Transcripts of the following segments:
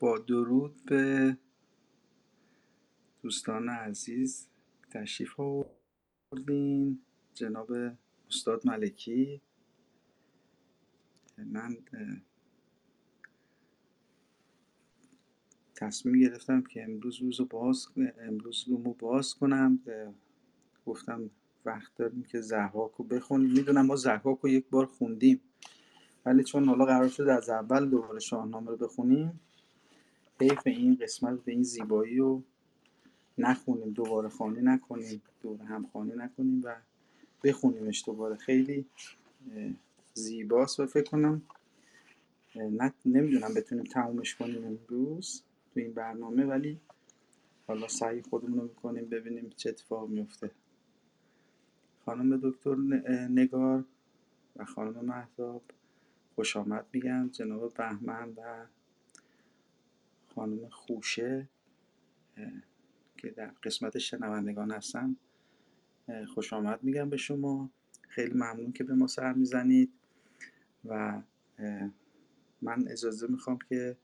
با درود به دوستان عزیز تشریف آوردین. جناب استاد ملکی. من تصمیم گرفتم که امروز روز باز امروز رومو باز کنم. گفتم وقت داریم که زحاک رو بخونیم. می‌دونم ما زحاک رو یک بار خوندیم ولی چون حالا قرار شد از اول دوباره شاهنامه رو بخونیم حیف این قسمت به این زیبایی رو نخونیم دوباره خانی نکنیم دوباره هم خانی نکنیم و بخونیمش دوباره. خیلی زیباست و فکر کنم نمی‌دونم بتونیم تمومش کنیم امروز تو این برنامه ولی حالا سعی خودمون رو می‌کنیم ببینیم چه اتفاق میفته خانم دکتر نگار و خانم محتاب خوش آمد میگم. جناب بهمن و خانم خوشه که در قسمت شنوندگان هستن خوش آمد میگم به شما. خیلی ممنون که به ما سر می‌زنید و من اجازه می‌خوام که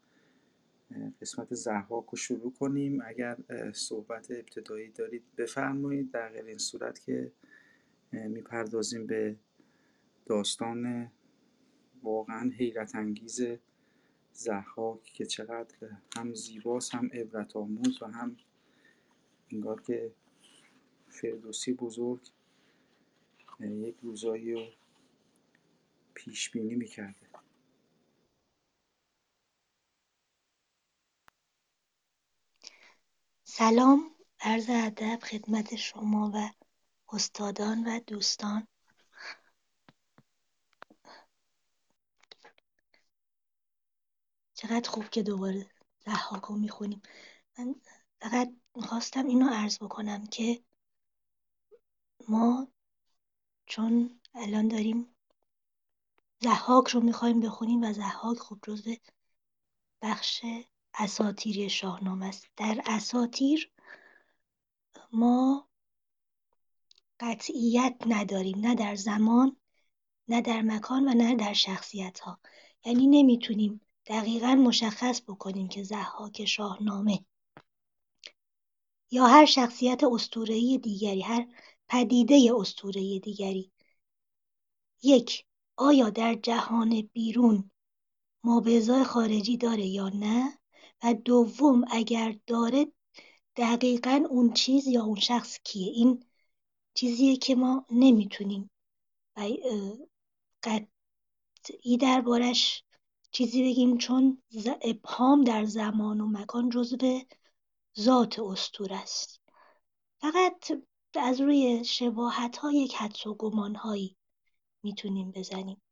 قسمت زحاک رو شروع کنیم. اگر صحبت ابتدایی دارید بفرمایید در غیر این صورت که می‌پردازیم به داستان واقعا حیرت انگیز زحاک که چقدر هم زیباست هم عبرت آموز و هم انگار که فردوسی بزرگ یک روزایی رو پیش بینی می‌کرده. سلام عرض ادب خدمت شما و استادان و دوستان. چقدر خوب که دوباره ضحاک رو می‌خونیم. من فقط می‌خواستم اینو عرض بکنم که ما چون الان داریم ضحاک رو می‌خوایم بخونیم و ضحاک خب جزو بخش اساتیری شاهنامه است. در اساتیر ما قطعیت نداریم نه در زمان نه در مکان و نه در شخصیت ها یعنی نمی‌تونیم دقیقا مشخص بکنیم که ضحاک شاهنامه یا هر شخصیت اسطوره‌ای دیگری هر پدیده اسطوره‌ای دیگری. یک آیا در جهان بیرون مابعضای خارجی داره یا نه؟ و دوم اگر داره دقیقا اون چیز یا اون شخص کیه؟ این چیزیه که ما نمی‌تونیم قطعی دربارش چیزی بگیم چون ابهام در زمان و مکان جزو ذات اسطوره است. فقط از روی شباهت ها یک حدس و گمان هایی می‌تونیم بزنیم.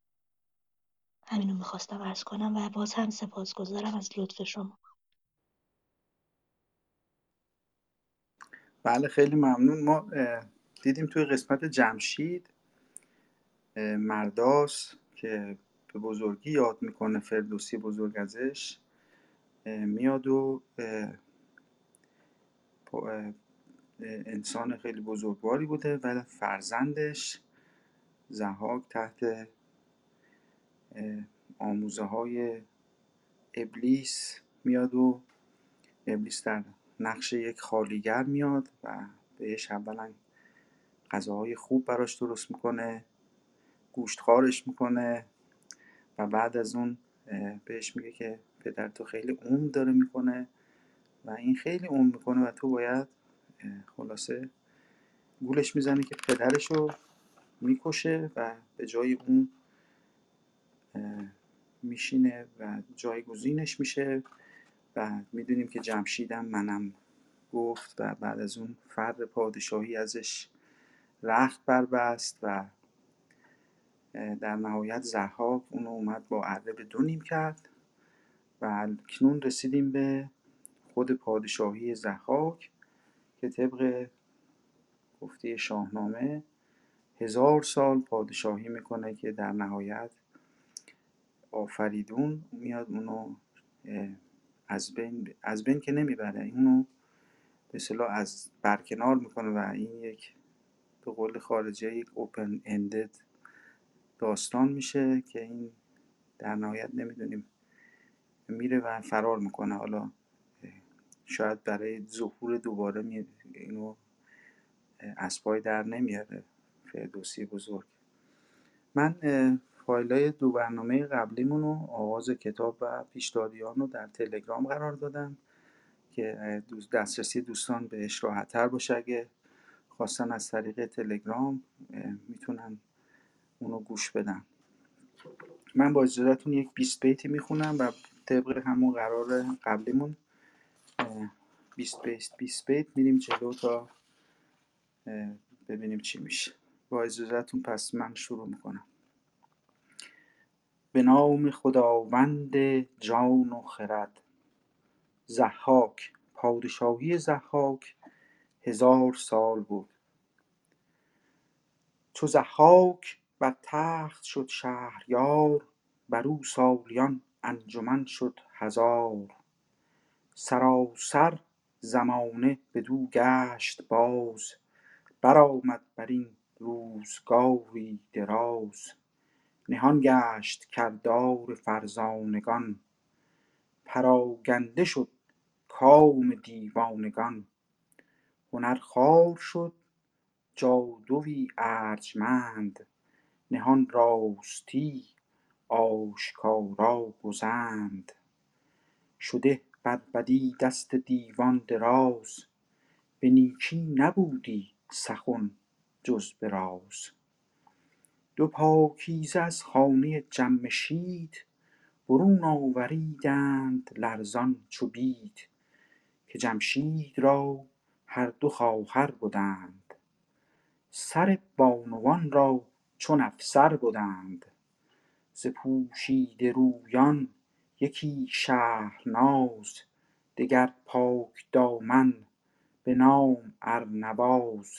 همینو می‌خواستم ارز کنم و باز هم سپاسگزارم از لطف شما. بله خیلی ممنون. ما دیدیم توی قسمت جمشید مرداس که به بزرگی یاد می‌کنه فردوسی بزرگ ازش میاد و انسان خیلی بزرگواری بوده و فرزندش زهاک تحت آموزه های ابلیس میاد و ابلیس در نقش یک خالیگر میاد و بهش اولا غذاهای خوب براش درست می‌کنه گوشتخارش می‌کنه. و بعد از اون بهش میگه که پدر تو خیلی عمر داره می‌کنه و این خیلی عمر می‌کنه و تو باید خلاصه گولش می‌زنه که پدرش رو می‌کشه و به جای اون میشینه و جایگزینش میشه و می‌دونیم که جمشیدم منم گفت و بعد از اون فرد پادشاهی ازش رخت بربست و در نهایت زحاک اونو اومد با اره به دو نیم کرد و کنون رسیدیم به خود پادشاهی زحاک که طبق گفته شاهنامه هزار سال پادشاهی می‌کنه که در نهایت آفریدون میاد اونو از بین, از بین که نمی‌بره اونو به صلاح از برکنار می‌کنه و این یک به قول خارجه یک اوپن اندد داستان میشه که این در نهایت نمی‌دونیم میره و فرار می‌کنه. حالا شاید برای ظهور دوباره اینو از پای در نمیاره. فردوسی بزرگ. من فایل های دو برنامه قبلیمون رو آغاز کتاب و پیشدادیان رو در تلگرام قرار دادم که دسترسی دوستان بهش راحتتر باشه. اگه خواستن از طریق تلگرام می‌تونن اونو گوش بدن. من با اجازهتون یک 20 بیتی می‌خونم و طبق همون قرار قبلیمون 20 بیت 20 بیت میریم جلو تا ببینیم چی میشه. با اجازهتون پس من شروع می‌کنم. به نام خداوند جان و خرد. زحاک پادشاهی زحاک هزار سال بود. چو ضحاک بر تخت شد شهریار بر او سالیان انجمن شد هزار. سراسر زمانه بدو گشت باز برآمد بر این روزگاری دراز. نهان گشت کردار فرزانگان پراگنده شد کام دیوانگان. هنر خوار شد جادوی ارجمند نهان راستی آشکارا گزند. شده بر بدی دست دیوان دراز به نیکی نبودی سخن جز به راز. دو پاکیزه از خانه جمشید برون آوریدند لرزان چو بید که جمشید را هر دو خواهر بدند. سر بانوان را چون افسر بدند. ز پوشیده رویان یکی شهرناز دگر پاکدامن به نام ارنواز.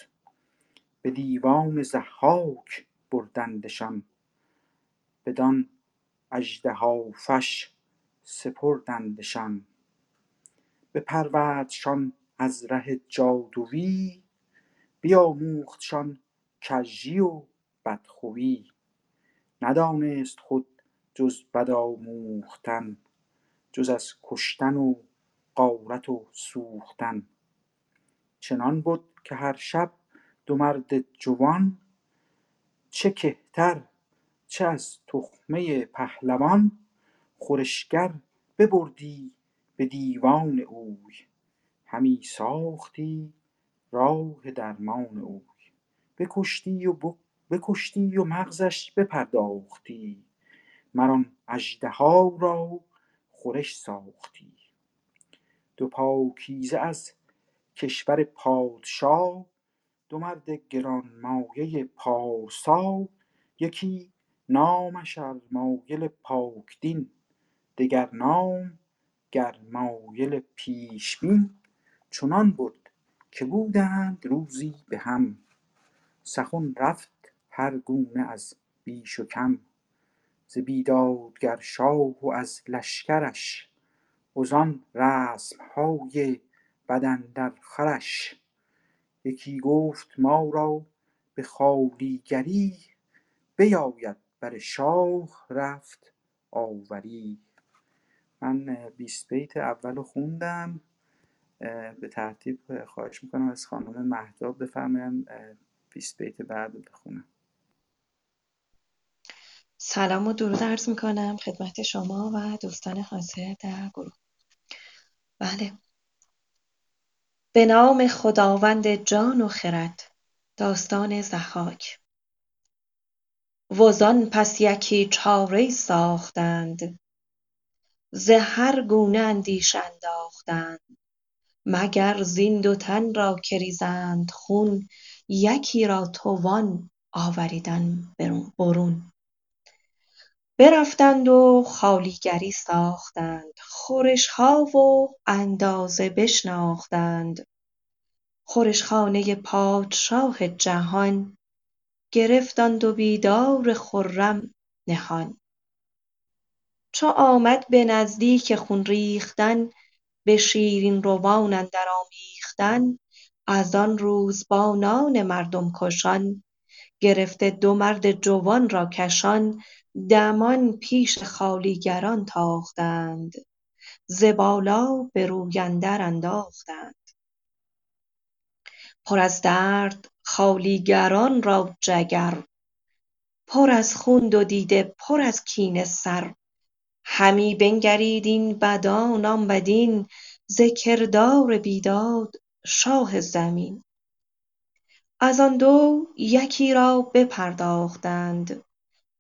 به دیوان ضحاک بردندشان بدان اژدهافش سپردندشان. بپروردشان از ره جادوی بیاموختشان کژی و بدخوی ندانست خود جز بد آموختن جز از کشتن و غارت و سوختن. چنان بد که هر شب دو مرد جوان چه کهتر چه از تخمه پهلوان خورشگر ببردی به دیوان اوی. همی ساختی راه درمان اوی. بکشتی و, بکشتی و مغزش بپرداختی. مر آن اژدها را خورش ساختی. دو پاکیزه از کشور پادشاه دو مرد گرانمایه پارسا یکی نامش ارمایل پاکدین دگر نام گرمایل پیشبین. چنان بد که بودند روزی به هم. سخن رفت هر گونه از بیش و کم. ز بیدادگر شاه و از لشکرش. وزان رسمهای بد اندرخورش یکی گفت ما را به خوالیگری بیاید. بر شاه رفت آوری. من بیست بیت اول خوندم. به ترتیب خواهش می‌کنم از خانم مهداب بفرمایند بیست بیت بعد بخونم. سلام و درود عرض می‌کنم خدمت شما و دوستان حاضر در گروه. بله. به نام خداوند جان و خرد داستان ضحاک. وزان پس یکی چاره ساختند ز هر گونه اندیشه انداختند. مگر زین دو تن را که ریزند خون یکی را توان آوریدن برون. برفتند و خالیگری ساختند. خورشها و اندازه بشناختند. خورشخانه پادشاه جهان گرفتند و بیدار خرم نهان. چو آمد به نزدیک خون ریختن به شیرین روان اندر آمیختن از آن روزبانان مردم کشان گرفته دو مرد جوان را کشان دمان پیش خالیگران تاختند ز بالا به روی اندر انداختند. پر از درد خالیگران را جگر پر از خون دو دیده پر از کینه سر. همی بنگرید این بدان آن بدین ز کردار بیداد شاه زمین. از آن دو یکی را بپرداختند.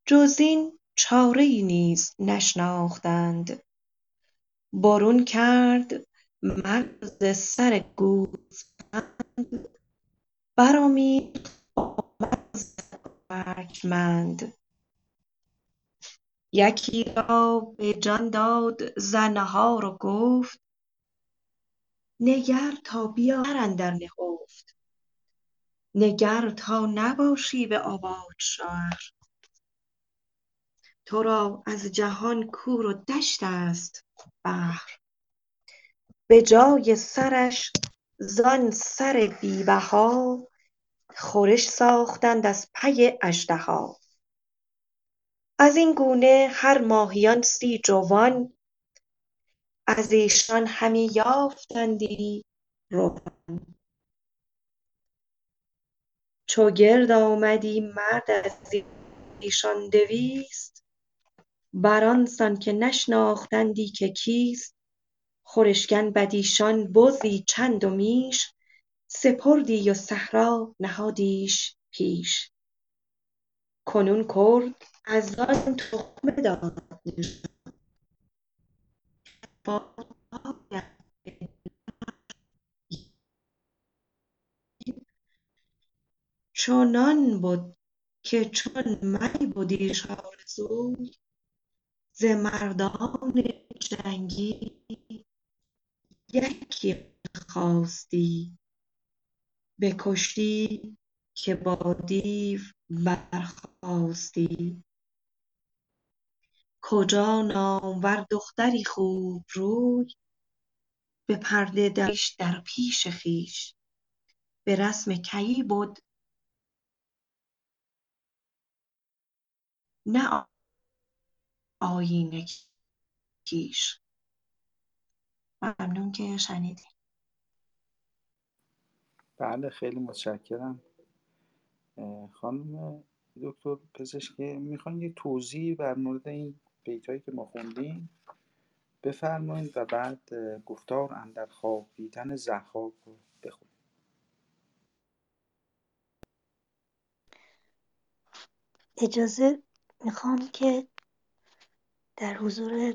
جز این چاره ای نیز نشناختند. برون کرد مغز سر گوسفند مغز ارجمند. یکی را به جان داد زنهار و گفت نگر تا بیا اندر نهفت. نگر تا نباشی به آباد شهر تو را از جهان کور و دشت است بهر به جای سرش زان سر بی بها خورش ساختند از پی اژدها. از این گونه هر ماهیان سی جوان از ایشان همی یافتندی روان. چو گرد آمدی مرد از ایشان دویست بر آن سان که نشناختندی که کیست خورشکن بدیشان بزی چند و میش سپردی و صحرا نهادیش پیش. کنون کرد از آن تخمه داد. چنان بد که چون می بدیش آرزوی ز مردان جنگی یکی خاستی بکشتی که با دیو برخاستی کجا نامور دختری خوبروی به پرده دریش در پیش خویش به رسم کیی بد نه آیین کیش. ممنون که شنیدین بله خیلی متشکرم. خانم دکتر پزشکی می‌خواین یه توضیح بر مورد این بیتایی که ما خوندیم بفرمایید و بعد گفتار اندر خوابیدن ضحاک رو بخونید اجازه می‌خوام که در حضور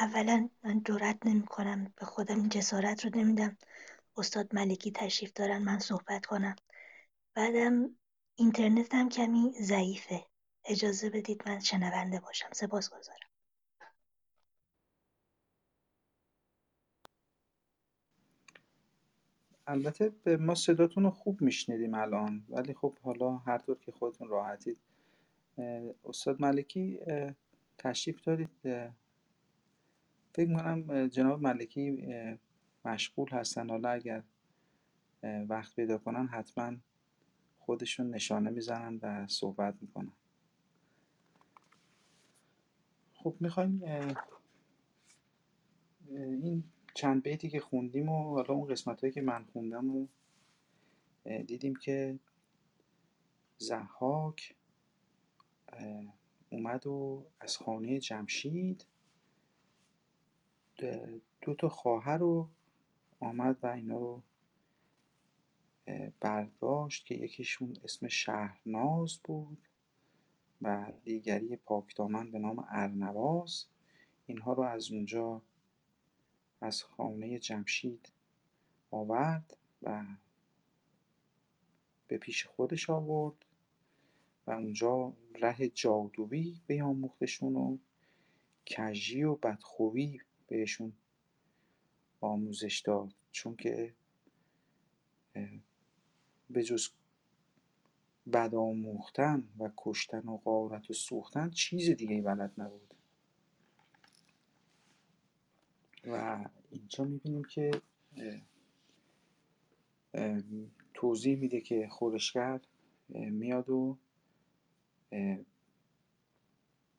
اولا من جرئت نمی‌کنم به خودم این جسارت رو نمیدم. استاد ملکی تشریف دارن من صحبت کنم. بعدم اینترنتم کمی ضعیفه. اجازه بدید من شنونده باشم. سپاسگزارم البته به ما صداتون رو خوب میشنیدیم الان ولی خب حالا هر طور که خودتون راحتید استاد ملکی تشریف دارید فکر کنم جناب ملکی مشغول هستن. حالا اگر وقت پیدا کنن حتما خودشون نشانه می‌زنن و صحبت می‌کنن. خب می‌خوایم این چند بیتی که خوندیم و حالا اون قسمت هایی که من خوندم و دیدیم که زحاک اومد و از خانه جمشید دو تا خواهر رو آمد و اینا رو برداشت که یکیشون اسم شهرناز بود و دیگری پاکدامن به نام ارنواز. اینها رو از اونجا از خانه جمشید آورد و به پیش خودش آورد. و اونجا ره جادویی بیاموختشون و کژی و بدخویی بهشون آموزش داد. چون که به جز بد آموختن و کشتن و غارت و سوختن چیز دیگه ای بلد نبود. و اینجا می‌بینیم که توضیح میده که خورشگر میاد و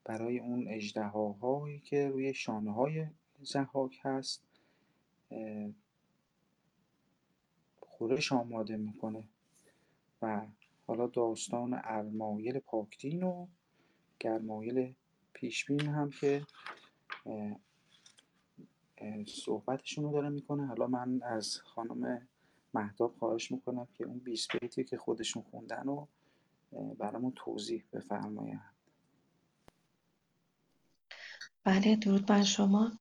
برای اون اجدهاهایی که روی شانه های زحاک هست خورش آماده می‌کنه و حالا داستان ارمایل پاکدین و گرمایل پیشبین هم که صحبتشون رو داره می‌کنه. حالا من از خانم مهداب خواهش می‌کنم که اون 20 بیتی که خودشون خوندن رو برامون توضیح بفرمایند بله درود بر شما.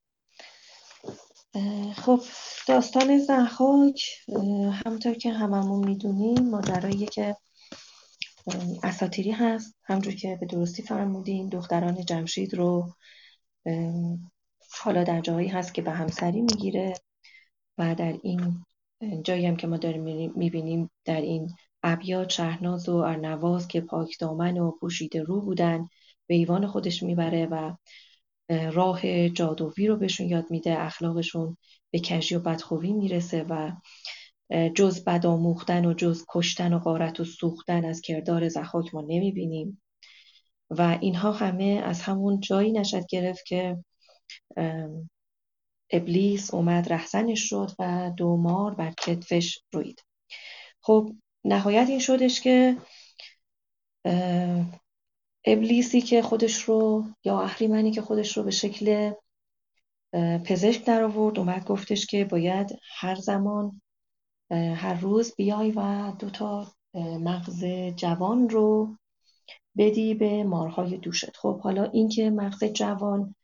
خب داستان زحاک همونطور که هممون می‌دونیم ماجرایی که اساتیری هست. همجور که به درستی فرمودین دختران جمشید رو حالا در جایی هست که به همسری می‌گیره و در این جایی هم که ما داریم می‌بینیم در این ابیات شهناز و ارنواز که پاک دامن و پوشیده رو بودن به ایوان خودش می‌بره و راه جادوی رو بهشون یاد میده اخلاقشون به کجی و بدخوی می‌رسه و جز بد آموختن و جز کشتن و غارت و سوختن از کردار زخاک ما نمی‌بینیم. و اینها همه از همون جایی نشد گرفت که ابلیس اومد رهزنش شد و دو مار بر کتفش روید. خب نهایت این شدش که ابلیسی که خودش رو یا اهریمنی که خودش رو به شکل پزشک در آورد اومد گفتش که باید هر زمان هر روز بیای و دو تا مغز جوان رو بدی به مارهای دوشت. خب حالا اینکه مغز جوان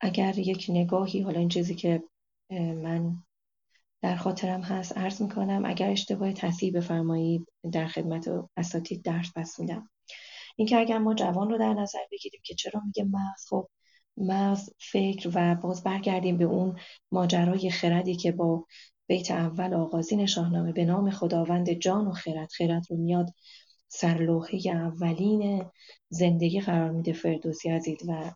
اگر یک نگاهی حالا این چیزی که من در خاطرم هست. عرض می‌کنم اگر اشتباه تصحیح بفرمایید در خدمت اساتید درس پس میدم. اینکه اگر ما جوان رو در نظر بگیریم که چرا میگه مغز خب مغز فکر و باز برگردیم به اون ماجرای خردی که با بیت اول آغازین شاهنامه به نام خداوند جان و خرد. خرد رو میاد سرلوحه اولین زندگی قرار میده فردوسی عزیز و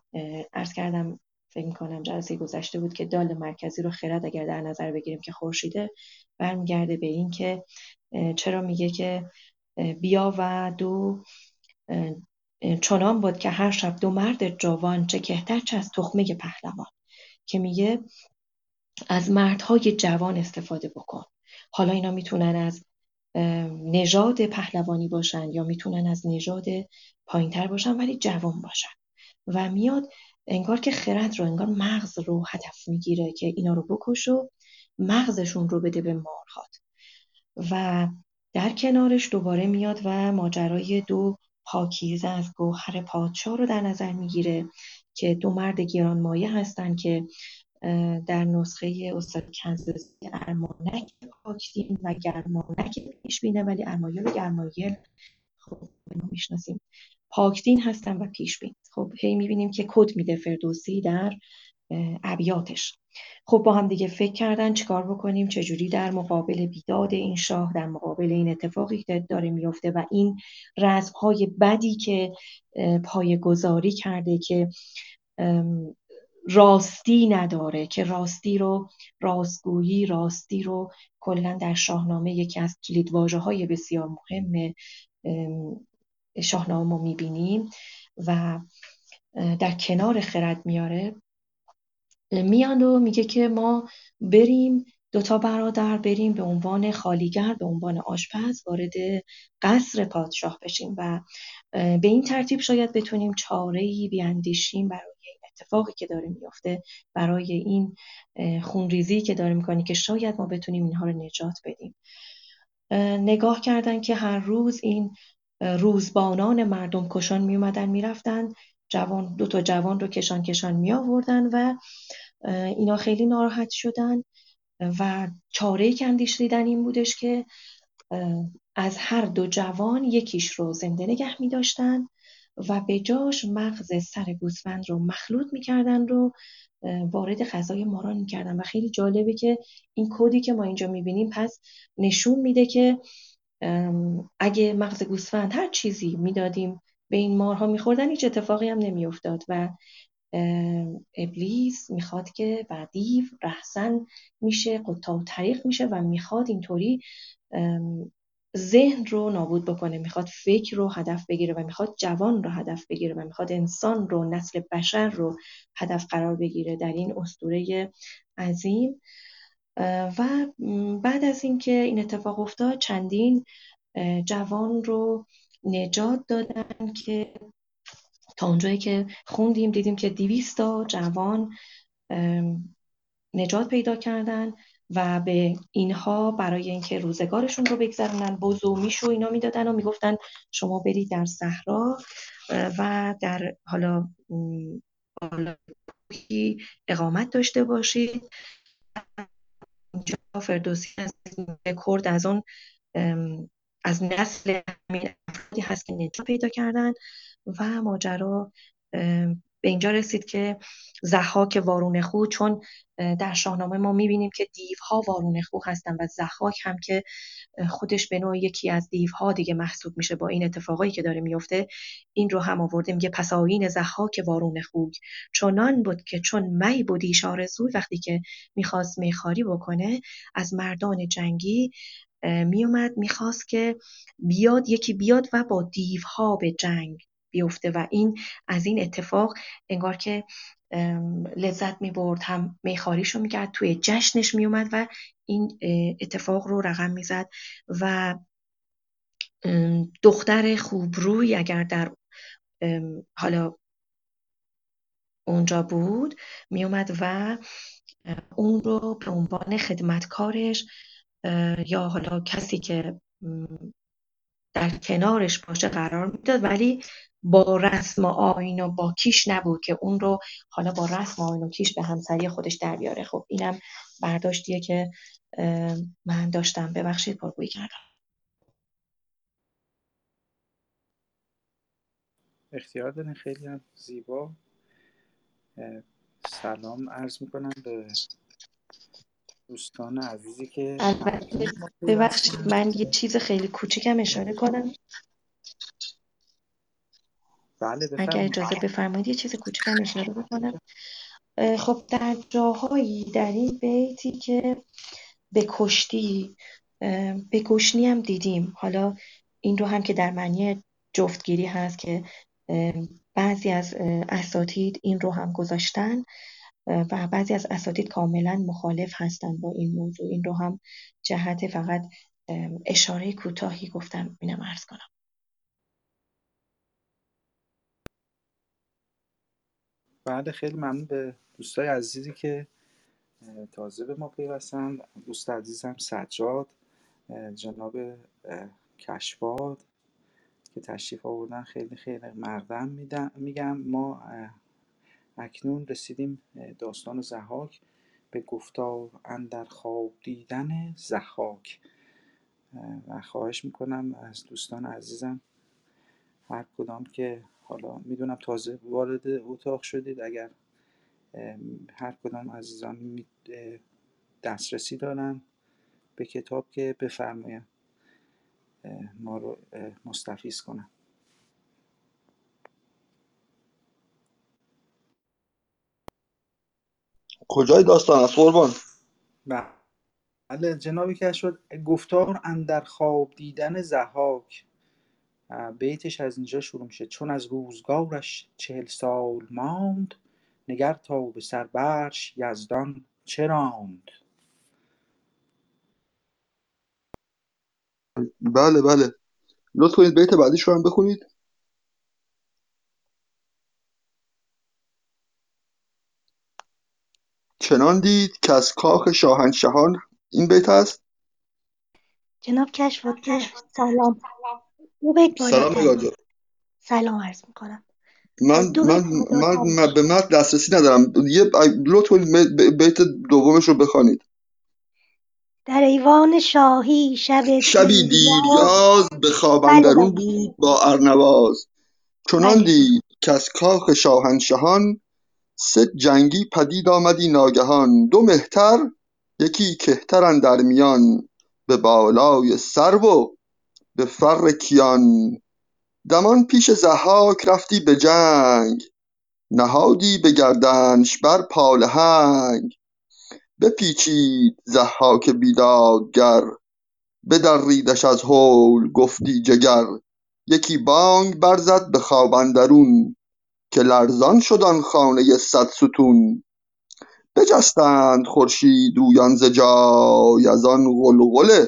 عرض کردم فکر می‌کنم جلسه گذشته بود که دال مرکزی رو خرد اگر در نظر بگیریم که خورشیده برمیگرده به این که چرا میگه که بیا و دو چنان بود که هر شب دو مرد جوان چه کهتر چه از تخمه پهلوان که میگه از مردهای جوان استفاده بکن. حالا اینا می‌تونن از نژاد پهلوانی باشن یا می‌تونن از نژاد پایینتر باشن ولی جوان باشن. و میاد انگار که خرد رو انگار مغز رو هدف می‌گیره که اینا رو بکش و مغزشون رو بده به مارهات. و در کنارش دوباره میاد و ماجرای دو پاکیزه از گوهر پادشاه رو در نظر می‌گیره که دو مرد گرانمایه هستند که در نسخه استاد کنزازی ارمانک پاکدین و گرمانک پیشبینه ولی ارمایل و گرمایل خب ما می‌شناسیم. پاکدین هستن و پیشبین. خب هی می‌بینیم که کد میده فردوسی در ابیاتش. خب با هم دیگه فکر کردن چیکار بکنیم چجوری در مقابل بیداد این شاه در مقابل این اتفاقی که داره میفته و این های بدی که پای گذاری کرده که راستی نداره که راستی رو راستگویی راستی رو کلا در شاهنامه یکی از کلیدواژه های بسیار مهم شاهنامه ما می‌بینیم و در کنار خرد میاره. میاد و میگه که ما بریم دوتا برادر بریم به عنوان خالیگر به عنوان آشپز وارد قصر پادشاه بشیم و به این ترتیب شاید بتونیم چاره ای بیاندیشیم برای این اتفاقی که داره میفته برای این خونریزی که داره می‌کنی که شاید ما بتونیم اینها رو نجات بدیم. نگاه کردن که هر روز این روزبانان مردم کشان می اومدن می‌رفتن جوان دو تا جوان رو کشان کشان می آوردن و اینا خیلی ناراحت شدن و چاره که اندیشیدن این بودش که از هر دو جوان یکیش رو زنده نگه می داشتن و به جاش مغز سر گوسفند رو مخلوط می‌کردن رو وارد غذای ماران می‌کردن و خیلی جالبه که این کدی که ما اینجا می‌بینیم پس نشون میده که اگه مغز گوسفند هر چیزی می‌دادیم به این مارها میخوردن هیچ اتفاقی هم نمیافتاد و ابلیس می‌خواد که و دیو رحسن میشه قطع طریق میشه و می‌خواد اینطوری ذهن رو نابود بکنه. می‌خواد فکر رو هدف بگیره و می‌خواد جوان رو هدف بگیره و می‌خواد انسان رو نسل بشر رو هدف قرار بگیره. در این اسطوره عظیم. و بعد از اینکه این اتفاق افتاد چندین جوان رو نجات دادن که تا اونجایی که خوندیم دیدیم که دیویستا جوان نجات پیدا کردن و به اینها برای اینکه روزگارشون رو بگذرونن بز و میش و اینا می‌دادن و می‌گفتن شما برید در صحرا و در حالا اقامت داشته باشید. اینجا فردوسی از کرد از اون از نسل همین افرادی هست که نجات پیدا کردن و ماجرا به اینجا رسید که زحاک وارون خو چون در شاهنامه ما می‌بینیم که دیوها وارون خو هستن و زحاک هم که خودش به نوع یکی از دیوها دیگه محسوب میشه با این اتفاقایی که داره میفته این رو هم آورده میگه پس آیین زحاک وارون خوک چنان بود که چون می بودی زوی وقتی که می‌خواست میخاری بکنه از مردان جنگی میومد می‌خواست که بیاد یکی بیاد و با دیوها به جنگ بیفته و این از این اتفاق انگار که لذت می برد هم میخاریش رو می‌کرد توی جشنش میومد و این اتفاق رو رقم می‌زد و دختر خوبروی اگر در حالا اونجا بود میومد و اون رو به عنوان خدمتکارش یا حالا کسی که در کنارش باشه قرار می‌داد ولی با رسم و آین و با کیش نبود که اون رو حالا با رسم و آین و کیش به همسری خودش در بیاره. خب اینم برداشتیه که من داشتم. ببخشید پرگویی کردم. اختیار دارین خیلی هم زیبا سلام. عرض می‌کنم به دوستان عزیزی که البته ببخشید من یه چیز خیلی کوچیکم اشاره کنم. بله اگر اجازه بفرمایید یه چیز کوچیکم اشاره بکنم. خب در جاهایی در این بیتی که به کشتی به گشنی هم دیدیم. حالا این رو هم که در معنی جفتگیری هست که بعضی از اساتید این رو هم گذاشتن. و بعضی از اساتید کاملا مخالف هستن با این موضوع. این رو هم جهت فقط اشاره کوتاهی گفتم اینم عرض کنم. بله خیلی ممنون به دوستای عزیزی که تازه به ما پیوستن. دوست عزیزم سجاد جناب کشباد که تشریف آوردن. خیلی خیلی مردم میگم ما اکنون رسیدیم داستان زحاک به گفتار اندر خواب دیدن زحاک. و خواهش می‌کنم از دوستان عزیزم هر کدام که حالا می‌دونم تازه وارد اتاق شدید اگر هر کدام عزیزان دسترسی دارن به کتاب که بفرماین ما رو مستفیز کنن. کجای داستان از قربان؟ بله. جنابی که شد گفتار اندر خواب دیدن زهاک بیتش از اینجا شروع میشه. چون از روزگارش چهل سال ماند نگر تا به سر برش یزدان چه راند؟ بله بله. لطف کنید بیت بعدیش رو هم بخونید. چنان دید که از کاخ شاهنشهان این بیت هست؟ جناب کشفاته سلام. سلام. بالاتر سلام عرض می‌کنم. من من من به متن دسترسی ندارم. یه لطف بیت دومش رو بخوانید. در ایوان شاهی شب شبی دیریاز به خواب اندرون بله. بود با ارنواز. چنان بله. دید که از کاخ شاهنشهان سه جنگی پدید آمدی ناگهان. دو مهتر یکی کهتر در میان. به بالای سرو و به فر کیان. دمان پیش ضحاک رفتی به جنگ. نهادی به گردنش بر پالهنگ بپیچید ضحاک بیدادگر. بدریدش از هول گفتی جگر. یکی بانگ برزد به خواب اندرون. که لرزان شد آن خانه صدستون بجستند خورشیدرویان ز جای از آن غلغل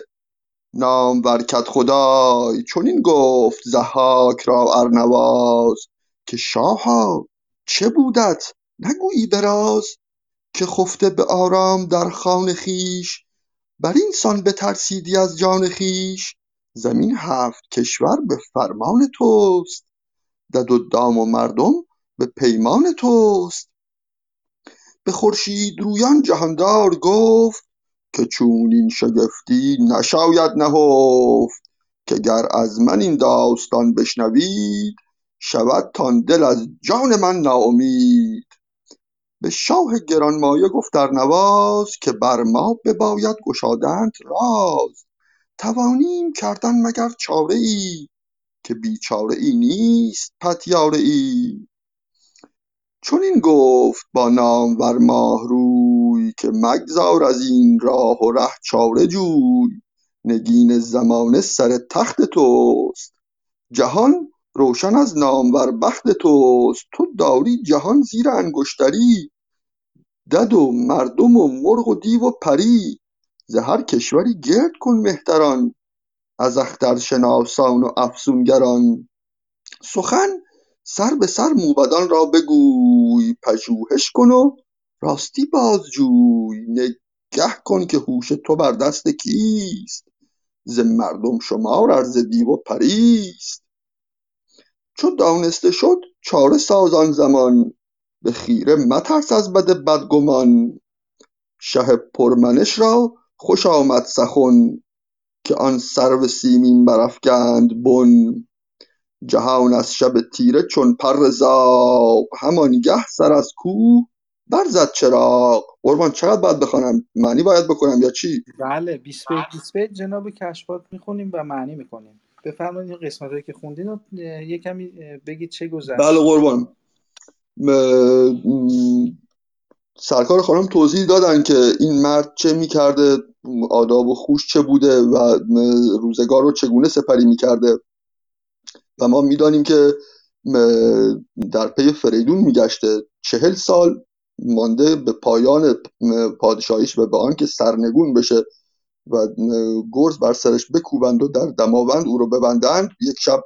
نامور کدخدای چنین گفت ضحاک را ارنواز که شاها چه بودت؟ نگویی به راز که خفته به آرام در خان خویش. بر این سان بترسیدی از جان خویش. زمین هفت کشور به فرمان توست. دد و دام و مردم به پیمان توست. به خورشیدرویان جهاندار گفت که چونین شگفتی نشاید نهفت که گر از من این داستان بشنوید شودتان دل از جان من ناامید. به شاه گرانمایه گفت ارنواز که بر ما بباید گشادنت راز. توانیم کردن مگر چاره ای که بیچاره ای نیست پتیاره ای چنین گفت با نامور ماهروی که مگذار از این راه و ره چاره جوی نگین زمانه سر تخت توست. جهان روشن از نامور بخت توست. تو داری جهان زیر انگشتری دد و مردم و مرغ و دیو و پری. ز هر کشوری گرد کن مهتران از اخترشناسان و افسونگران. سخن سر به سر موبدان را بگوی پژوهش کن و راستی بازجوی. نگه کن که هوش تو بر دست کیست. ز مردم شمار ار ز دیو و پریست. چو دانسته شد چاره ساز آن زمان به خیره مترس از بد بدگمان. شه پرمنش را خوش آمد سخن که آن سرو سیمین برافگند بن. جهان از شب تیره چون پر زاغ همانگه سر از کوه برزد چراغ. قربان چقدر باید بخوانم؟ معنی باید بکنم یا چی؟ بله 20 بیت 20 بیت جناب کشفات می‌خونیم و معنی می‌کنیم. بفرمایید این قسمت هایی که خوندین رو یه کمی بگید چه گذشت. بله قربان. سرکار خانم توضیح دادن که این مرد چه می‌کرده آداب و خوش چه بوده و روزگار رو چگونه سپری می‌کرده. و ما می‌دانیم که در پی فریدون میگشته. چهل سال مانده به پایان پادشاهیش و به آنکه سرنگون بشه و گرز بر سرش بکوبند و در دماوند او رو ببندند یک شب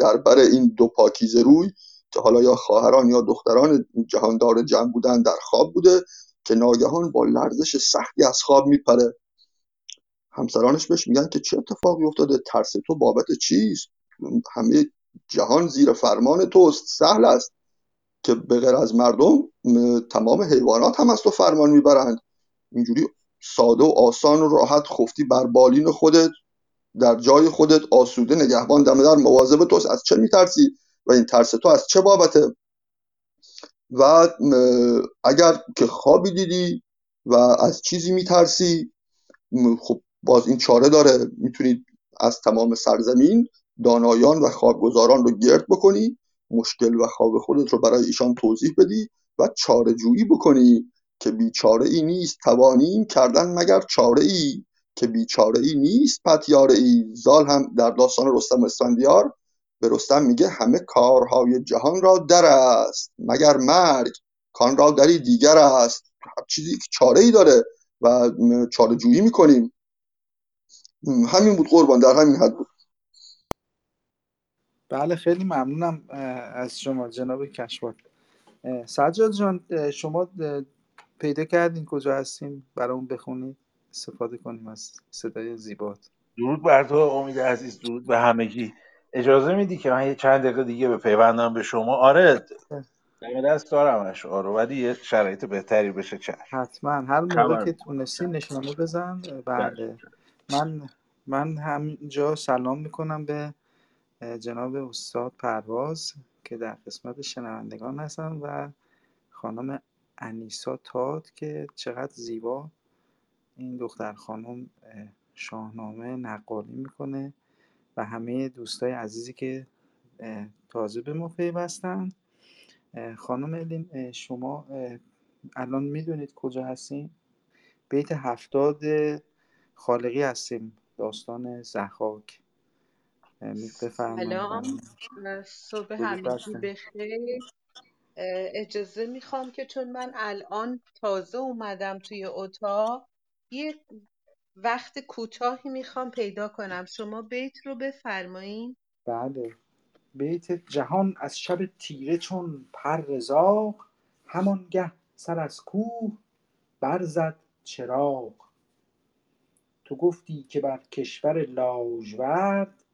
در بر این دو پاکیزه روی که حالا یا خواهران یا دختران جهاندار جمع بودن در خواب بوده که ناگهان با لرزش سختی از خواب میپره. همسرانش بهش میگن که چه اتفاقی افتاده؟ ترس تو بابت چیست؟ همه جهان زیر فرمان توست. سهل است که به غیر از مردم تمام حیوانات هم از تو فرمان می‌برند. اینجوری ساده و آسان و راحت خفتی بر بالین خودت در جای خودت آسوده نگهبان دم در مواظب توست. از چه میترسی؟ و این ترس تو از چه بابته؟ و اگر که خوابی دیدی و از چیزی میترسی خب باز این چاره داره. می‌تونید از تمام سرزمین دانایان و خوابگزاران رو گرد بکنی مشکل و خواب خودت رو برای ایشان توضیح بدی و چاره جویی بکنی که بیچاره ای نیست توانیم کردن مگر چاره ای که بیچاره ای نیست پتیاره ای زال هم در داستان رستم اسفندیار به رستم میگه همه کارهای جهان را در است مگر مرگ کان را دری دیگر است. هر چیزی که چاره ای داره و چاره جویی می‌کنیم همین بود قربان در همین حد بود. بله خیلی ممنونم از شما جناب کشوات سجاد جان شما پیدا کردین کجا هستین؟ برامون بخونید استفاده کنیم از صدای زیبات. درود بر تو امید عزیز درود به همگی. اجازه میدی که من یه چند دقیقه دیگه به پیوندم به شما؟ آره دم دست دارمش آره ولی یه شرایط بهتری بشه چشم. حتما هر موقع که تونستی نشانه بزن. بله. من من همینجا سلام می‌کنم به جناب استاد پرواز که در قسمت شنوندگان هستن و خانم انیسا تات که چقدر زیبا این دختر خانم شاهنامه نقالی می‌کنه و همه دوستای عزیزی که تازه به ما پیوستن. خانم الین شما الان می‌دونید کجا هستیم بیت هفتاد خالقی هستیم داستان زحاک. سلام. صبح همگی بخیر اجازه می‌خوام که چون من الان تازه اومدم توی اتاق یه وقت کوتاهی می‌خوام پیدا کنم. شما بیت رو بفرمایین. بله. بیت جهان از شب تیره چون پر زاغ همانگه سر از کوه برزد چراغ. تو گفتی که بر کشور لاژورد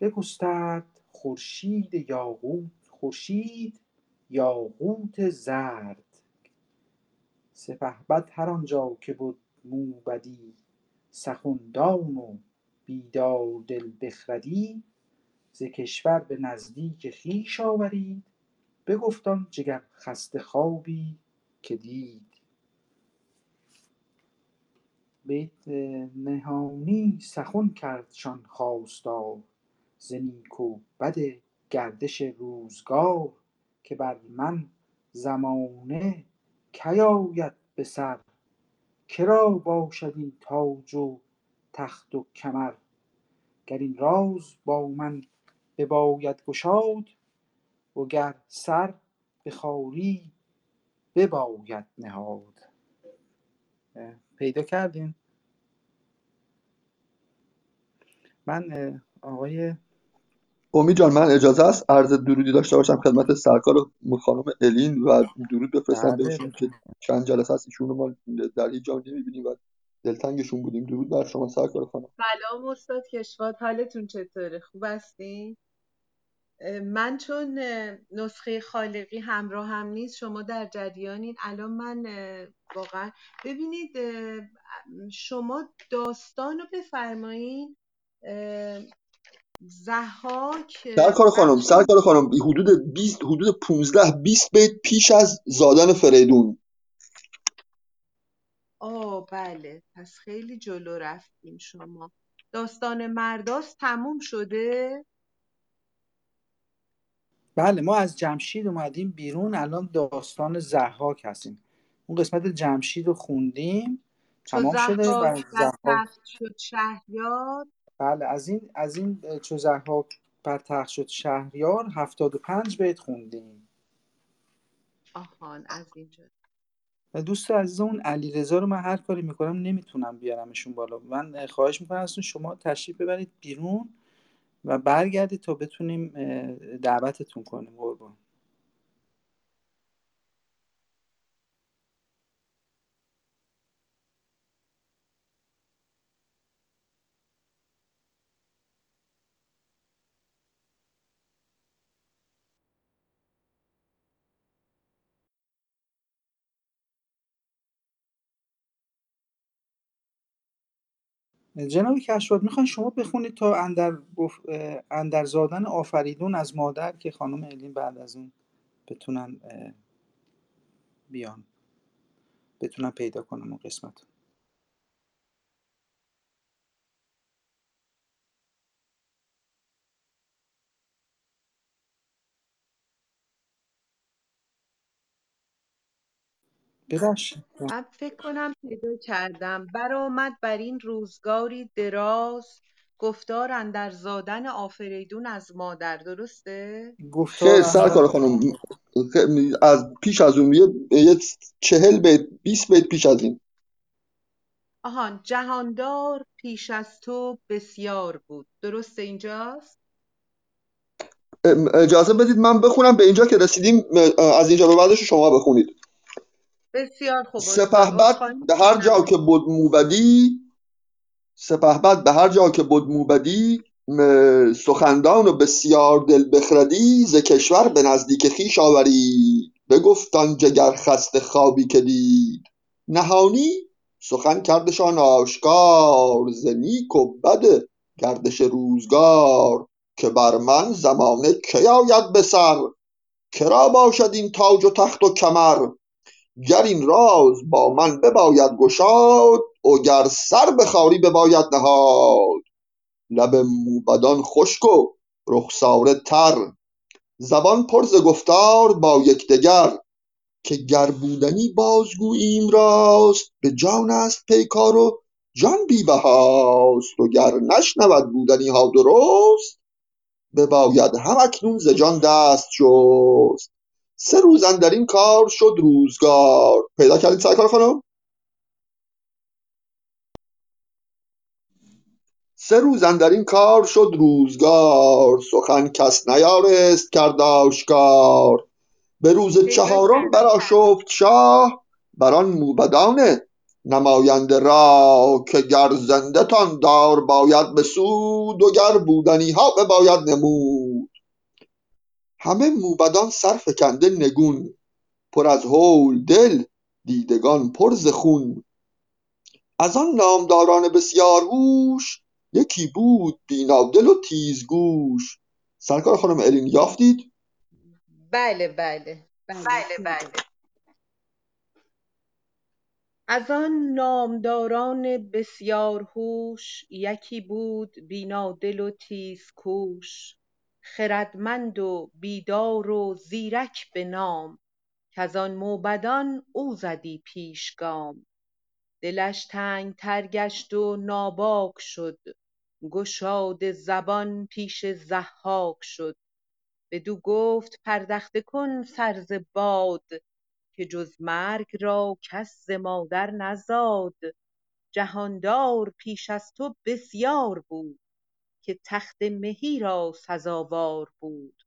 بگسترد خورشید یاقوت خورشید یاقوت زرد. سپهبد هر آنجا که بد موبدی سخندان و بیدار دل بخردی. ز کشور به نزدیک خویش آورید بگفت آن جگر خسته خوابی که دید. بیت نهانی سخن کردشان خواستار ز نیک و بد گردش روزگار که بر من زمانه کی آید به سر؟ که را باشد این تاج و تخت و کمر؟ گر این راز با من بباید گشاد وگر سر به خواری بباید نهاد. پیدا کردین. من آقای امید جان من اجازه است؟ عرض درودی داشته باشم خدمت سرکار خانم الین و درود بفرستم بله. بهشون که چند جلسه است ایشون رو ما در هیچ جا نمی‌بینیم و دلتنگشون بودیم. درود بر شما سرکار خانم. سلام استاد کشوات حالتون چطوره؟ خوب هستین؟ من چون نسخه خالقی همراه هم نیست شما در جریانین الان من واقعا ببینید شما داستان رو بفرمایین زحاک سرکار خانم سرکار خانم. حدود 20 حدود 15 20 بیت پیش از زادن فریدون. آه بله. پس خیلی جلو رفتیم شما. داستان مرداست تموم شده؟ بله ما از جمشید اومدیم بیرون. الان داستان زحاک هستیم. اون قسمت جمشید رو خوندیم. تمام شده. و زحاک. شد شهریار. بله از این از این چو زحاک بر تخت شد شهریار 75 بیت خوندیم. آهان از اینجا دوست عزیزمون علی رضا رو من هر کاری می‌کنم نمی‌تونم بیارمشون بالا. من خواهش می‌کنم ازتون شما تشریف ببرید بیرون و برگردید تا بتونیم دعوتتون کنیم قربان. جناب کشواد می‌خواین شما بخونید تا اندر, اه، اندر زادن آفریدون از مادر که خانم الین بعد از اون بتونن بیان بتونن پیدا کنم اون قسمت ببخشید. من فکر کنم پیدا کردم. برآمد بر این روزگاری دراز گفتار اندر زادن آفریدون از مادر. درسته؟ گفتار سرکار خانم. از پیش از اون یه یه چهل بیت بیست بیت پیش از این. آهان جهاندار پیش از تو بسیار بود. درسته اینجاست؟ اجازه بدید من بخونم به اینجا که رسیدیم از اینجا به بعدش شما بخونید. بسیار خوب سپهبد به هر جا که بود موبدی سپهبد به هر جا که بود موبدی سخندان و بسیار دل بخردی ز کشور به نزدیک خویش آوری. بگفت آن جگر خسته خوابی که دید. نهانی سخن کردشان آشکار ز نیک و بد گردش روزگار. که بر من زمانه کی آید به سر؟ کرا باشد این تاج و تخت و کمر؟ گر این راز با من بباید گشاد وگر سر به خواری بباید نهاد. لب موبدان خشک و رخساره تر. زبان پر ز گفتار با یکدیگر که گر بودنی بازگوییم راست به جان است پیکار و جان بی بهاست. وگر نشنود بودنی ها درست بباید هم اکنون ز جان دست شست. سه روز اندر این کار شد روزگار. پیدا کردید سرکار خانم؟ سه روز اندر این کار شد روزگار. سخن کس نیارست کرد آشکار به روز چهارم برآشفت شاه. بر آن موبدان نماینده راه که گر زنده تان دار باید به سود وگر بودنی ها بباید نمود. همه موبدان سر فکنده نگون پر از هول دل دیدگان پر ز خون. از آن نامداران بسیار هوش یکی بود بینادل و تیزگوش. سرکار خانم الین یافتید؟ بله بله بله. بله از آن نامداران بسیار هوش یکی بود بینادل و تیزکوش خردمند و بیدار و زیرک به نام کز آن موبدان او زدی پیشگام دلش تنگتر گشت و ناباک شد گشاده زبان پیش ضحاک شد. بدو گفت پردخته کن سر ز باد که جز مرگ را کس ز مادر نزاد. جهاندار پیش از تو بسیار بود که تخت مهی را سزاوار بود.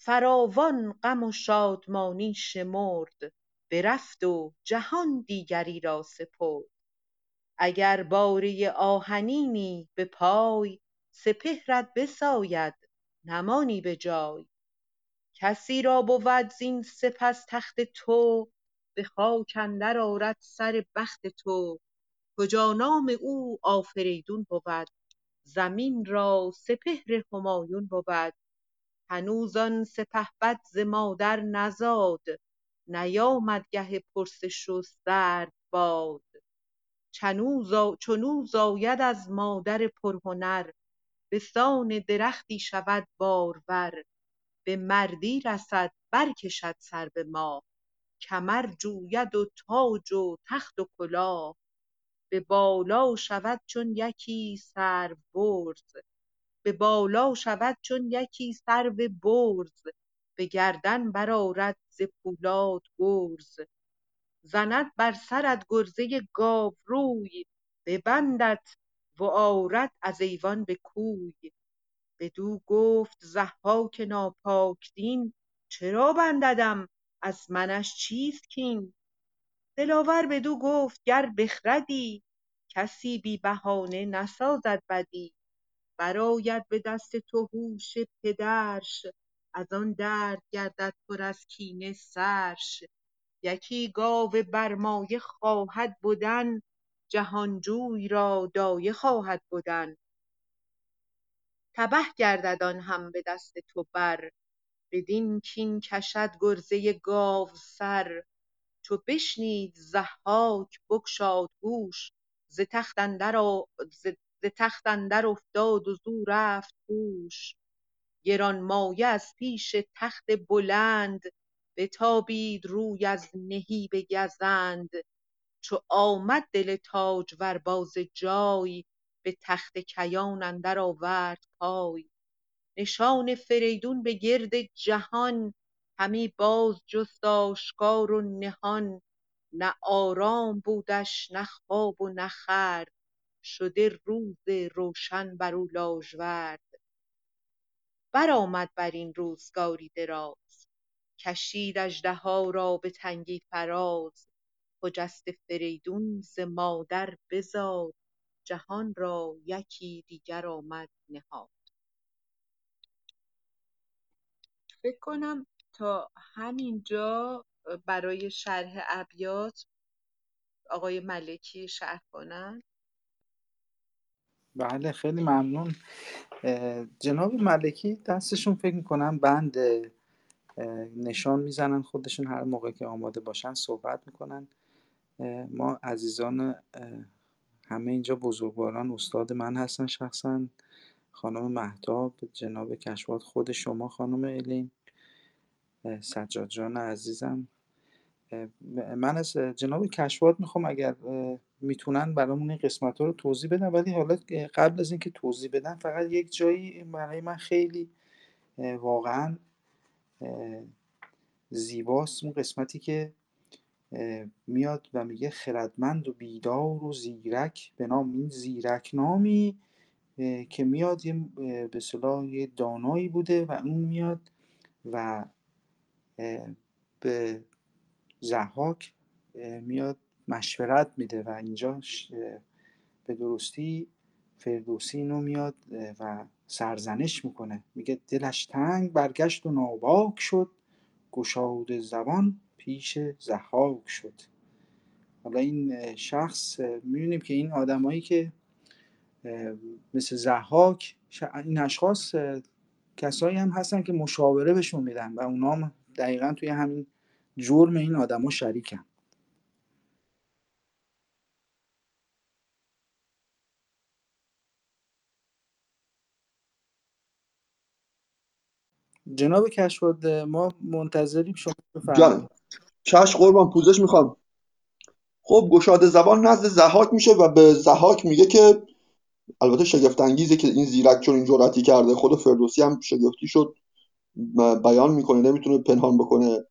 فراوان غم و شادمانی شمرد برفت و جهان دیگری را سپرد. اگر باره آهنینی به پای سپهرت بساید نمانی به جای. کسی را بود زین سپس تخت تو به خاک اندر آرد سر بخت تو. کجا نام او آفریدون بود؟ زمین را سپهر همایون بود. هنوز آن سپهبد ز مادر نزاد نیامد گه پرسش و سرد باد. چنو زا- چنو زاید از مادر پرهنر به سان درختی شود بارور. به مردی رسد برکشد سر به ماه. کمر جوید و تاج و تخت و کلاه. به بالا شود چون یکی سرو برز به بالا شود چون یکی سرو برز به گردن برآرد ز پولاد گرز. زند بر سرت گرزه گاوروی. ببندد و آرد از ایوان به کوی. بدو گفت ضحاک ناپاک دین چرا بنددم؟ از منش چیست کین؟ دلاور بدو گفت گر بخردی کسی بی بهانه نسازد بدی. برآید به دست تو هوش پدرش از آن درد گردد پر از کینه سرش. یکی گاو برمایه خواهد بدن جهانجوی را دایه خواهد بدن. تبه گردد آن هم به دست تو بر بدین کین کشد گرزه سر. چو بشنید ضحاک بگشاد گوش ز تخت اندر افتاد و زو رفت هوش. گرانمایه از پیش تخت بلند بتابید روی از نهیب گزند. چو آمد دل تاجور باز جای به تخت کیان اندر آورد پای. نشان فریدون به گرد جهان همی باز جست آشکار و نهان نه آرام بودش نه خواب و نه خورد شده روز روشن بر او لاژورد. برآمد بر این روزگاری دراز کشید اژدها را به تنگی فراز. خجسته فریدون ز مادر بزاد جهان را یکی دیگر آمد نهاد. فکر کنم تا همینجا برای شرح ابیات آقای ملکی شرح کنن؟ بله خیلی ممنون. جناب ملکی دستشون فکر می‌کنم بند نشان می‌زنن خودشون هر موقع که آماده باشن صحبت می‌کنن. ما عزیزان همه اینجا بزرگواران استاد من هستن شخصا خانم مهتاب جناب کشوات خود شما خانم الین سجاد جان عزیزم. من از جناب کشوات می‌خوام اگر می‌تونن برامون این قسمت ها رو توضیح بدن ولی حالا قبل از اینکه توضیح بدن فقط یک جایی برای من خیلی واقعا زیباست. اون قسمتی که میاد و میگه خردمند و بیدار و زیرک به نام این زیرک نامی که میاد به صلاح یه دانایی بوده و اون میاد و به زحاک میاد مشورت میده و اینجا به درستی فردوسی اینو میاد و سرزنش می‌کنه. میگه دلش تنگ برگشت و ناباک شد. گشاد زبان پیش زحاک شد. حالا این شخص می‌بینیم که این آدمایی که مثل زحاک این اشخاص کسایی هم هستن که مشاوره بهشون میدن و اونا هم دقیقا توی همین جرم این آدما شریکن. جناب کشفاد ما منتظریم شما بفرمایید. چش قربان پوزش می‌خوام. خب گشاده زبان نزد زحاک میشه و به زحاک میگه که البته شگفت انگیزه که این زیرک چون این جرأتی کرده خود فردوسی هم شگفتی شد. بیان می‌کنه نمی‌تونه پنهان بکنه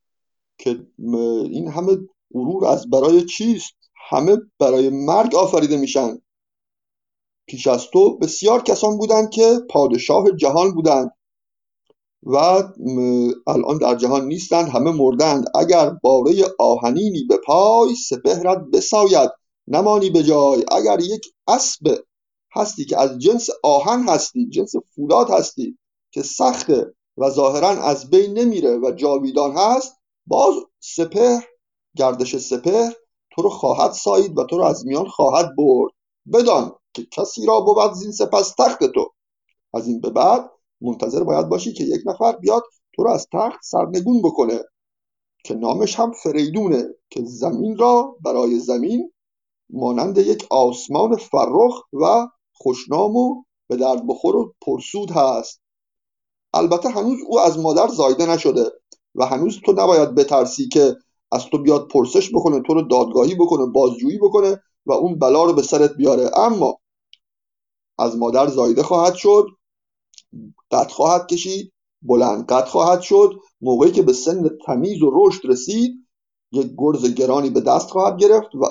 که این همه غرور از برای چیست؟ همه برای مرگ آفریده میشن. پیش از تو بسیار کسان بودند که پادشاه جهان بودند و الان در جهان نیستند همه مردند. اگر باره آهنینی به پای سپهرت بساید نمانی به جای. اگر یک اسب هستی که از جنس آهن هستی جنس فولاد هستی که سخته و ظاهرا از بین نمیره و جاویدان هست باز سپهر گردش سپهر تو رو خواهد سایید و تو رو از میان خواهد برد. بدان که کسی را بود زین سپس تخت تو. از این به بعد منتظر باید باشی که یک نفر بیاد تو رو از تخت سرنگون بکنه که نامش هم فریدونه که زمین را برای زمین مانند یک آسمان فرخ و خوشنام و به درد بخور و پرسود هست. البته هنوز او از مادر زایده نشده و هنوز تو نباید بترسی که از تو بیاد پرسش بکنه تو رو دادگاهی بکنه بازجویی بکنه و اون بلا رو به سرت بیاره. اما از مادر زایده خواهد شد قد خواهد کشید بلند قد خواهد شد. موقعی که به سن تمیز و رشد رسید یک گرز گرانی به دست خواهد گرفت و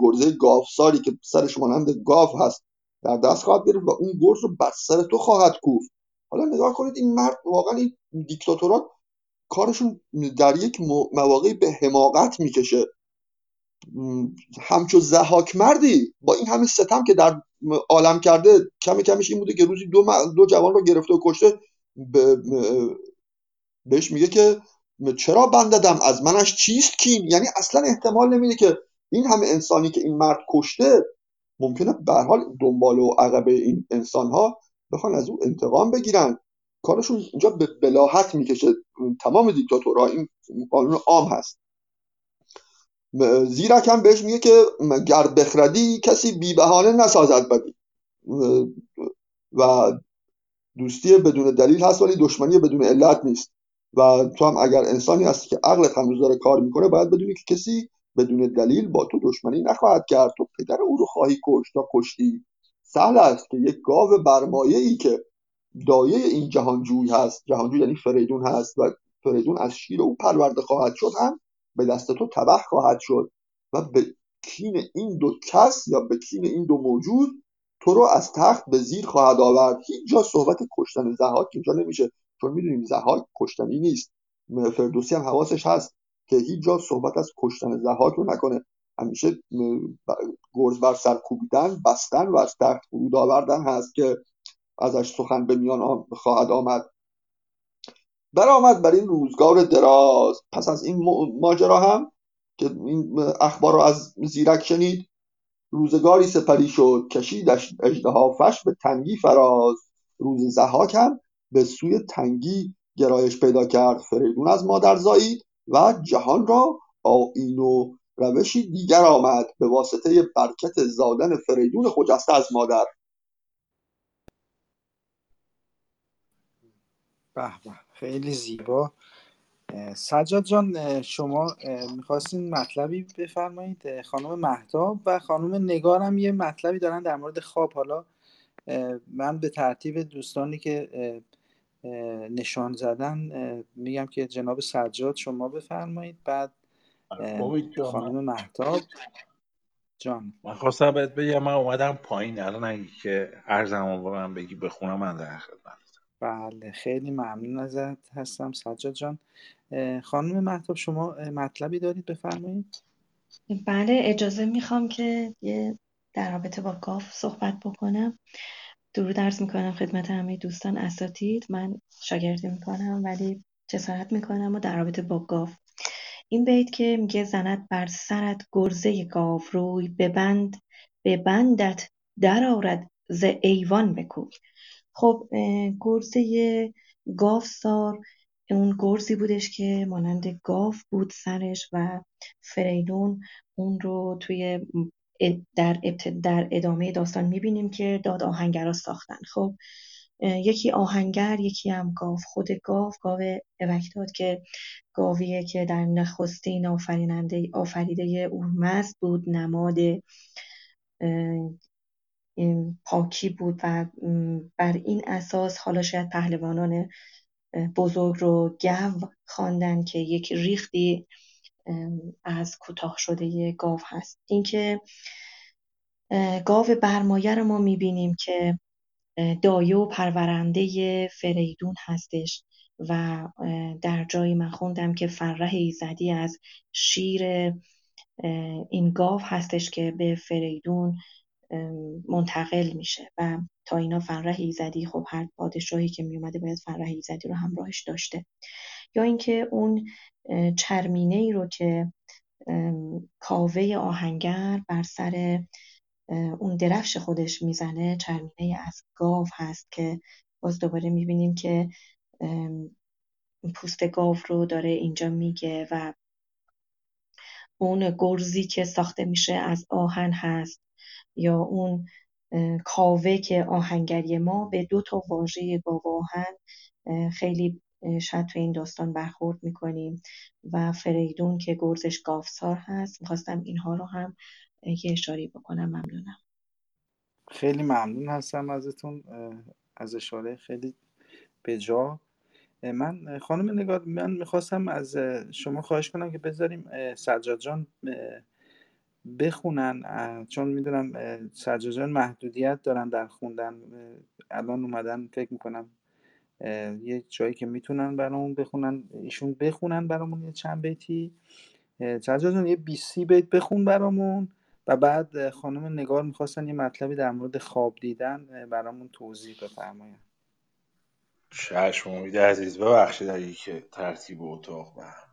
گرزه گاوساری که سرش مانند گاو هست در دست خواهد گرفت و اون گرز رو بر سر تو خواهد کوفت. حالا نگاه کنید این مرد واقعا این دیکتاتورات کارشون در یک مواقعی به حماقت می‌کشه. همچو زهاک مردی. با این همه ستم که در عالم کرده کمی کمیش این بوده که روزی دو, دو جوان رو گرفته و کشته بهش میگه که چرا بنددم؟ از منش چیست کین؟ یعنی اصلا احتمال نمیده که این همه انسانی که این مرد کشته ممکنه به حال دنبال و عقبه این انسان ها بخوان از او انتقام بگیرن. کارشون اینجا به بلاحت می‌کشه. تمام دیکتاتورها این قانون عام هست. زیرک هم بهش میگه که گر بخردی کسی بی بهانه نسازد بدی. و دوستی بدون دلیل هست ولی دشمنی بدون علت نیست. و تو هم اگر انسانی هستی که عقلت هنوز داره کار می‌کنه باید بدونی که کسی بدون دلیل با تو دشمنی نخواهد کرد. تو پدر او رو خواهی کشت تا کشتی. سهل است که یک گاو برمایه ای که دایه این جهانجوی هست جهانجوی یعنی فریدون هست و فریدون از شیر او پرورده خواهد شد هم به دست تو تبه خواهد شد و به کین این دو کس یا به کین این دو موجود تو رو از تخت به زیر خواهد آورد. هیچ جا صحبت کشتن زهاک اینجا نمیشه چون می‌دونیم زهاک کشتنی نیست. فردوسی هم حواسش هست که هیچ جا صحبت از کشتن زهاک رو نکنه. همیشه گرز بر سر کوبیدن بستن و از تخت فرود آوردن هست که ازش سخن به میان خواهد آمد. برآمد بر این روزگار دراز. پس از این ماجرا هم که این اخبار رو از زیرک شنید روزگاری سپری شد. کشید اجده فش به تنگی فراز. روز زهاک هم به سوی تنگی گرایش پیدا کرد. فریدون از مادر زایید و جهان را آیین و روشی دیگر آمد به واسطه برکت زادن فریدون خجسته از مادر. به خیلی زیبا. سجاد جان شما می‌خواستین مطلبی بفرمایید؟ خانم مهتاب و خانم نگارم یه مطلبی دارن در مورد خواب. حالا من به ترتیب دوستانی که نشان زدن میگم که جناب سجاد شما بفرمایید. بعد خانم مهتاب جان. من خواستم بهت بگم من اومدم پایین الان اگه که ارزم به من بگی بخونم من در خدمت بله خیلی ممنون ازت هستم سجاد جان. خانم مهتاب شما مطلبی دارید بفرمایید؟ بله اجازه می‌خوام که یه در رابطه با گاف صحبت بکنم. درود عرض می‌کنم خدمت همه دوستان اساتید. من شاگردی می‌کنم ولی جسارت می‌کنم و در رابطه با گاف این بیت که میگه زند بر سرت گرزه گاو روی ببند ببندت در آرد ز ایوان بکوی. خب گرزه گاوسار اون گرزی بودش که مانند گاو بود سرش و فریدون اون رو توی در, در ادامه داستان می‌بینیم که داد آهنگرا ساختن. خب یکی آهنگر یکی هم گاو خود گاو گاو اوکتاد که گاویه که در نخستین آفریننده آفریده اورمزد بود نماد پاکی بود و بر این اساس حالا شاید پهلوانان بزرگ رو گو خواندن که یک ریختی از کوتاه شده گاو هست. اینکه گاو برمایه رو ما می‌بینیم که دایه و پرورنده فریدون هستش. و در جایی من خوندم که فرح ایزدی از شیر این گاو هستش که به فریدون منتقل میشه و تا اینا فرح ایزدی خب هر پادشاهی که میومده باید فرح ایزدی رو همراهش داشته. یا اینکه اون چرمینه ای رو که کاوه آهنگر بر سر اون درفش خودش می‌زنه چرمینه از گاو هست که باز دوباره می‌بینیم که پوست گاو رو داره اینجا میگه و اون گرزی که ساخته میشه از آهن هست یا اون کاوه که آهنگری ما به دو تا واژه گاو آهن خیلی شاید تو این داستان برخورد می‌کنیم و فریدون که گرزش گاوسار هست می‌خواستم اینها رو هم یه اشاری بکنم. ممنونم. خیلی ممنون هستم ازتون از اشاره. خیلی بجا. من خانم نگار من می‌خواستم از شما خواهش کنم که بذاریم سجاد جان بخونن چون می‌دونم سجاد جان محدودیت دارن در خوندن الان اومدن فکر می‌کنم یه جایی که می‌تونن برامون بخونن ایشون بخونن برامون یه چند بیتی. سجاد جان یه 20 بیت بخون برامون و بعد خانم نگار می‌خواستن یه مطلبی در مورد خواب دیدن برامون توضیح بفرماین چشم امید عزیز ببخشید اگه که ترتیب اتاق به هم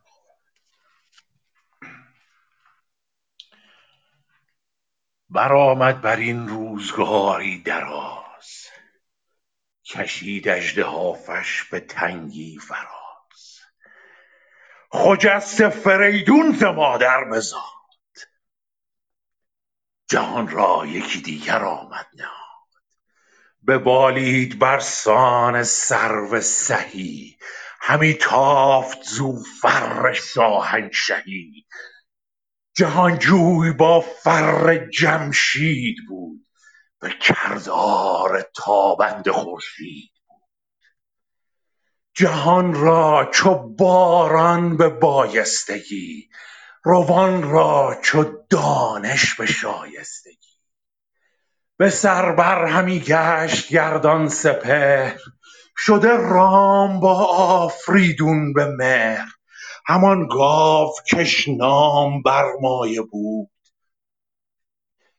برآمد بر این روزگاری دراز کشید اژدهافش به تنگی فراز. خجسته فریدون ز مادر بزاد. جهان را یکی دیگر آمد نهاد. ببالید برسان سرو سهی. همی تافت زو فر شاهنشهی. جهانجوی با فر جمشید بود. به کردار تابنده خورشید جهان را چو باران به بایستگی. روان را چو دانش به شایستگی. به سر بر همی گشت گردان سپهر. شده رام با آفریدون به مهر. همان گاوکش نام برمایه بود.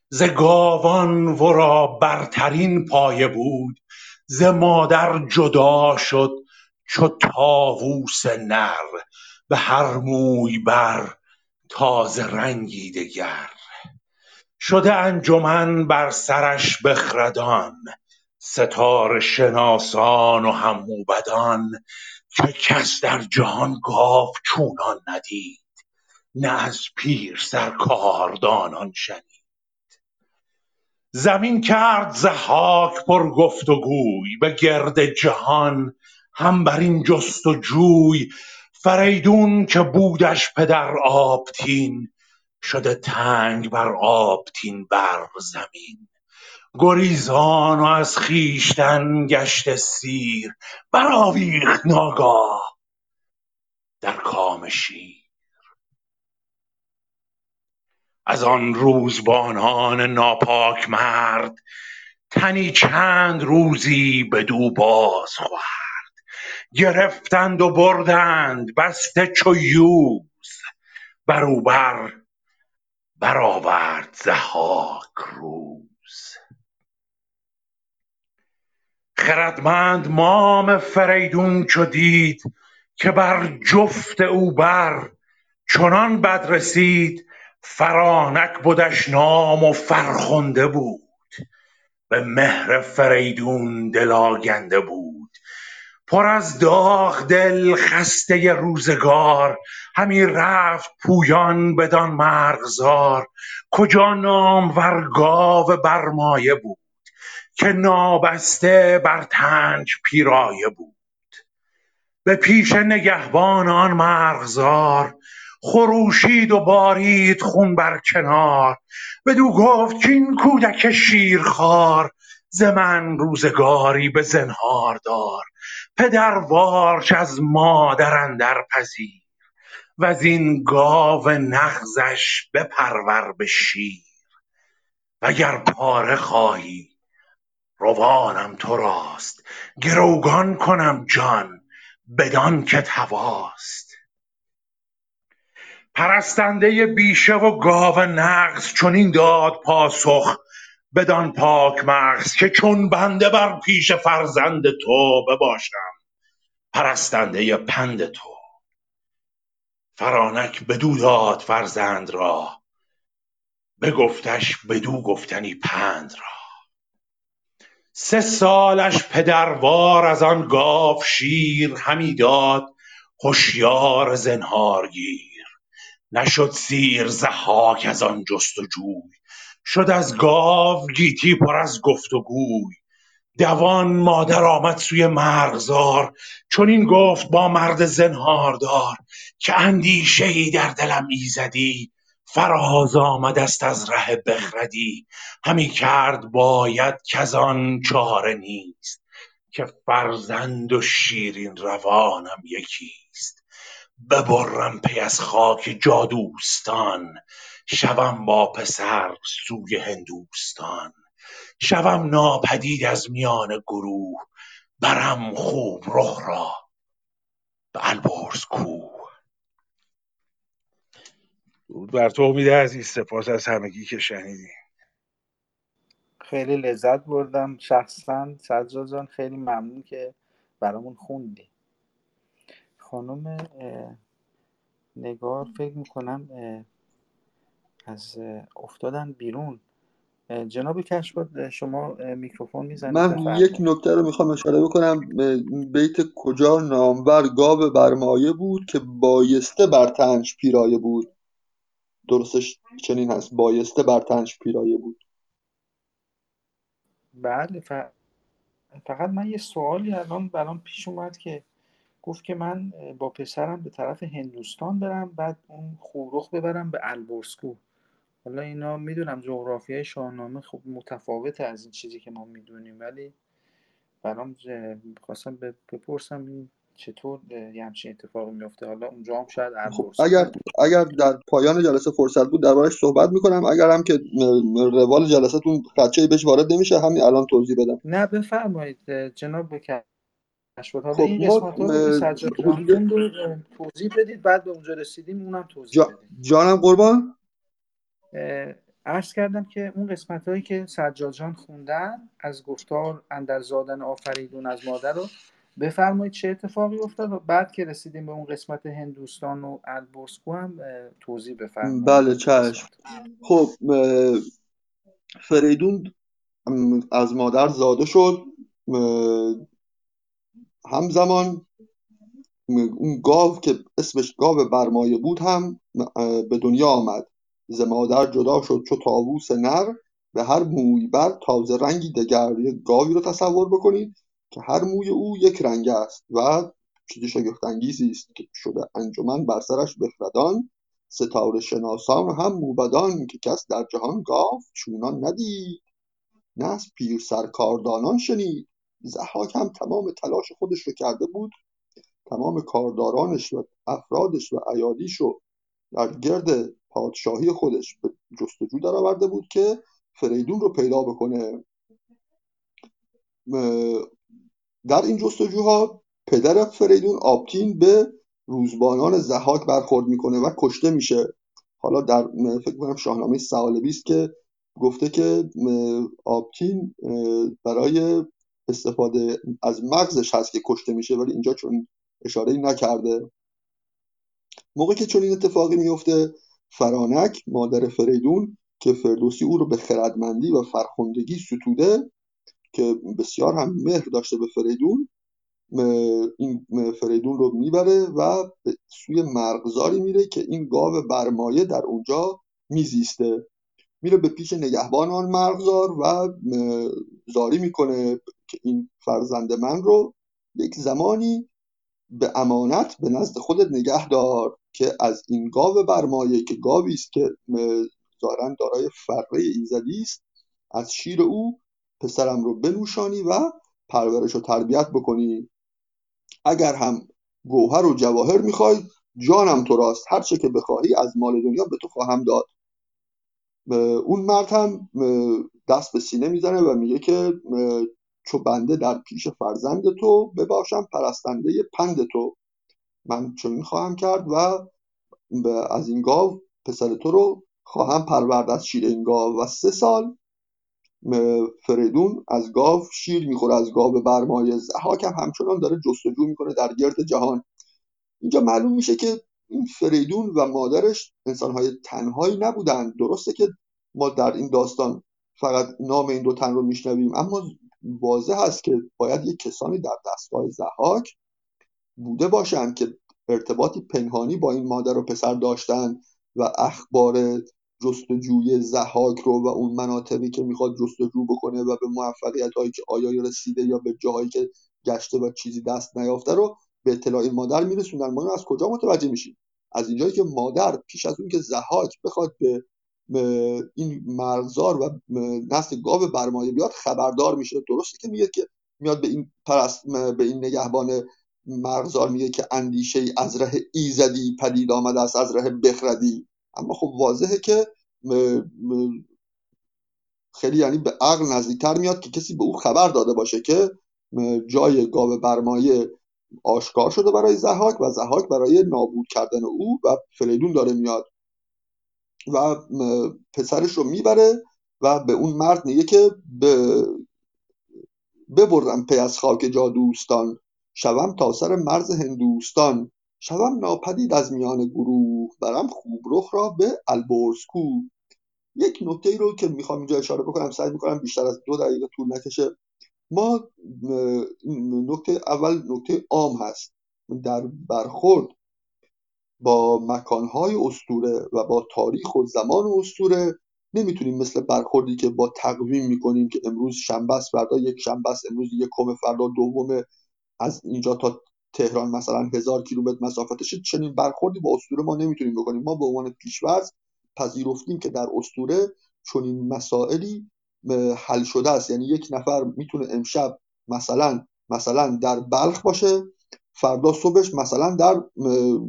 ز گاوان ورا برترین پایه بود. ز مادر جدا شد چو طاووس نر. به هر موی بر تازه رنگی دگر. شده انجمن بر سرش بخردان ستاره شناسان و هم موبدان که کس در جهان گاو چونان ندید نه از پیرسر کاردانان شنید. زمین کرد ضحاک پر گفت و گوی به گرد جهان هم بر این جست و جوی فریدون که بودش پدر آبتین شده تنگ بر آبتین بر زمین. گریزان و از خویشتن گشته سیر برآویخت ناگاه در کام شیر. از آن روزبانان ناپاک مرد تنی چند روزی بدو باز خورد. گرفتند و بردند بسته چو یوز. بر او بر برآورد ضحاک روز. خردمند مام فریدون چو دید که بر جفت او بر. چنان بد رسید فرانک بدش نام و فرخنده بود. به مهر فریدون دل آگنده بود. پر از داغ دل خسته روزگار همی رفت پویان بدان مرغزار کجا نامور گاو برمایه بود که نابسته بر تنش پیرایه بود. به پیش نگهبان آن مرغزار خروشید و بارید خون بر کنار. بدو گفت کاین کودک شیرخوار ز من روزگاری به زنهار دار. پدروارش از مادر اندر پذیر. وزین گاو نغزش بپرور به شیر. وگر پاره خواهی روانم تو راست. گروگان کنم جان بدانکت هواست پرستنده بیشه و گاو نغز چنین داد پاسخ بدان پاک مغز که چون بنده بر پیش فرزند تو بباشم. پرستنده پند تو. فرانک بدو داد فرزند را. بگفتش بدو گفتنی پند را. سه سالش پدروار از آن گاو شیر همی داد هشیار زنهارگیر نشد سیر ضحاک از آن جست و جوی. شد از گاو گیتی پر از گفت و گوی. دوان مادر آمد سوی مرغزار چنین گفت با مرد زنهاردار که اندیشه ای در دلم ایزدی فراز آمدست از ره بخردی. همی کرد باید کز آن چاره نیست که فرزند و شیرین روانم یکیست. ببرم پی از خاک جادوستان شوم با پسر سوی هندوستان. شوم ناپدید از میان گروه برم خوب رخ را به البرز کوه. درود بر تو امید عزیز سپاس از همگی که شنیدیم خیلی لذت بردم شخصا. سجاد جان خیلی ممنون که برامون خوندی. خانم نگار فکر می‌کنم از افتادن بیرون. جناب کشفات شما میکروفون می‌زنید من یک نکته رو می‌خوام اشاره بکنم. بیت کجا نامور گاو برمایه بود که بایسته بر تنش پیرایه بود؟ درستش چنین هست. بایسته بر تنش پیرایه بود. بله ف- فقط من یه سوالی الان برام پیش اومد که گفت که من با پسرم به طرف هندوستان برم بعد اون خوروخ ببرم به البرزکو. حالا اینا می‌دونم جغرافیای شاهنامه خب متفاوته از این چیزی که ما می‌دونیم ولی برام خواستم بپرسم این چطور یه همچین اتفاقی میفته حالا اونجا هم شاید خب اگر اگر در پایان جلسه فرصت بود دربارش صحبت می‌کنم. اگر هم که روال جلسهتون خدشه‌ای بهش وارد نمیشه همین الان توضیح بدم. نه بفرمایید. جناب حالا خب این قسمت ها رو توضیح بدید بعد به اونجا رسیدیم اونم توضیح جا بدید جانم قربان؟ عرض کردم که اون قسمت هایی که سجاد جان خوندن از گفتار اندر زادن آفریدون از مادر رو بفرمایید چه اتفاقی افتاد و بعد که رسیدیم به اون قسمت هندوستان و البرزکو هم توضیح بفرمایید. بله چشم. خب فریدون از مادر زاده شد. همزمان اون گاو که اسمش گاو برمایه بود هم به دنیا آمد. ز مادر جدا شد چو طاووس نر به هر موی بر تازه رنگی دگر یک گاوی رو تصور بکنید که هر موی او یک رنگ است و چیز شگفت انگیزی است که شده انجمن بر سرش بخردان ستاره شناسان هم موبدان که کس در جهان گاو چونان ندید. نه از پیر سرکاردانان شنید. ضحاک هم تمام تلاش خودش رو کرده بود. تمام کاردارانش و افرادش و ایادیش رو در گرد پادشاهی خودش به جستجو درآورده بود که فریدون رو پیدا بکنه. در این جستجوها پدر فریدون آپتین به روزبانان زحاک برخورد می‌کنه و کشته میشه. حالا در فکر کنم شاهنامه سهالبی است که گفته که آپتین برای استفاده از مغزش هست که کشته میشه ولی اینجا چون اشاره نکرده. موقعی که چنین اتفاقی میفته فرانک مادر فریدون که فردوسی او رو به خردمندی و فرخندگی ستوده که بسیار هم مهر داشته به فریدون این فریدون رو می‌بره و به سوی مرغزاری میره که این گاو برمایه در اونجا میزیسته. میره به پیش نگهبان آن مرغزار و زاری می‌کنه که این فرزند من رو. یک زمانی به امانت به نزد خودت نگه دار که از این گاو برمایه که گاوی است که ظاهرا دارای فره ایزدی است از شیر او پسرم رو بنوشانی و پرورش و تربیت بکنی. اگر هم گوهر و جواهر می‌خوای جانم تو راست. هر چه که بخواهی از مال دنیا به تو خواهم داد. اون مرد هم دست به سینه می‌زنه و میگه که چو بنده در پیش فرزند تو بباشم پرستنده پند تو. من چنین خواهم کرد و از این گاو پسر تو رو خواهم پرورد از شیر این گاو. و سه سال فریدون از گاو شیر می‌خوره از گاو برمایه. زحاک هم همچنان داره جستجو می‌کنه در گرد جهان. اینجا معلوم میشه که این فریدون و مادرش انسانهای تنهایی نبودند. درسته که ما در این داستان فقط نام این دو تن رو میشنویم اما واضح هست که باید یک کسانی در دستگاه زحاک بوده باشند که ارتباطی پنهانی با این مادر و پسر داشتن و اخبار جستجوی زحاک رو و اون مناطقی که می‌خواد جستجو بکنه و به موفقیت هایی که آیا رسیده یا به جاهایی که گشته و چیزی دست نیافته رو به اطلاع این مادر میرسوندن. ما از کجا متوجه میشیم؟ از اینجایی که مادر پیش از اون که زحاک بخواد به این مرزار و نسل گاو برمایه بیاد خبردار میشه. درسته که میگه که میاد به این پرست به این نگهبان مرغزار میگه که اندیشه ای از ره ایزدی پدید آمده است از ره بخردی. اما خب واضحه که خیلی یعنی به عقل نزدیکتر میاد که کسی به او خبر داده باشه که جای گاو برمایه آشکار شده برای زحاک و زحاک برای نابود کردن او و فریدون داره میاد. و پسرش رو می‌بره و به اون مرد میگه که به ببرم پی از خاک جادوستان شوم تا سر مرز هندوستان. شوم ناپدید از میان گروه برم خوب رخ را به البرز کو. یک نکته رو که می‌خوام اینجا اشاره بکنم سعی می‌کنم بیشتر از دو دقیقه طول نکشه. ما نکته اول نکته عام هست. در برخورد با مکانهای استوره و با تاریخ و زمان استوره نمی‌تونیم مثل برخوردی که با تقویم می‌کنیم که امروز شنبه است فردا یک شنبه است امروز یکم فردا دوم. از اینجا تا تهران مثلا هزار کیلومتر مسافتشه چنین برخوردی با اسطوره ما نمی‌تونیم بکنیم. ما به عنوان پیشورز پذیرفتیم که در اسطوره چنین مسائلی حل شده است. یعنی یک نفر می‌تونه امشب مثلا مثلا در بلخ باشه فردا صبحش مثلا در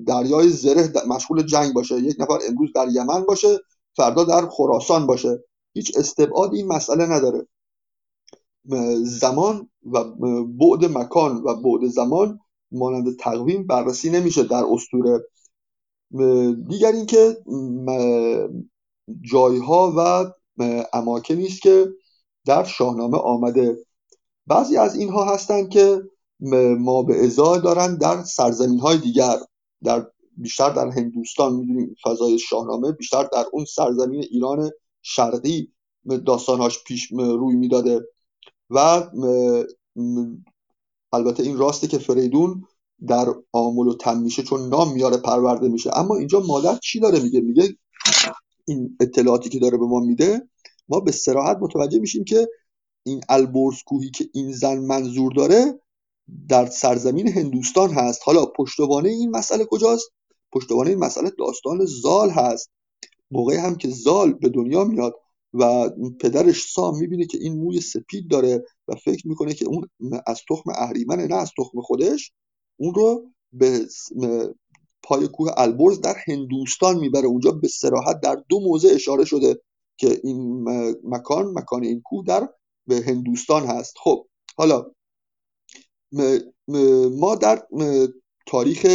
دریای زره مشغول جنگ باشه. یک نفر امروز در یمن باشه فردا در خراسان باشه. هیچ استبعاد این مسئله نداره. زمان و بعد مکان و بعد زمان مانند تقویم بررسی نمیشه در استوره دیگر اینکه جایها و اماکنی است که در شاهنامه آمده. بعضی از اینها هستند که ما به ازای دارند در سرزمین های دیگر در بیشتر در هندوستان می‌دونیم فضای شاهنامه بیشتر در اون سرزمین ایران شرقی داستانهاش پیش روی می‌داده و البته این راسته که فریدون در آمل و تمیشه چون نام میاره پرورده میشه. اما اینجا مادر چی داره میگه؟ میگه این اطلاعاتی که داره به ما میده ما به سراحت متوجه میشیم که این البرز کوهی که این زن منظور داره در سرزمین هندوستان هست. حالا پشتوانه این مسئله کجاست؟ پشتوانه این مسئله داستان زال هست. موقعی هم که زال به دنیا میاد و پدرش سام می‌بینه که این موی سپید داره و فکر می‌کنه که اون از تخم اهریمنه نه از تخم خودش. اون رو به پای کوه البرز در هندوستان می‌بره. اونجا به سراحت در دو موضع اشاره شده که این مکان مکان این کوه در به هندوستان هست. خب حالا ما در تاریخ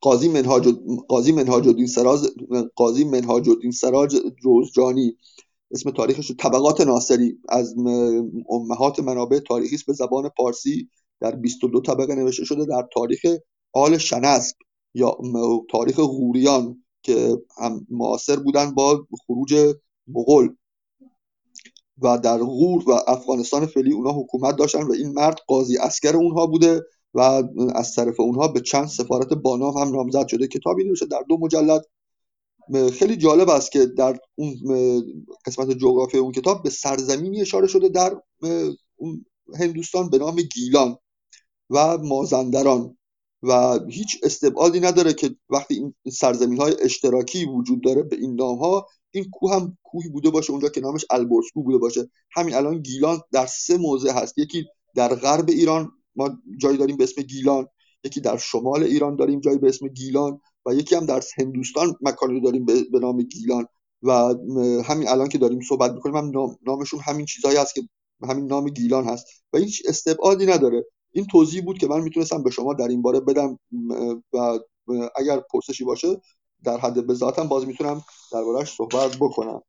قاضی منهاج قاضی منهاج الدین سراج قاضی منهاج الدین سراج روزجانی اسم تاریخش طبقات ناصری از امهات منابع تاریخی به زبان پارسی در 22 طبقه نوشته شده در تاریخ آل شنسب یا تاریخ غوریان که هم معاصر بودن با خروج مغول. و در غور و افغانستان فعلی اونها حکومت داشتن و این مرد قاضی اسکر اونها بوده و از طرف اونها به چند سفارت بانام هم نامزد شده. کتابی نوشته در دو مجلد. خیلی جالب است که در اون قسمت جغرافی اون کتاب به سرزمینی اشاره شده در هندوستان به نام گیلان و مازندران و هیچ استبعادی نداره که وقتی این سرزمین های اشتراکی وجود داره به این نام ها این کوه هم کوهی بوده باشه اونجا که نامش البرسکو بوده باشه. همین الان گیلان در سه موضع هست. یکی در غرب ایران ما جایی داریم به اسم گیلان یکی در شمال ایران داریم جایی به اسم گیلان و یکی هم در هندوستان مکانی داریم به نام گیلان. و همین الان که داریم صحبت می‌کنیم هم نامشون همین چیزهایی هست که همین نام گیلان هست و هیچ استبعادی نداره. این توضیح بود که من می‌تونستم به شما در این باره بدم و اگر پرسشی باشه در حد بذاتم باز می‌تونم دربارهش صحبت بکنم.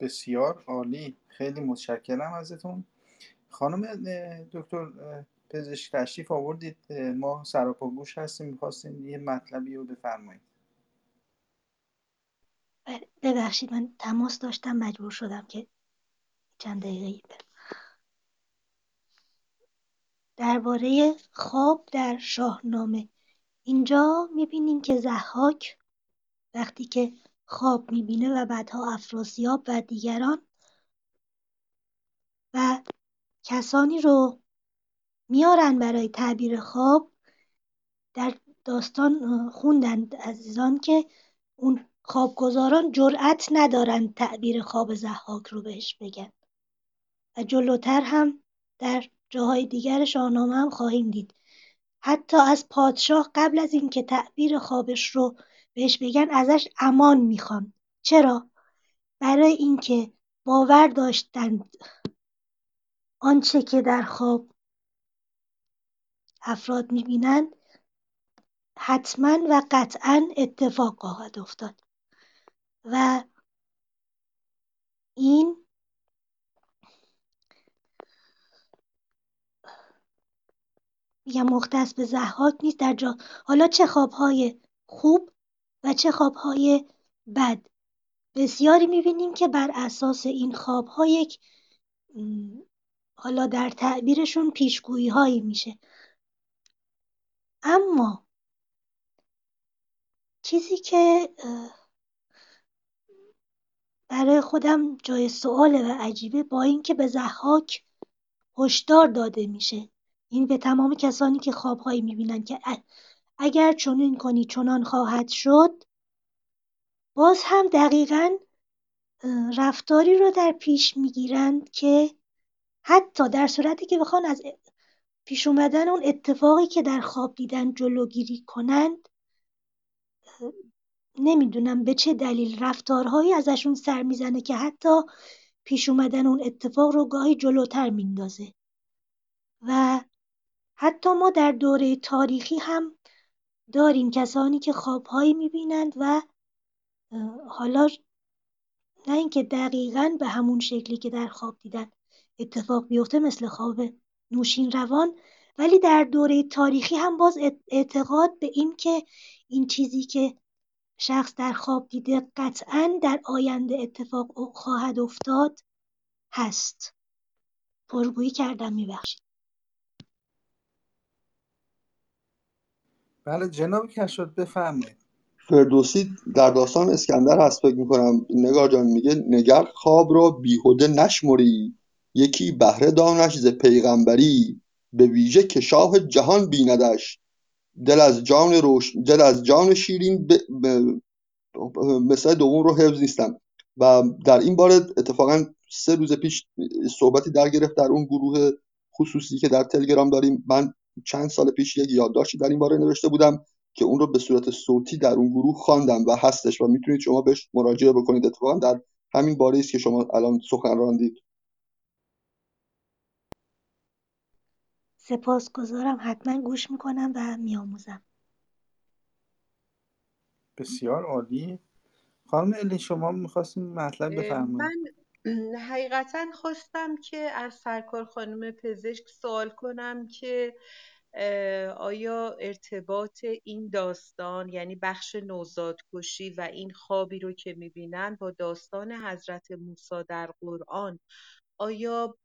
بسیار عالی. خیلی متشکرم ازتون. خانم دکتر پزشک تشریف آوردید. ما سراپا گوش هستیم. می‌خواستیم یه مطلبی رو بفرمایید. بله، ببخشید من تماس داشتم. مجبور شدم که چند دقیقه درباره خواب در شاهنامه. اینجا می‌بینیم که ضحاک وقتی که خواب می‌بینه و بعدها افراسیاب و دیگران و کسانی رو میارن برای تعبیر خواب در داستان خوندند عزیزان که اون خوابگزاران جرأت ندارند تعبیر خواب ضحاک رو بهش بگن. و جلوتر هم در جاهای دیگر شاهنامه هم خواهیم دید. حتی از پادشاه قبل از اینکه تعبیر خوابش رو بهش بگن ازش امان می‌خوان. چرا؟ برای اینکه باور داشتند آنچه که در خواب افراد می‌بینند حتما و قطعا اتفاق خواهد افتاد. و این میگم مختص به ضحاک نیست در جا حالا چه خوابهای خوب و چه خوابهای بد. بسیاری می‌بینیم که بر اساس این خوابها یک حالا در تعبیرشون پیشگویی هایی میشه. اما چیزی که برای خودم جای سواله و عجیبه با اینکه به ضحاک هشدار داده میشه. این به تمام کسانی که خوابهایی می‌بینند که اگر چنین کنی چنان خواهد شد باز هم دقیقا رفتاری رو در پیش می‌گیرند که حتی در صورتی که بخوان از پیش اومدن اون اتفاقی که در خواب دیدن جلوگیری کنند نمی‌دونم به چه دلیل رفتارهایی ازشون سر می‌زنه که حتی پیش اومدن اون اتفاق رو گاهی جلوتر میندازه. و حتی ما در دوره تاریخی هم داریم کسانی که خوابهایی می‌بینند و حالا نه اینکه دقیقا به همون شکلی که در خواب دیدن اتفاق بیفته مثل خواب نوشین روان ولی در دوره تاریخی هم باز اعتقاد به این که این چیزی که شخص در خواب دیده قطعا در آینده اتفاق خواهد افتاد هست. پرگویی کردم میبخشید. بله جناب کشاد بفرمایید. فردوسی در داستان اسکندر هست فکر می‌کنم نگار جان میگه نگر خواب را بیهوده نشمری یکی بهره دانش ز پیغمبری به ویژه که شاه جهان بیندش. دل از جان روش دل از جان شیرین ب... ب... مثال دوم رو حفظ نیستم. و در این باره اتفاقا سه روز پیش صحبتی در گرفت در اون گروه خصوصی که در تلگرام داریم. من چند سال پیش یک یادداشتی در این باره نوشته بودم که اون رو به صورت صوتی در اون گروه خواندم و هستش و می‌تونید شما بهش مراجعه بکنید. اتفاقا در همین باره است که شما الان سخن راندید سپاسگزارم. حتما گوش می‌کنم و میآموزم. بسیار عالی. خانم الی شما می‌خواستیم مطلب بفرمایید من حقیقتا خواستم که از سرکار خانم پزشک سوال کنم که آیا ارتباط این داستان یعنی بخش نوزادکشی و این خوابی رو که می‌بینن با داستان حضرت موسی در قرآن آیا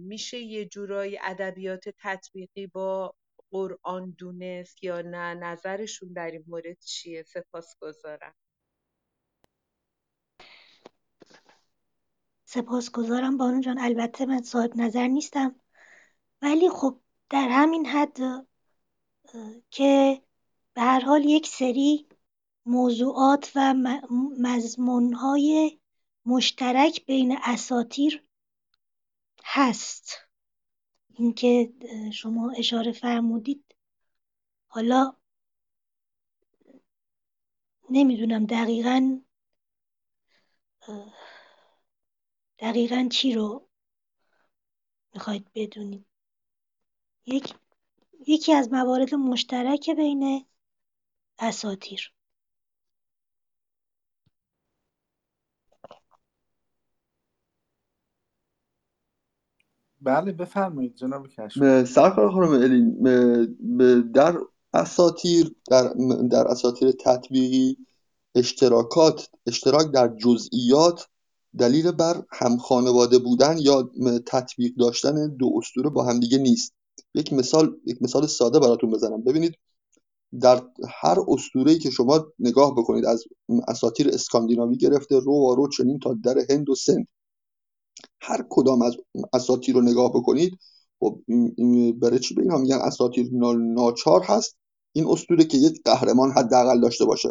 میشه یه جورایی ادبیات تطبیقی با قرآن دونست یا نه؟ نظرشون در این مورد چیه؟ سپاسگزارم. سپاسگزارم بانو جان. البته من صاحب نظر نیستم. ولی خب در همین حد که به هر حال یک سری موضوعات و مضمونهای مشترک بین اساتیر هست. اینکه شما اشاره فرمودید. حالا نمی‌دونم دقیقا دقیقا چی رو می‌خواید بدونید؟ یک یکی از موارد مشترک بین اساتیر. بله بفرمایید جناب کشف. سرکار خانم الین در اساتیر در, در اساتیر تطبیقی اشتراکات اشتراک در جزئیات دلیل بر هم خانواده بودن یا تطبیق داشتن دو اسطوره با همدیگه نیست. یک مثال یک مثال ساده براتون بزنم. ببینید در هر اسطوره‌ای که شما نگاه بکنید از اساطیر اسکاندیناوی گرفته رو و رو چنین تا در هند و سند. هر کدام از اساطیر رو نگاه بکنید خب برای چی به اینها میگن اساطیر ناچار هست؟ این اسطوره که یک قهرمان حداقل داشته باشه.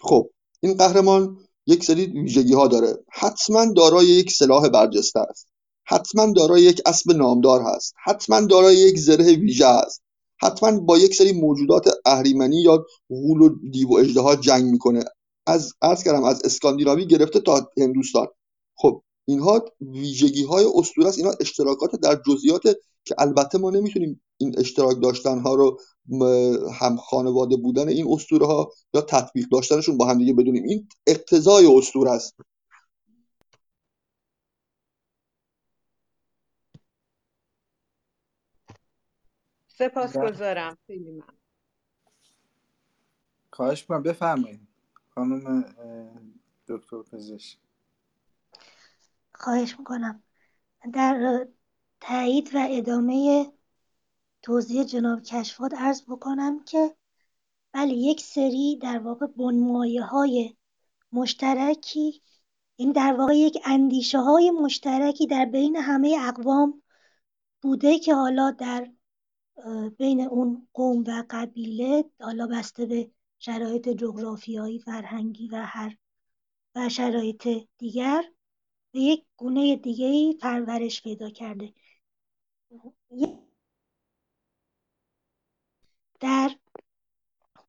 خب این قهرمان یک سری ویژگی ها داره. حتما دارای یک سلاح برجسته است. حتما دارای یک اسب نامدار هست. حتما دارای یک زره ویژه است. حتما با یک سری موجودات اهریمنی یا غول و دیو و اژدها جنگ می‌کنه. از عرض کردم از اسکاندیناوی گرفته تا هندوستان. خب اینها ویژگی های اسطوره است. اینها اشتراکات در جزئیات که البته ما نمی‌تونیم این اشتراک داشتن ها رو هم خانواده بودن این اسطوره ها یا تطبیق داشتنشون با هم دیگه بدونیم. این اقتضای اسطوره است. سپاسگزارم. خیلی من خواهش می‌کنم. بفرمایید. خانم دکتر پزشک. خواهش می‌کنم. در تایید و ادامه توضیح جناب کشفات عرض بکنم که بله یک سری در واقع بنمایه های مشترکی این در واقع یک اندیشه های مشترکی در بین همه اقوام بوده که حالا در بین اون قوم و قبیله حالا بسته به شرایط جغرافیایی فرهنگی و هر و شرایط دیگر به یک گونه دیگه پرورش پیدا کرده. در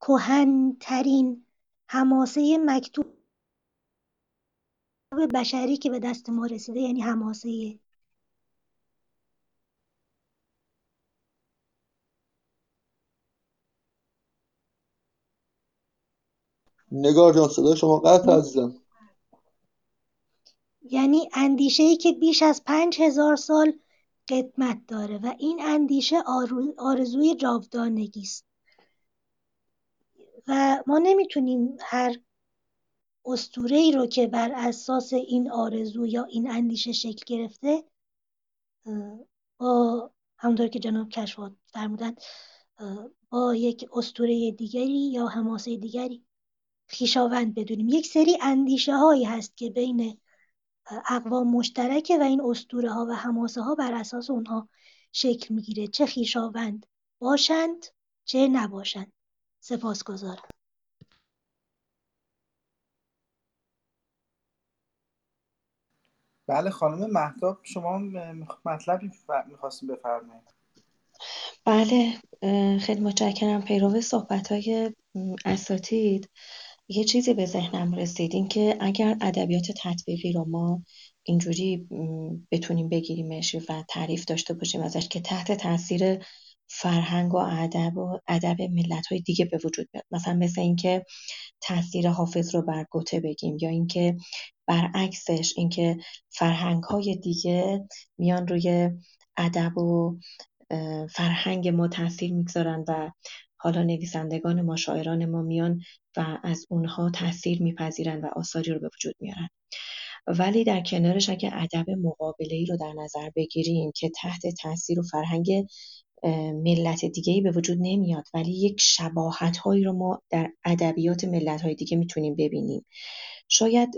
کهن‌ترین حماسه مکتوب بشری که به دست ما رسیده یعنی حماسه نگار جان صدای شما قطع عزیزم. یعنی اندیشه‌ای که بیش از پنج هزار سال قدمت داره و این اندیشه آرزوی جاودانگی است. و ما نمی‌تونیم هر اسطوره‌ای رو که بر اساس این آرزو یا این اندیشه شکل گرفته با همونطور که جناب کشفات فرمودن با یک اسطوره دیگری یا حماسه دیگری خویشاوند بدونیم. یک سری اندیشه هایی هست که بین اقوام مشترکه و این اسطوره ها و حماسه ها بر اساس اونها شکل می‌گیره. چه خویشاوند باشند چه نباشند. سپاسگزارم. بله خانم مهتاب شما مطلبی می‌خواستیم بفرمایید. بله خیلی متشکرم پیرو صحبت های اساتید. یه چیزی به ذهنم رسید این که اگر ادبیات تطبیقی رو ما اینجوری بتونیم بگیریمش و تعریف داشته باشیم ازش که تحت تاثیر فرهنگ و ادب و ادب ملت های دیگه به وجود بیاد. مثلا مثل اینکه تاثیر حافظ رو بر گوته بگیم یا اینکه برعکسش اینکه فرهنگ های دیگه میان روی ادب و فرهنگ ما تاثیر می‌گذارن و حالا نویسندگان ما شاعران ما میان و از اونها تاثیر میپذیرن و آثاری رو به وجود میارن. ولی در کنارش اگه ادب مقابله ای رو در نظر بگیریم که تحت تاثیر و فرهنگ ملت دیگه ای به وجود نمیاد. ولی یک شباهت هایی رو ما در ادبیات ملت های دیگه می‌تونیم ببینیم. شاید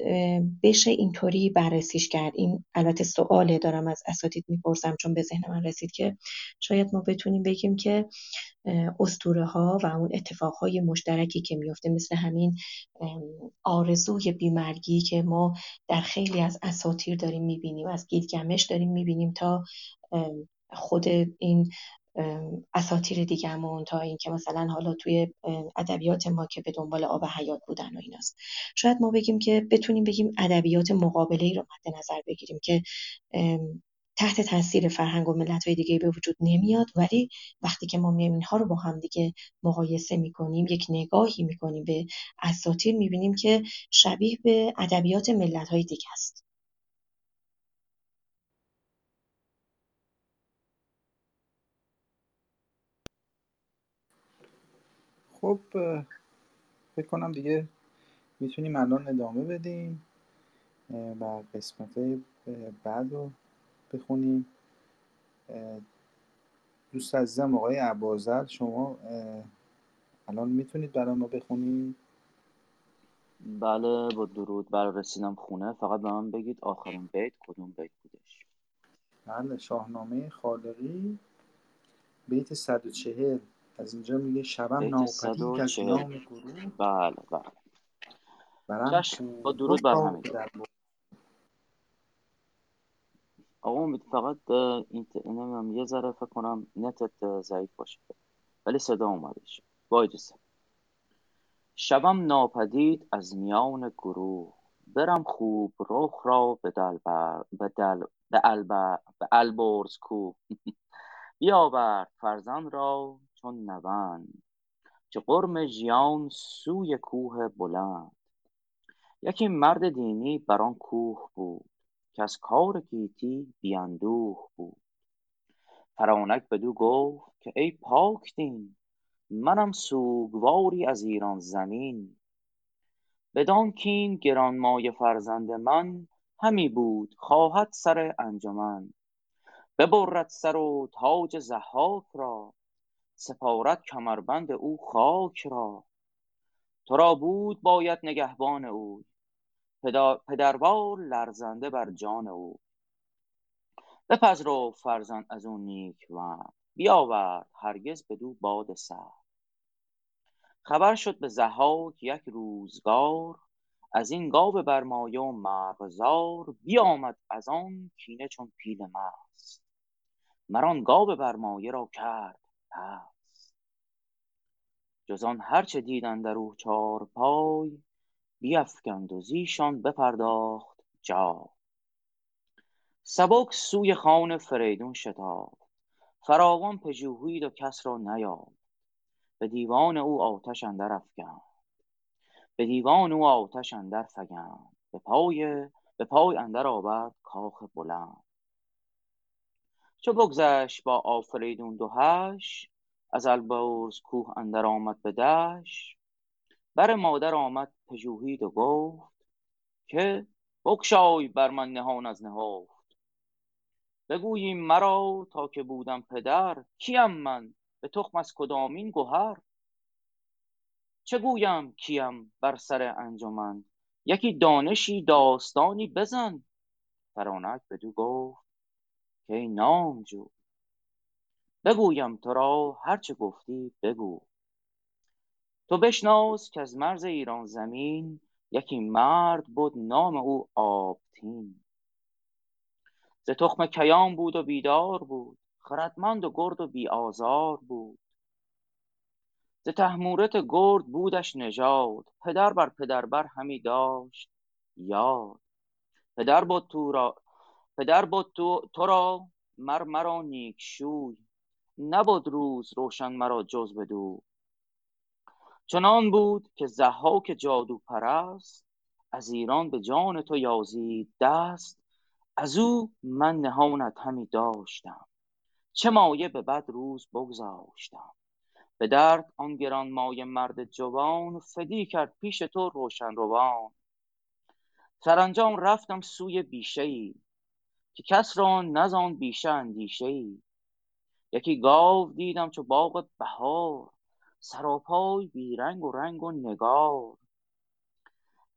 بشه اینطوری بررسیش کرد. این البته سواله دارم از اساتید می‌پرسم چون به ذهن من رسید که شاید ما بتونیم بگیم که اسطوره ها و اون اتفاق های مشترکی که میفته مثل همین آرزوی بیمرگی که ما در خیلی از اساطیر داریم می‌بینیم. از گیلگمش داریم می‌بینیم تا خود این اساطیر دیگهمون تا اینکه مثلا حالا توی ادبیات ما که به دنبال آب حیات بودن و ایناست. شاید ما بگیم که بتونیم بگیم ادبیات مقابله ای رو مد نظر بگیریم که تحت تاثیر فرهنگ و ملت های دیگه به وجود نمیاد ولی وقتی که ما میایم اینها رو با هم دیگه مقایسه می‌کنیم یک نگاهی می‌کنیم به اساطیر می‌بینیم که شبیه به ادبیات ملت های دیگه است. خب فکر کنم دیگه می‌تونیم الان ادامه بدیم و قسمت بعد رو بخونیم. دوست عزیزم آقای ابوذر شما الان می‌تونید برای ما بخونید؟ بله با درود بر رسیدم خونه. فقط به من بگید آخرین بیت کدوم بیت بودش؟ بله شاهنامه خالقی بیت 140 از اینجا میگه شبم ناپدید از میان گروه. بله بله. برم چشم با درود بر بر- آقا امید فقط این نمی‌دونم یه ذره فکر کنم نتت ضعیف باشه. ولی صدا اومدش. با اجازه شبم ناپدید از میان گروه. برم خوب رخ را به دل به البر به البرز کو. بیاورد فرزند را چون نوند چه غرم ژیان سوی کوه بلند. یکی مرد دینی بر آن کوه بود که از کار گیتی بی اندوه بود. فرانک بدو گفت که ای پاک دین منم سوگواری از ایران زمین. بدان کین گرانمایه فرزند من همی بود خواهد سر انجمن. ببرد سر و تاج ضحاک را سپارد کمربند او خاک را. تو را بود باید نگهبان او. پدروار لرزنده بر جان او. بپذرو فرزند از او نیکوند بیاورد هرگز بدو باد سرد خبر شد به ضحاک یک روزگار. از این گاو برمایه و مرغزار بیامد از آن کینه چون پیل مست. مر آن گاو برمایه را کرد. پست جز آن هر چه دید اندر او چارپای بیفگند و زیشان بپرداخت جای. سبک سوی خان فریدون شتافت فراوان پژوهید و کس را نیافت به دیوان او آتش اندر افگند به دیوان او آتش اندر فگند. به پای به پای اندر آورد کاخ بلند. چو بگذشت با آفریدون دو هش از البرز کوه اندر آمد به دشت. بر مادر آمد پژوهید و گفت که بگشای بر من نهان از نهفت. بگویی مرا تا که بودم پدر کیم من؟ به تخم از کدامین گهر؟ چه گویم کیم بر سر انجمن؟ یکی دانشی داستانی بزن. فرانک بدو گفت که ای نامجو بگویم تو را هر چه گفتی بگو. تو بشناس از مرز ایران زمین یکی مرد بود نام او آبتین. ز تخم کیان بود و بیدار بود خردمند و گرد و بی آزار بود. ز تهمورت گرد بودش نژاد پدر بر پدر بر همی داشت یاد. پدر بد تو را پدر بد تو را مر مرا نیک شوی نبد روز روشن مرا جز بدو. چنان بود که ضحاک جادو پرست از ایران به جان تو یازید دست. از او من نهانت همی داشتم. چه مایه به بد روز بگذاشتم. به درد آن گرانمایه مرد جوان فدی کرد پیش تو روشن روان. سرانجام رفتم سوی بیشه ای که کس را نه زان بیشه اندیشه ای یکی گاو دیدم چو باغ بهار سراپای بی رنگ و رنگ و نگار.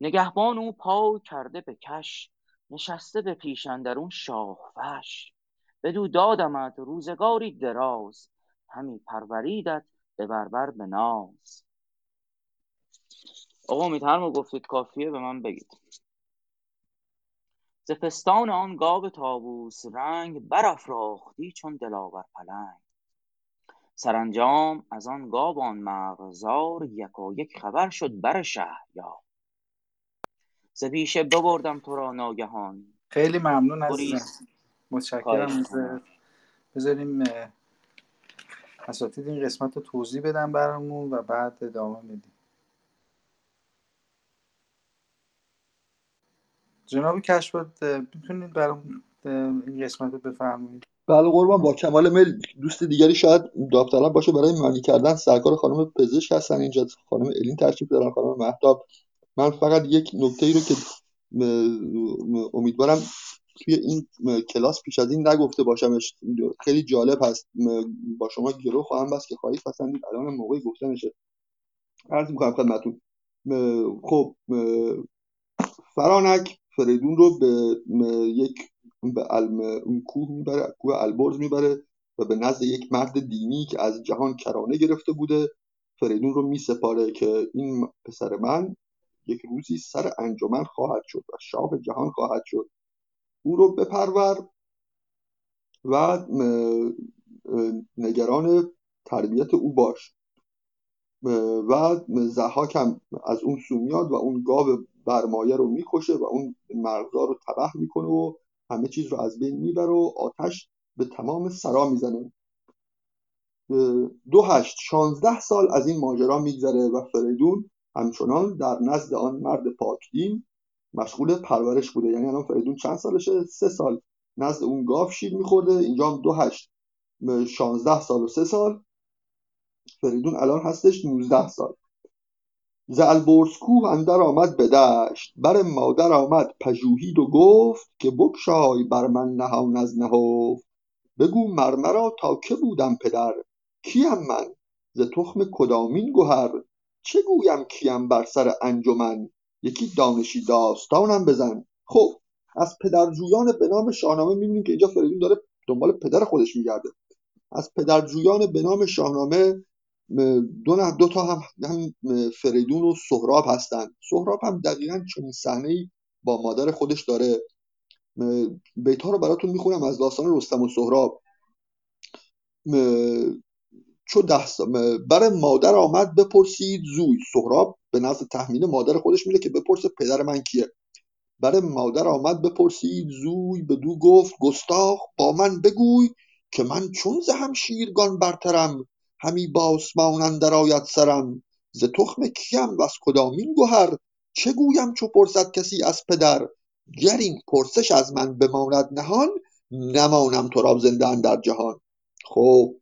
نگهبان او پای کرده به کش نشسته به پیش اندرون شاخفش بدو دادمت روزگاری دراز همی پروریدت به بربر به ناز. آقا امید هر گفتید کافیه به من بگید. ز پستان آن گاو طاووس رنگ برافراختی چون دلاور پلنگ. سرانجام از آن گاو آن مرغزار یکایک خبر شد بر شهریار. ز پیشه ببردم تو را ناگهان. خیلی ممنون عزیزم. متشکرم. ازت. بذاریم اساتید این قسمت رو توضیح بدم برامون و بعد ادامه میدیم جناب کشفت می‌تونید برام این قسمت رو بفرمایید. بله قربان با کمال میل دوست دیگری شاید داوطلب باشه. برای معنی کردن سرکار خانم پزشک هستن. اینجا خانم الین تشریف دارن خانم مهتاب. من فقط یک نکته ای رو که امیدوارم توی این کلاس پیش از این نگفته باشمش. خیلی جالب هست. با شما گرو خواهم بست که خواهید پسندید. الان موقع گفتنشه عرض می‌کنم خدمتتون. م- خب فرانک. فریدون رو به یک به اون کوه می‌بره کوه البرز می‌بره و به نزد یک مرد دینی که از جهان کرانه گرفته بوده فریدون رو میسپاره که این پسر من یک روزی سر انجمن خواهد شد و شاه جهان خواهد شد. او رو بپرور و نگران تربیت او باش. و ضحاک هم از اون سو میاد و اون گاو برمایه رو می‌کشه و اون مرغزار رو تباه می‌کنه و همه چیز رو از بین می‌بره و آتش به تمام سرا می‌زنه. دو هشت شانزده سال از این ماجرا میگذره و فریدون همچنان در نزد آن مرد پاکدین مشغول پرورش بوده. یعنی الان فریدون چند سالشه؟ سه سال. نزد اون گاو شیر میخورده. اینجا هم دو هشت. 16 سال و 3 سال. فریدون الان هستش 19 سال. ز البرز کوه اندر آمد به دشت بر مادر آمد پژوهید و گفت که بگشای بر من نهان از نهفت. بگو مر مرا تا که بودم پدر؟ کیم من؟ ز تخم کدامین گهر. چه گویم کیم بر سر انجمن؟ یکی دانشی داستانم بزن. خب از پدرجویان به نام شاهنامه می‌بینیم که اینجا فریدون داره دنبال پدر خودش میگرده. از پدرجویان به نام شاهنامه دو, دو تا هم, هم فریدون و سهراب هستن. سهراب هم دقیقا چنین صحنه با مادر خودش داره. بیت رو براتون می‌خونم از داستان رستم و سهراب. چو ده بر مادر آمد بپرسید زوی. سهراب به نزد تحمیل مادر خودش میره که بپرسه پدر من کیه. بر مادر آمد بپرسید زوی بدو گفت گستاخ با من بگوی که من چون ز شیرگان برترم. همی با آسمان اندر آید سرم. ز تخم کیم از کدامین گهر؟ چه گویم چو پرسد کسی از پدر؟ گر این پرسش از من بماند نهان نمانم تو را زنده در جهان. خب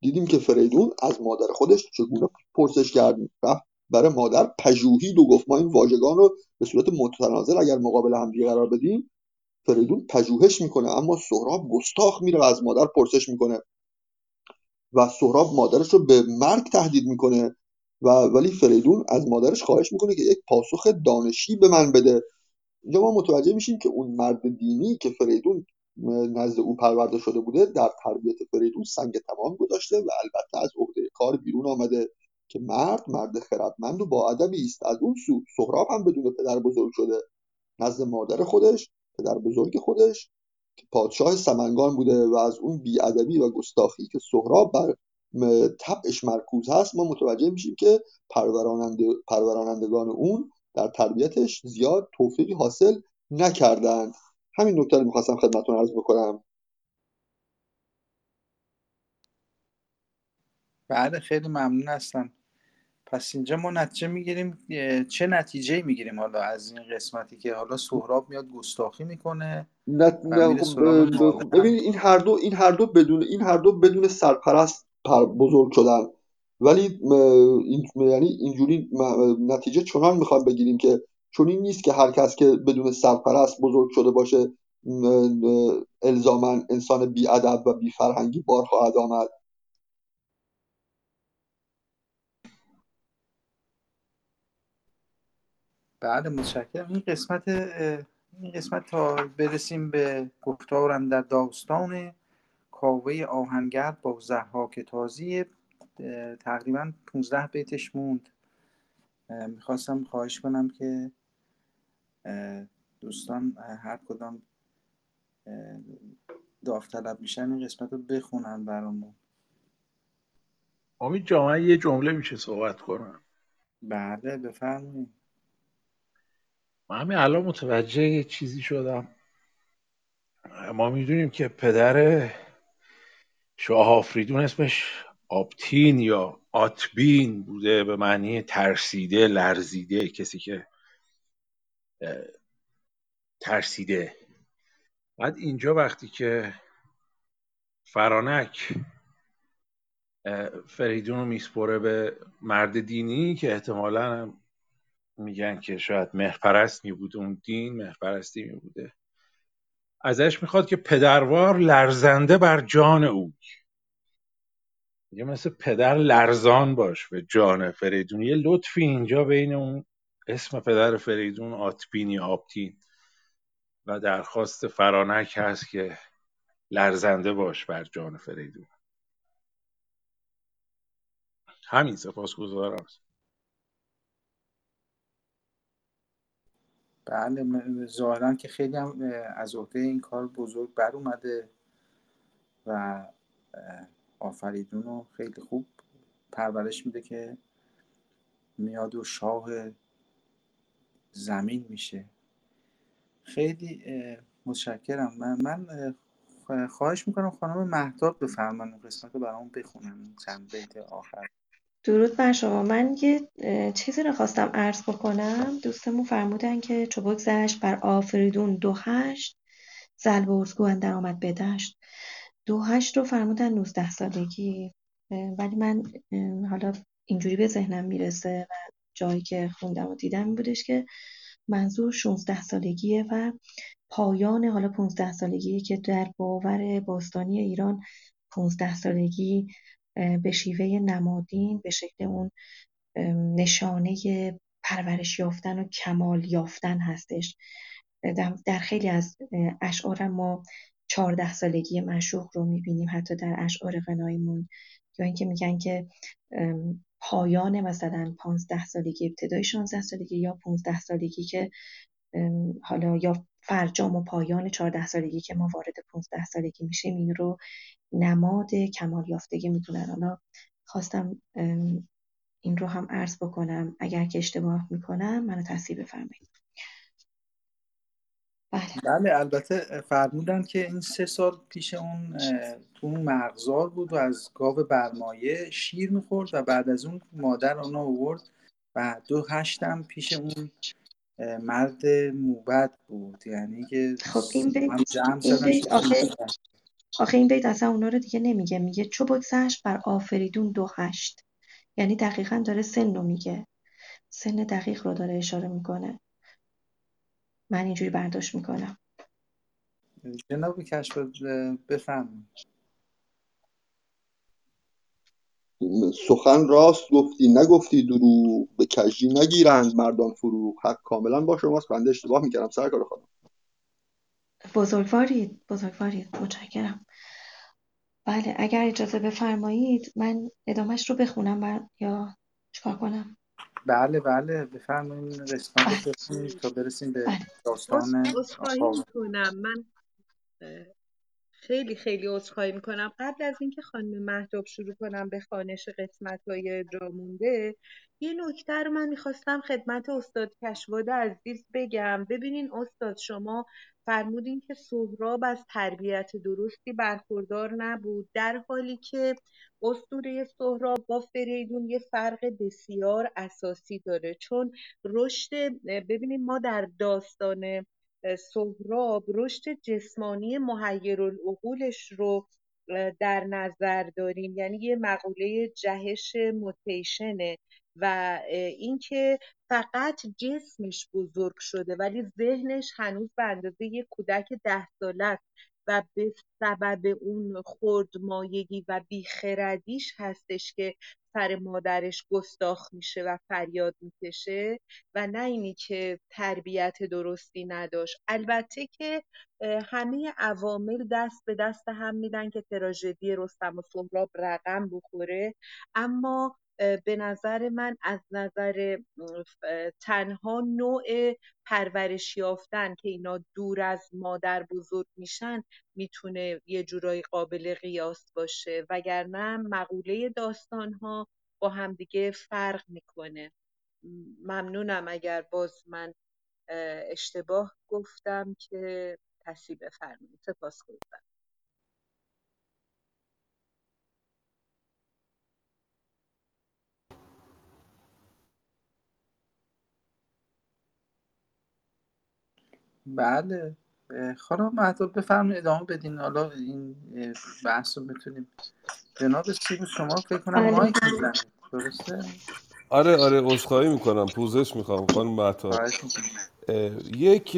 دیدیم که فریدون از مادر خودش چگونه پرسش کرد. رفت برای مادر پژوهید و گفت ما این واژگان رو به صورت متناظر اگر مقابل هم قرار بدیم فریدون پژوهش می‌کنه اما سهراب گستاخ میره و از مادر پرسش می‌کنه. و سهراب مادرش رو به مرگ تهدید می‌کنه و ولی فریدون از مادرش خواهش می‌کنه که یک پاسخ دانشی به من بده. اینجا ما متوجه میشیم که اون مرد دینی که فریدون نزد او پرورده شده بوده در تربیت فریدون سنگ تمام گذاشته و البته از عهده کار بیرون آمده که مرد مرد خردمند و با ادبی است. از اون سو سهراب هم بدون پدر بزرگ شده. نزد مادر خودش پدر بزرگ خودش پادشاه سمنگان بوده و از اون بیادبی و گستاخی که سهراب بر طبعش مرکوز هست ما متوجه میشیم که پروراننده، پرورانندگان اون در تربیتش زیاد توفیقی حاصل نکردند. همین نکته رو می‌خواستم خدمتتون عرض بکنم. بله خیلی ممنون هستم. پس اینجا ما نتیجه می‌گیریم چه نتیجه می‌گیریم حالا از این قسمتی که حالا سهراب میاد گستاخی می‌کنه نه, خب، ببین این هر دو این هر دو بدون این هر دو بدون سرپرست پر بزرگ شدن. ولی این یعنی اینجوری نتیجه چنان می‌خوام بگیریم که چون این نیست که هر کس که بدون سرپرست بزرگ شده باشه الزاما انسان ادب و بی فرهنگی بار خواهد آمد. بله متشکرم. این قسمت این قسمت تا برسیم به گفتار در داستان کاوه آهنگر با زحاک تازی تقریبا 15 بیتش موند. می‌خواستم خواهش کنم که دوستان هر کدام داوطلب میشن این قسمت رو بخونن برامون. امید جامعه یه جمله میشه صحبت کنم. بله بفرمایید. من همین الان متوجه یه چیزی شدم. ما می‌دونیم که پدر شاه آفریدون اسمش آبتین یا آتبین بوده به معنی ترسیده لرزیده کسی که ترسیده. بعد اینجا وقتی که فرانک فریدون رو میسپره به مرد دینی که احتمالا میگن که شاید مهرپرست می بود اون دین مهرپرستی می بوده. ازش می‌خواد که پدروار لرزنده بر جان او. یه مثل پدر لرزان باش به جان فریدون. یه لطفی اینجا بین اون اسم پدر فریدون آتبین یا آبتین. و درخواست فرانک هست که لرزنده باش بر جان فریدون. همین سپاس گذارم بله ظاهرا که خیلی هم از عهده این کار بزرگ بر اومده و آفریدون رو خیلی خوب پرورش میده که میاد و شاه زمین میشه. خیلی متشکرم. من من خواهش می‌کنم خانم مهتاب بفرمایید قسمت رو برامون بخونم چند بیت آخر. درود بر شما. من یه چیزی رو خواستم عرض بکنم. دوستمون فرمودن که چو بگذشت بر آفریدون دو هشت. زل اندر آمد بدشت دو هشت رو فرمودن 19 سالگی. ولی من حالا اینجوری به ذهنم می‌رسه و جایی که خوندم و دیدم این بودش که منظور 16 سالگیه و پایان حالا 15 سالگی که در باور باستانی ایران 15 سالگی به شیوه نمادین به شکل اون نشانه پرورش یافتن و کمال یافتن هستش. در خیلی از اشعار ما چهارده سالگی مشوق رو می‌بینیم حتی در اشعار غناییمون. یا اینکه میگن که پایان مثلا پانزده سالگی ابتدای 16 سالگی یا 15 سالگی که حالا یا فرجام و پایان 14 سالگی که ما وارد 15 سالگی میشیم این رو نماد کمال یافتگی می‌دونن حالا خواستم این رو هم عرض بکنم. اگر که اشتباه می‌کنم منو تصحیح بفرمایید. بله. بله البته فرمودن که این سه سال پیش اون تو اون مغزار بود و از گاو برمایه شیر می‌خورد و بعد از اون مادر آنها آورد و دو هشتم پیش اون مرد موبد بود. یعنی که خب این بیت این بیت آخه آخه این بیت اصلا اونا رو دیگه نمیگه. میگه چو بگذشت بر آفریدون دو هشت. یعنی دقیقا داره سن رو میگه. سن دقیق رو داره اشاره می‌کنه. من اینجوری برداشت می‌کنم. جناب کشف بفهم سخن راست گفتی نگفتی دروغ به کژی نگیرند مردان فروغ. حق کاملا با شماست. بنده اشتباه می‌کردم. سرکار خانم. بزرگوارید بزرگوارید متشکرم. بله اگر اجازه بفرمایید من ادامهش رو بخونم بر... یا چیکار کنم؟ بله بله. بفرمایید. قسمت بله. تا برسیم به بله. داستان می‌کنم. من خیلی خیلی عذرخواهی می‌کنم. قبل از اینکه خانم مهداب شروع کنم به خانش قسمت های جا مونده یه نکته رو من می‌خواستم خدمت استاد کشواده عزیز بگم. ببینین استاد شما فرمودین که سهراب از تربیت درستی برخوردار نبود در حالی که اسطوره سهراب با فریدون یه فرق بسیار اساسی داره. چون رشد ببینیم ما در داستان سهراب رشد جسمانی مهیرالعقولش رو در نظر داریم. یعنی یه مقوله جهش موتیشنه و اینکه فقط جسمش بزرگ شده ولی ذهنش هنوز به اندازه یک کودک ده ساله است. و به سبب اون خردمایگی و بیخردیش هستش که سر مادرش گستاخ میشه و فریاد می‌کشه و نه اینی که تربیت درستی نداشت. البته که همه عوامل دست به دست هم میدن که تراژدی رستم و سهراب رقم بخوره اما به نظر من از نظر تنها نوع پرورش یافتن که اینا دور از مادر بزرگ میشن می‌تونه یه جورایی قابل قیاس باشه. وگرنه مقوله داستان ها با همدیگه فرق می‌کنه. ممنونم اگر باز من اشتباه گفتم که تصحیح بفرمایید. سپاس بله. خانم مهداب بفرمایید ادامه بدین. حالا این بحث رو بتونیم جناب سیبو شما فکر کنم بله مایک می‌زنید. درسته؟ آره آره عذرخواهی می‌کنم. پوزش می‌خوام خانم می‌کنم. یک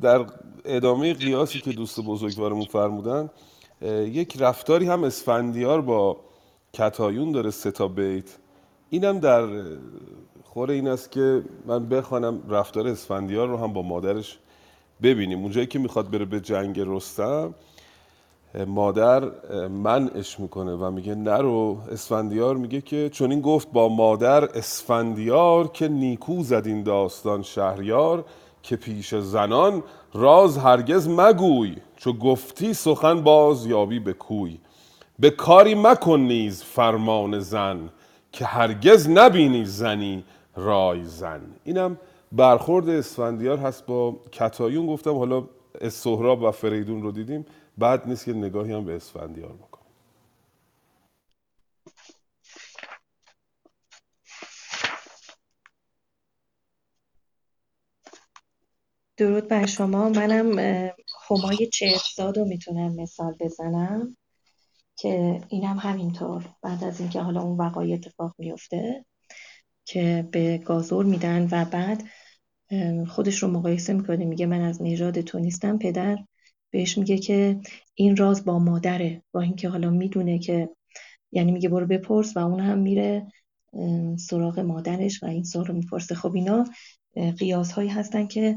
در ادامه قیاسی که دوست بزرگوارمون فرمودن یک رفتاری هم اسفندیار با کتایون داره سه تا بیت. اینم در خور این است که من بخوانم رفتار اسفندیار رو هم با مادرش ببینیم. اونجایی که می‌خواد بره به جنگ رستم مادر منعش می‌کنه و میگه نرو. اسفندیار میگه که چون این گفت با مادر اسفندیار که نیکو زد این داستان شهریار که پیش زنان راز هرگز مگوی. چو گفتی سخن باز یابی به کوی. به کاری مکن نیز فرمان زن که هرگز نبینی زنی رای زن. اینم برخورد اسفندیار هست با کتایون گفتم حالا سهراب و فریدون رو دیدیم. بعد نیست که نگاهی هم به اسفندیار بکنم. درود بر شما. منم همای چهرزاد رو می‌تونم مثال بزنم که اینم همینطور. بعد از اینکه حالا اون وقایع اتفاق میفته که به گازور میدن و بعد خودش رو مقایسه می‌کنه میگه من از نژاد تو نیستم پدر بهش میگه که این راز با مادره با اینکه حالا می‌دونه که یعنی میگه برو بپرس و اون هم میره سراغ مادرش و این سوال رو می‌پرسه. خب اینا قیاس هایی هستن که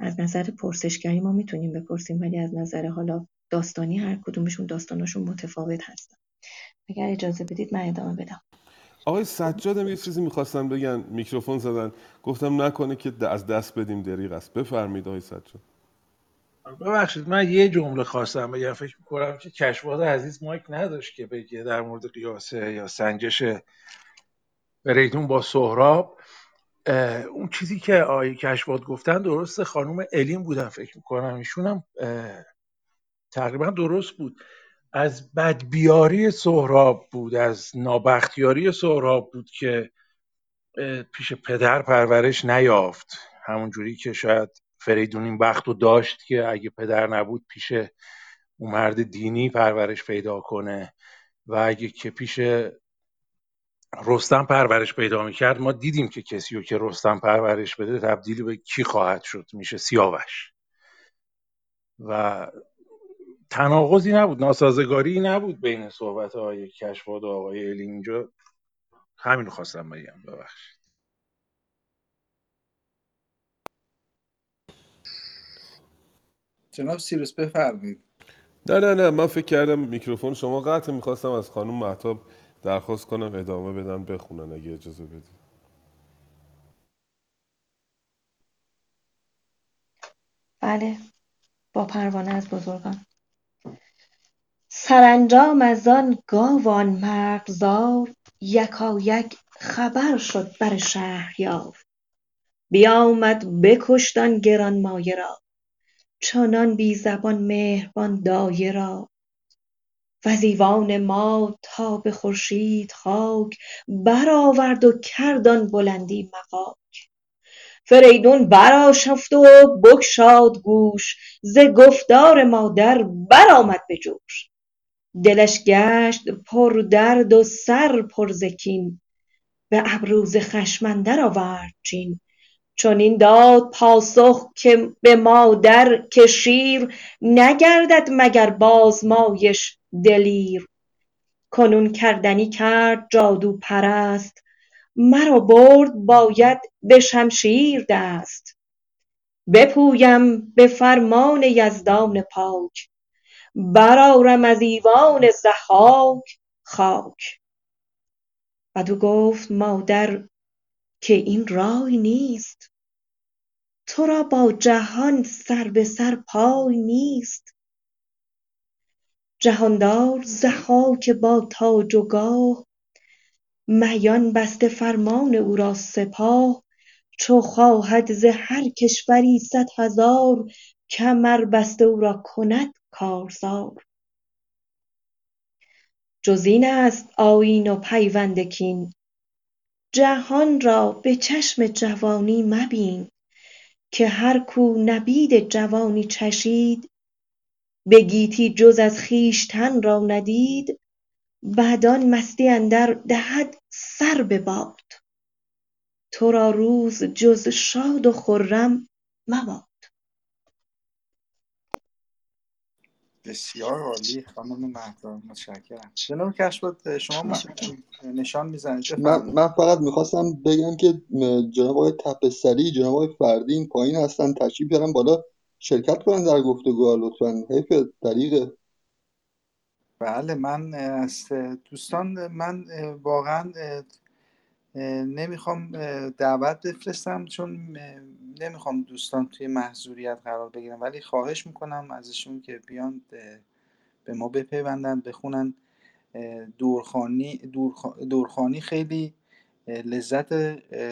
از نظر پرسشگری ما می‌تونیم بپرسیم ولی از نظر حالا داستانی هر کدومشون داستاناشون متفاوت هستن. اگر اجازه بدید من ادامه بدم. آقای سجادم یه چیزی می‌خواستن بگن میکروفون زدن. گفتم نکنه که از دست بدیم دریغ است. بفرمایید آقای سجاد. ببخشید من یه جمله خواستم بگم. فکر می‌کنم که کشواد عزیز مایک نداشت که بگه در مورد قیاسه یا سنجش فریدون با سهراب. اون چیزی که آقای کشواد گفتن درسته خانم الین بودن فکر می‌کنم. ایشون هم تقریبا درست بود. از بدبیاری سهراب بود از نابختیاری سهراب بود که پیش پدر پرورش نیافت. همون جوری که شاید فریدون این بخت رو داشت که اگه پدر نبود پیش اون مرد دینی پرورش پیدا کنه. و اگه که پیش رستم پرورش پیدا می‌کرد ما دیدیم که کسی رو که رستم پرورش بده تبدیل به کی خواهد شد میشه سیاوش. و تناقضی نبود ناسازگاری نبود بین صحبت های کشواد و آقای الی اینجا. همین رو خواستم بگم ببخشید. جناب سیروس بفرمایید. نه نه نه من فکر کردم میکروفون شما قطع می‌خواستم از خانم محتاب درخواست کنم ادامه بدن بخونن اگه اجازه بدید. بله با پروانه از بزرگان. سرانجام از آن گاوان مرغزار یکایک خبر شد بر شهریار. بیامد بکشت آن گرانمایه را چنان بی زبان مهربان دایه را. وز ایوان ما تا به خورشید خاک برآورد و کرد آن بلندی مغاک فریدون برآشفت و بگشاد گوش ز گفتار مادر برآمد به جوش. دلش گشت پر درد و سر پر ز کین به ز خشم اندر آورد چین. چنین داد پاسخ که به مادر که شیر نگردد مگر بازمایش دلیر. کنون کردنی کرد جادو پرست. مرا برد باید به شمشیر دست. بپویم به فرمان یزدان پاک. برآرم از ایوان ضحاک خاک. بدو گفت مادر که این رای نیست. تو را با جهان سر به سر پای نیست. جهاندار ضحاک با تاج و گاه میان بسته فرمان او را سپاه. چو خواهد ز هر کشوری صد هزار کمر بسته او را کند کارزار. جز این است آیین و پیوند کین. جهان را به چشم جوانی مبین که هر کو نبید جوانی چشید به گیتی جز از خویشتن را ندید بعد آن مستی اندر دهد سر به باد. تو را روز جز شاد و خرم مباد. بسیار عالی خانم مهداد متشکرم. جناب کشفت شما نشان می‌زنید من, من فقط می‌خواستم بگم که جناب آقای تپسری جناب آقای فردین پایین هستن تشریف بیارن بالا شرکت کنن در گفتگوها لطفا. حیف دریغه بله من از دوستان من واقعا نمی‌خوام دعوت بفرستم چون نمی‌خوام دوستان توی محضوریت قرار بگیرم. ولی خواهش می‌کنم ازشون که بیان به ما بپیوندن بخونن. دورخانی دورخ- دورخانی خیلی لذت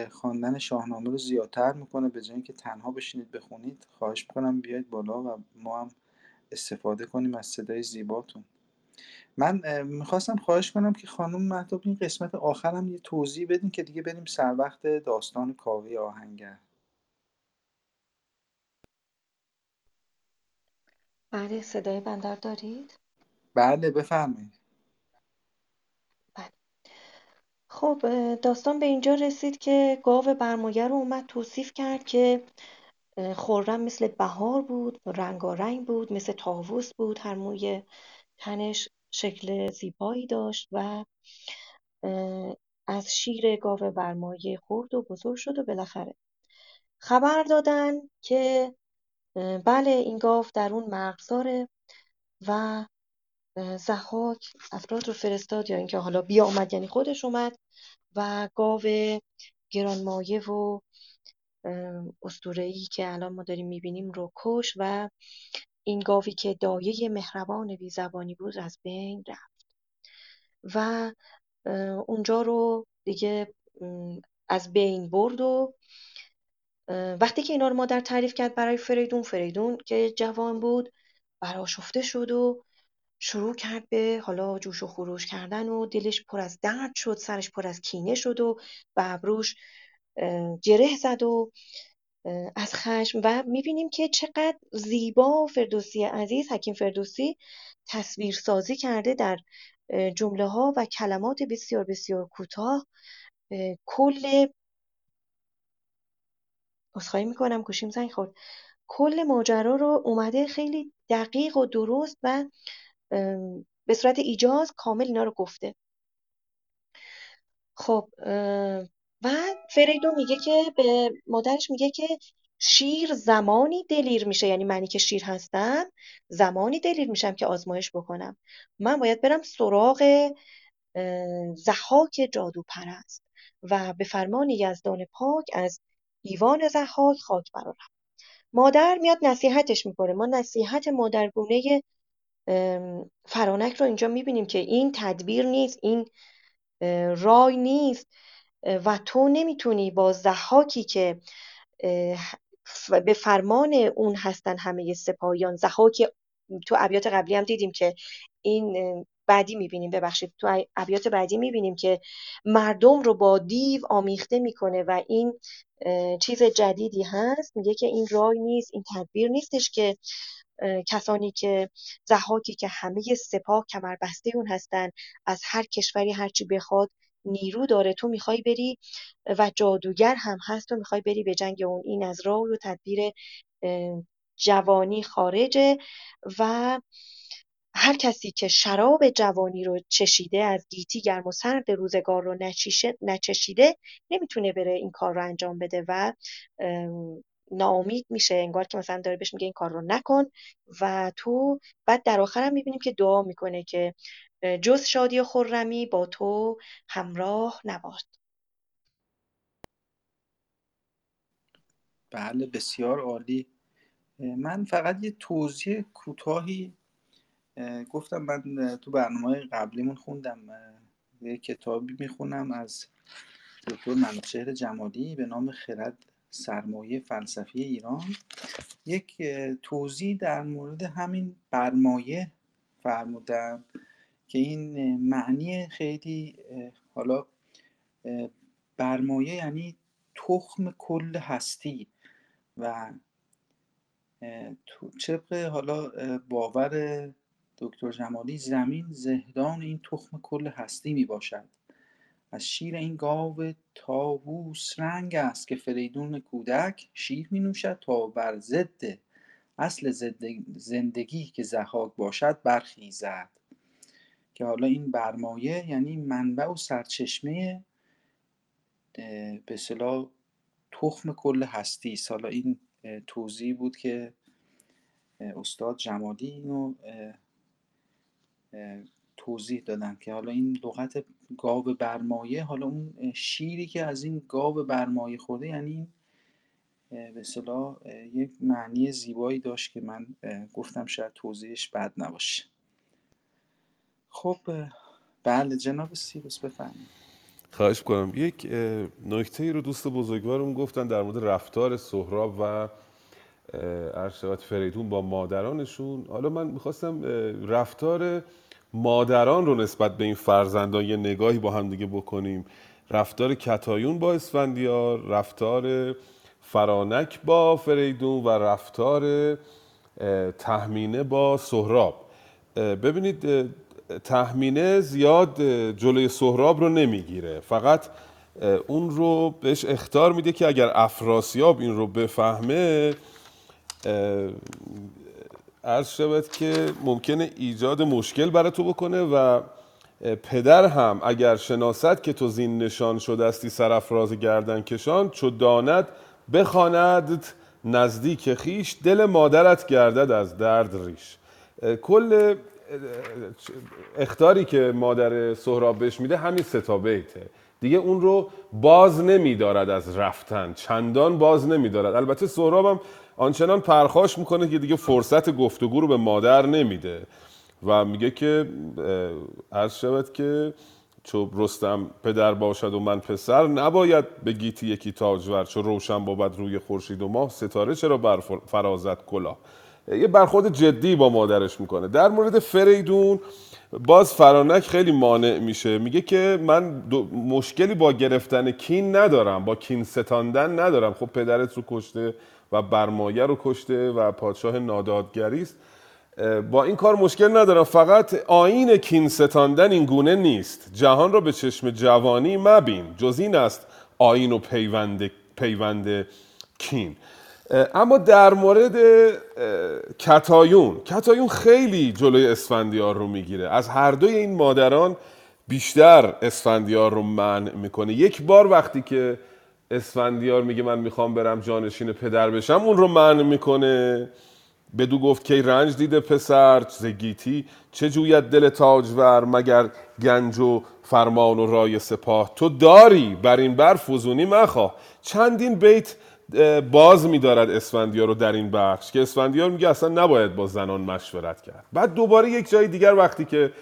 خواندن شاهنامه رو زیادتر می‌کنه. به جای اینکه تنها بشینید بخونید خواهش می‌کنم بیاید بالا و ما هم استفاده کنیم از صدای زیباتون. من می‌خواستم خواهش کنم که خانم مهتاب این قسمت آخرم یه توضیح بدین که دیگه بریم سر وقت داستان کاوه آهنگر. بله صدای بندر دارید؟ بله بفرمایید. بله. خب داستان به اینجا رسید که گاو برمایه رو اومد توصیف کرد که خورم مثل بهار بود رنگارنگ بود مثل تاووس بود هر موی تنش شکل زیبایی داشت و از شیر گاو برمایه خورد و بزرگ شد و بالاخره. خبر دادن که بله این گاو در اون مغزاره و زحاک افراد رو فرستاد یا اینکه حالا بیا اومد یعنی خودش اومد و گاو گرانمایه و اسطوره‌ای که الان ما داریم می‌بینیم رو کش و این گاوی که دایه مهربان بیزبانی بود از بین رفت. و اونجا رو دیگه از بین برد و وقتی که اینا رو مادر تعریف کرد برای فریدون فریدون که جوان بود براشفته شد و شروع کرد به حالا جوش و خروش کردن و دلش پر از درد شد سرش پر از کینه شد و به ابروش گره زد و از خشم و می‌بینیم که چقدر زیبا فردوسی عزیز حکیم فردوسی تصویر سازی کرده در جمله ها و کلمات بسیار بسیار کوتاه. کل عذرخواهی می‌کنم گوشیم زنگ خورد. کل ماجرا رو اومده خیلی دقیق و درست و به صورت ایجاز کامل اینا رو گفته. خب و فریدون میگه که به مادرش میگه که شیر زمانی دلیر میشه. یعنی منی که شیر هستم زمانی دلیر میشم که آزمایش بکنم. من باید برم سراغ زحاک جادو پرست و به فرمان یزدان پاک از ایوان زحاک خاک برارم مادر میاد نصیحتش می‌کنه. ما نصیحت مادرگونه فرانک رو اینجا می‌بینیم که این تدبیر نیست این رای نیست. و تو نمی‌تونی با زحاکی که به فرمان اون هستن همه سپاهیان زحاک تو ابیات قبلی هم دیدیم که این بعدی می‌بینیم ببخشید تو ابیات بعدی می‌بینیم که مردم رو با دیو آمیخته می‌کنه و این چیز جدیدی هست. میگه که این رای نیست این تدبیر نیستش که کسانی که زحاکی که همه سپاه بسته اون هستن از هر کشوری هرچی بخواد نیرو داره. تو می‌خوای بری و جادوگر هم هست تو می‌خوای بری به جنگ اون این از راه و تدبیر جوانی خارجه. و هر کسی که شراب جوانی رو چشیده از گیتی گرم و سرد روزگار رو نچشیده نمی‌تونه بره این کار رو انجام بده و ناامید میشه. انگار که مثلا داره بهش میگه این کار رو نکن. و تو بعد در آخر هم می‌بینیم که دعا می‌کنه که جز شادی و خرمی با تو همراه نباد. بله بسیار عالی. من فقط یه توضیح کوتاهی گفتم من تو برنامه قبلیمون خوندم یه کتابی می‌خونم از دکتر منوچهر جمالی به نام خرد سرمایه فلسفی ایران. یک توضیح در مورد همین برمایه فرمودن که این معنی خیلی حالا برمایه یعنی تخم کل هستی و طبق حالا باور دکتر جمالی زمین زهدان این تخم کل هستی می باشد از شیر این گاو تاووس رنگ است که فریدون کودک شیر می نوشد تا بر ضد اصل زندگی که زحاک باشد برخیزد. که حالا این برمایه یعنی منبع و سرچشمه به صلاح تخم کل هستی است. حالا این توضیح بود که استاد جمالی اینو توضیح دادن که حالا این لغت گاو برمایه حالا اون شیری که از این گاو برمایه خورده یعنی به صلاح یک معنی زیبایی داشت که من گفتم شاید توضیحش بد نباشه. خب بله جناب سیروس بفرمایید. خواهش کنم یک نکته ای رو دوست بزرگوارم گفتن در مورد رفتار سهراب و ارشبت فریدون با مادرانشون. حالا من می‌خواستم رفتار مادران رو نسبت به این فرزندان یه نگاهی با هم دیگه بکنیم. رفتار کتایون با اسفندیار رفتار فرانک با فریدون و رفتار تهمینه با سهراب. ببینید تهمینه زیاد جلوی سهراب رو نمی‌گیره. فقط اون رو بهش اختار میده که اگر افراسیاب این رو بفهمه عرض شود که ممکنه ایجاد مشکل برای تو بکنه و پدر هم اگر شناست که تو زین نشان شده استی سرافراز گردن کشان چو داند بخواند نزدیک خیش دل مادرت گردد از درد ریش. کل اختاری که مادر سهراب بهش میده همین ستا بیته. دیگه اون رو باز نمیدارد از رفتن. چندان باز نمیدارد. البته سهراب هم آنچنان پرخاش می‌کنه که دیگه فرصت گفتگو رو به مادر نمیده. و میگه که عرض شود که چو رستم پدر باشد و من پسر نباید به گیتی یکی تاجور چو روشن بود روی خورشید و ماه ستاره چرا بر فرازت کلاه؟ یه برخورد جدی با مادرش می‌کنه. در مورد فریدون باز فرانک خیلی مانع میشه. میگه که من مشکلی با گرفتن کین ندارم با کین ستاندن ندارم. خب پدرت رو کشته و برمایه رو کشته و پادشاه نادادگری است. با این کار مشکل ندارم. فقط آین کین ستاندن این گونه نیست. جهان را به چشم جوانی مبین. جز این است آین و پیوند, پیوند کین. اما در مورد کتایون. کتایون خیلی جلوی اسفندیار رو می‌گیره. از هر دوی این مادران بیشتر اسفندیار رو منع می‌کنه. یک بار وقتی که اسفندیار میگه من می‌خوام برم جانشین پدر بشم اون رو منع می‌کنه. بدو گفت که رنج دیده پسر زگیتی. چه جوید دل تاجور مگر گنج و فرمان و رای سپاه؟ تو داری بر این بر فزونی مخواه. چندین بیت باز میدارد اسفندیار رو در این بخش که اسفندیار میگه اصلا نباید با زنان مشورت کرد. بعد دوباره یک جای دیگر وقتی که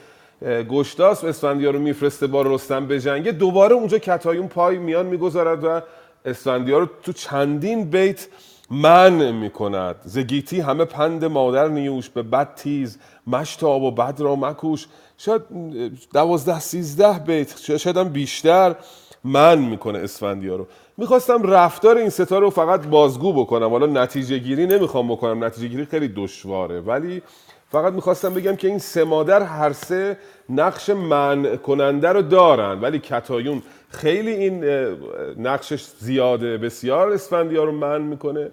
گشتاس اسفندیار رو میفرسته با رستم به جنگه دوباره اونجا کتایون پای میان می‌گذارد و اسفندیار رو تو چندین بیت من می‌کند. زگیتی همه پند مادر نیوش به بد تیز مشتاب و بد را مکوش. شاید دوازده سیزده بیت شاید هم بیشتر من می‌کنه اسفندیار رو. می‌خواستم رفتار این ستا رو فقط بازگو بکنم. حالا نتیجه گیری نمی‌خوام بکنم. نتیجه گیری خیلی دشواره. ولی فقط می‌خواستم بگم که این سه مادر هر سه نقش من کننده رو دارن. ولی کتایون خیلی این نقشش زیاده. بسیار اسفندیار رو من می‌کنه.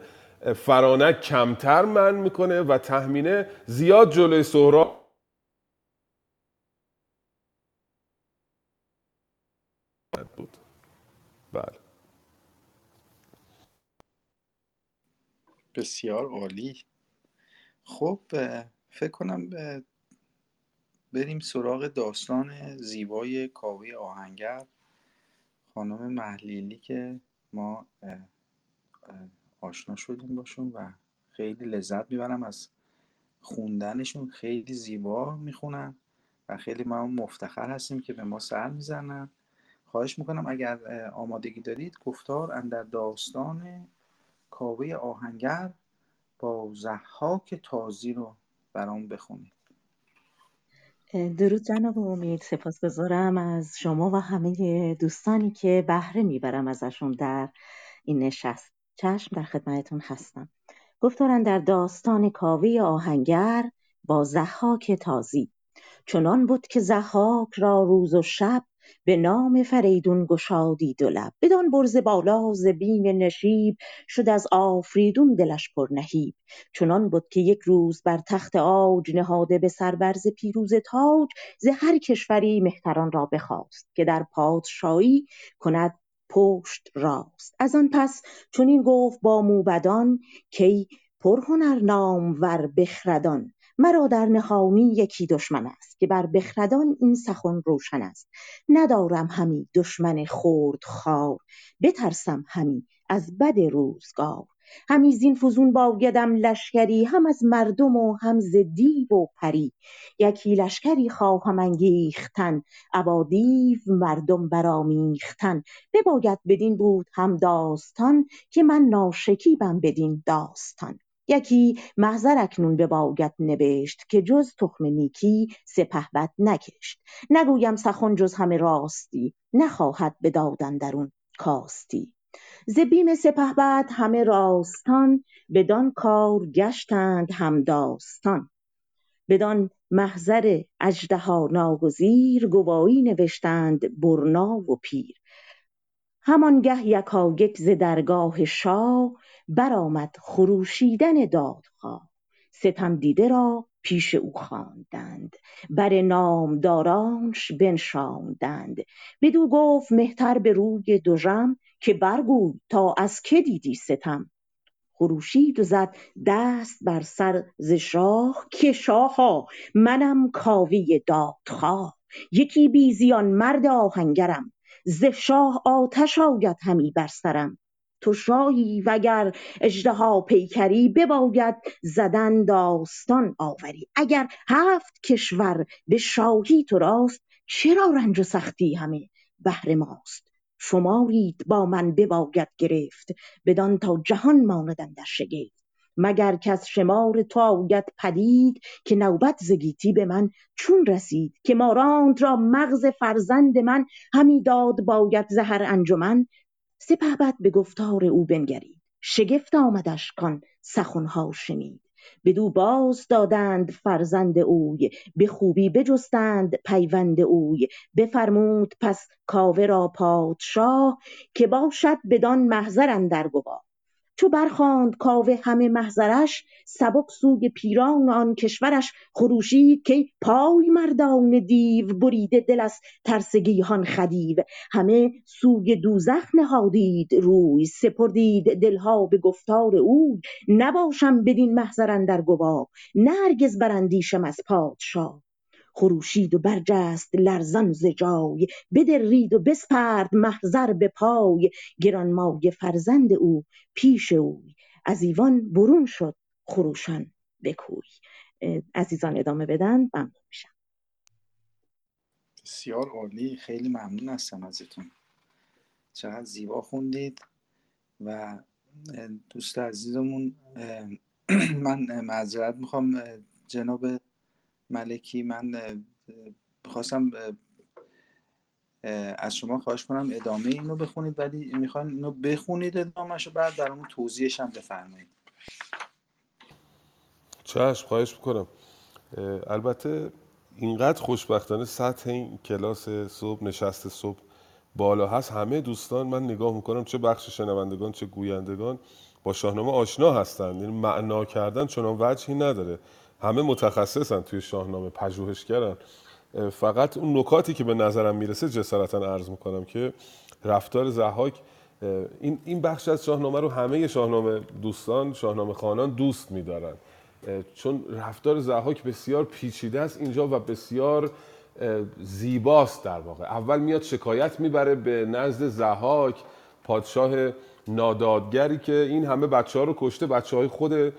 فرانک کمتر من می‌کنه و تهمینه زیاد جلوی سهراب. بود. بله. بسیار عالی. خب فکر کنم بریم سراغ داستان زیبای کاوه آهنگر. خانم محلیلی که ما آشنا شدیم باشون و خیلی لذت می‌برم از خوندنشون. خیلی زیبا می‌خونن و خیلی ما مفتخر هستیم که به ما سر می‌زنن. خواهش می‌کنم اگر آمادگی دارید گفتار اندر داستان کاوه آهنگر با زحاک تازی رو برام بخونید درود جناب امید سپاسگزارم از شما و همه دوستانی که بهره می‌برم ازشون در این نشست. چشم در خدمتتون هستم. گفتارن در داستان کاوه آهنگر با زحاک تازی. چنان بود که زحاک را روز و شب به نام فریدون گشادی دو لب. بدان برز بالا ز بیم نشیب شد از آفریدون دلش پر نهیب. چنان بود که یک روز بر تخت عاج نهاده به سر برز پیروز تاج ز هر کشوری مهتران را بخواست که در پادشاهی کند پشت راست. از آن پس چنین گفت با موبدان کی پرهنر نامور بخردان. مرا در نهانی یکی دشمن است که بر بخردان این سخن روشن است. ندارم همی دشمن خردخوار بترسم همی از بد روزگار. همی زین فزون بایدم لشکری هم از مردم و هم ز دیو و پری. یکی لشکری خواهم انگیختن ابا دیو مردم برآمیختن. بباید بدین بود هم داستان که من ناشکیبم بدین داستان. یکی محضر اکنون بباید نبشت که جز تخم نیکی سپهبد نکشت. نگویم سخن جز همه راستی نخواهد به داد اندرون کاستی. ز بیم سپهبد همه راستان بدان کار گشتند همداستان بدان محضر اژدها ناگزیر گوایی نوشتند برنا و پیر. همانگه یکایک ز درگاه شاه برآمد خروشیدن دادخواه. ستمدیده را پیش او خواندند. بر نامدارانش بنشاندند. بدو گفت مهتر به روی دژم که برگوی تا از که دیدی ستم. خروشید و زد دست بر سر ز شاه که شاها منم کاوه دادخواه. یکی بی زیان مرد آهنگرم. ز شاه آتش آید همی بر سرم. تو شاهی وگر اژدها پیکری بباید زدن داستان آوری. اگر هفت کشور به شاهی تو راست چرا رنج و سختی همه بهر ماست؟ شمارید با من بباید گرفت بدان تا جهان ماند اندر شگفت. مگر کز شمار تو آید پدید که نوبت ز به من چون رسید؟ که ماراند را مغز فرزند من همی داد باید ز انجمن سپهبد به گفتار او بنگرید. شگفت آمدش کان سخنها شنید. بدو باز دادند فرزند اوی به خوبی بجستند پیوند اوی. بفرمود پس کاوه را پادشاه که باشد بدان محضر اندر گواه. چو برخواند کاوه همه محضرش سبک سوی پیران آن کشورش خروشید که پای مردان دیو بریده دل از ترس گیهان خدیو. همه سوی دوزخ نهادید روی سپردید دلها به گفتار اوی نباشم بدین محضر اندر گواه نه هرگز براندیشم از پادشاه. خروشید و برجست لرزان ز جای بدرید و بسپرد محضر به پای. گرانمایه فرزند او پیش اوی از ایوان برون شد خروشان به کوی. اه، عزیزان ادامه بدن ممنون میشم. بسیار عالی خیلی ممنون هستم ازتون. چقدر زیبا خوندید و دوست عزیزمون من معذرت می‌خوام جناب ملکی من خواستم از شما خواهش کنم ادامه اینو بخونید ولی می‌خواین اینو بخونید ادامهش و بعد در اون توضیحش هم بفرمایید. چشم خواهش می‌کنم. البته اینقدر خوشبختانه سطح این کلاس صبح نشست صبح بالا هست. همه دوستان من نگاه می‌کنم چه بخش شنوندگان چه گویندگان با شاهنامه آشنا هستن یعنی معنا کردن چنان وجهی نداره. همه متخصصن توی شاهنامه پژوهشگرن. فقط اون نکاتی که به نظرم می‌رسه جسارتا عرض می‌کنم که رفتار زحاک این این بخش از شاهنامه رو همه شاهنامه دوستان شاهنامه خوانان دوست میدارن. چون رفتار زحاک بسیار پیچیده است اینجا و بسیار زیباست در واقع. اول میاد شکایت می‌بره به نزد زحاک پادشاه نادادگری که این همه بچه ها رو کشته بچه های خود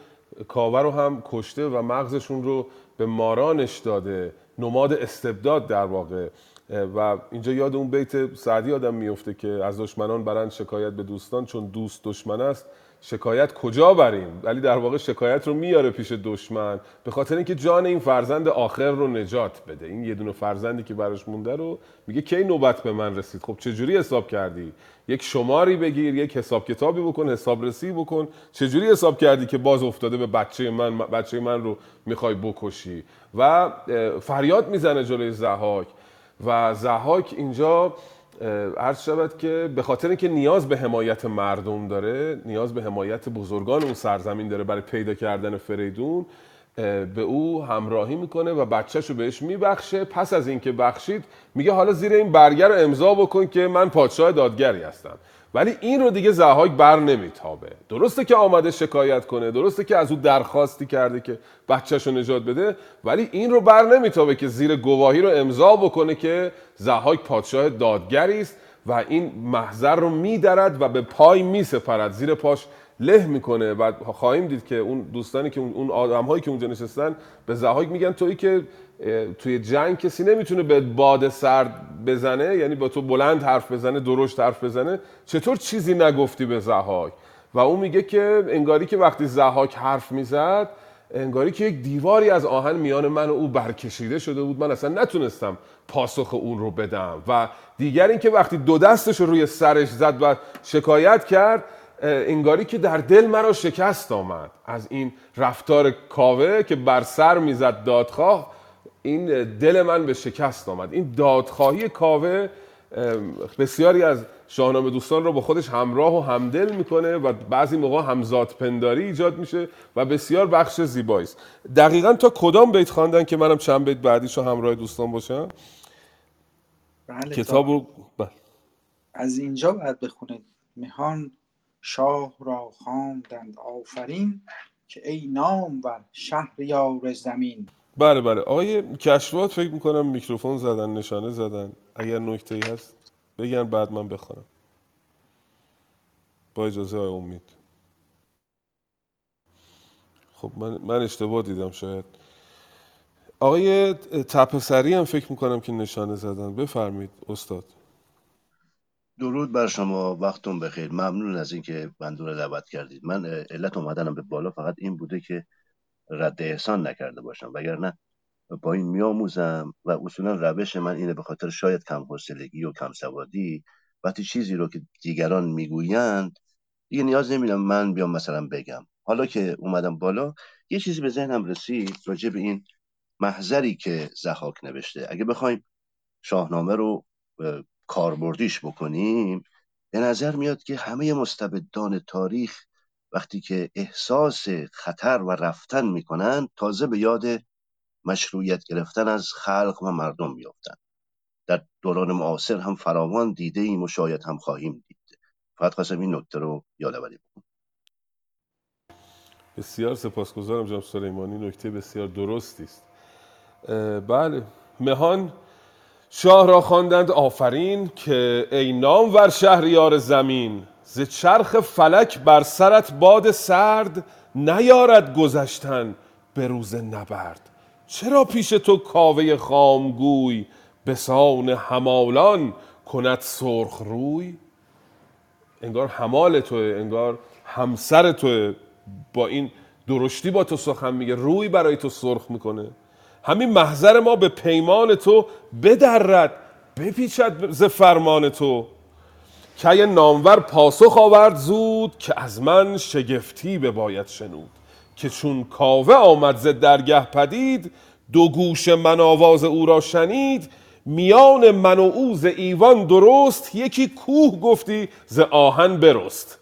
کاوه رو هم کشته و مغزشون رو به مارانش داده. نماد استبداد در واقع. و اینجا یاد اون بیت سعدی آدم میفته که از دشمنان برند شکایت به دوستان چون دوست دشمن است. شکایت کجا بریم؟ ولی در واقع شکایت رو میاره پیش دشمن به خاطر اینکه جان این فرزند آخر رو نجات بده. این یه دونه فرزندی که براش مونده رو میگه کی نوبت به من رسید؟ خب چجوری حساب کردی؟ یک شماری بگیر یک حساب کتابی بکن حسابرسی بکن. چجوری حساب کردی که باز افتاده به بچه من بچه من رو می‌خوای بکشی؟ و فریاد می‌زنه جلوی زحاک. و زحاک اینجا عرض شود که به خاطر اینکه نیاز به حمایت مردم داره نیاز به حمایت بزرگان اون سرزمین داره برای پیدا کردن فریدون به او همراهی می‌کنه و بچهش رو بهش میبخشه. پس از اینکه بخشید میگه حالا زیر این برگر رو امضا بکن که من پادشاه دادگری هستم. ولی این رو دیگه زهاک بر نمیتابه. درسته که آمده شکایت کنه درسته که از او درخواستی کرده که بچهش رو نجات بده ولی این رو بر نمیتابه که زیر گواهی رو امضا بکنه که زهاک پادشاه دادگری است و این محضر رو میدرد و به پای میسپرد. زیر پاش له می‌کنه و خواهیم دید که اون دوستانی که اون- اون آدم هایی که اونجا نشستن به زهاک میگن تویی که توی جنگ کسی نمی‌تونه به باد سرد بزنه یعنی با تو بلند حرف بزنه درشت حرف بزنه چطور چیزی نگفتی به زهاک؟ و اون میگه که انگاری که وقتی زهاک حرف می‌زد انگاری که یک دیواری از آهن میان من و او برکشیده شده بود. من اصلا نتونستم پاسخ اون رو بدم. و دیگر اینکه وقتی دو دستش رو روی سرش زد و شکایت کرد انگاری که در دل مرا شکست آمد. از این رفتار کاوه که بر سر می‌زد دادخواه این دل من به شکست آمد. این دادخواهی کاوه بسیاری از شاهنامه دوستان رو با خودش همراه و همدل می‌کنه و بعضی موقع همزاد پنداری ایجاد میشه و بسیار بخش زیبایی است. دقیقا تا کدام بیت خواندن که منم چند بیت بعدیش رو همراه دوستان باشم؟ بله کتاب رو بله. از اینجا باید بخونید. مهان شاه را خواندند آفرین که ای نامور شهریار زمین. بله بله. آقای کشوات فکر می‌کنم میکروفون زدن نشانه زدن. اگر نکته ای هست بگن بعد من بخونم. با اجازه آقای امید. خب من, من اشتباه دیدم شاید. آقای تپسری هم فکر می‌کنم که نشانه زدن. بفرمید استاد. درود بر شما وقتون بخیر. ممنون از اینکه بنده رو دعوت کردید. من علت اومدنم به بالا فقط این بوده که رد احسان نکرده باشم. وگرنه با این میآموزم و اصولا روش من اینه به خاطر شاید کم حوصلگی و کم سوادی وقتی چیزی رو که دیگران می‌گویند دیگه نیاز نمیدم من بیام مثلا بگم. حالا که اومدم بالا یه چیزی به ذهنم رسید راجع به این محضری که زحاک نوشته. اگه بخوایم شاهنامه رو کاربردیش بکنیم به نظر میاد که همه مستبدان تاریخ وقتی که احساس خطر و رفتن می‌کنن تازه به یاد مشروعیت گرفتن از خلق و مردم میافتند در دوران معاصر هم فراوان دیده ایم و شاید هم خواهیم دید. فقط خواستم این نکته رو یادآوری بکنم. بسیار سپاسگزارم جناب سلیمانی نکته بسیار درستی است. بله مهان شاه را خواندند آفرین که ای نامور شهریار زمین ز چرخ فلک بر سرت باد سرد نیارد گذشتن به روز نبرد. چرا پیش تو کاوه خامگوی به سان همالان کند سرخ روی؟ انگار همال توه انگار همسر توه. با این درشتی با تو سخن میگه روی برای تو سرخ می‌کنه. همین محضر ما به پیمان تو بدرد بپیچد ز فرمان تو. که نامور پاسخ آورد زود که از من شگفتی بباید شنود. که چون کاوه آمد ز درگه پدید دو گوش من آواز او را شنید. میان من و او ز ایوان درست یکی کوه گفتی ز آهن برست.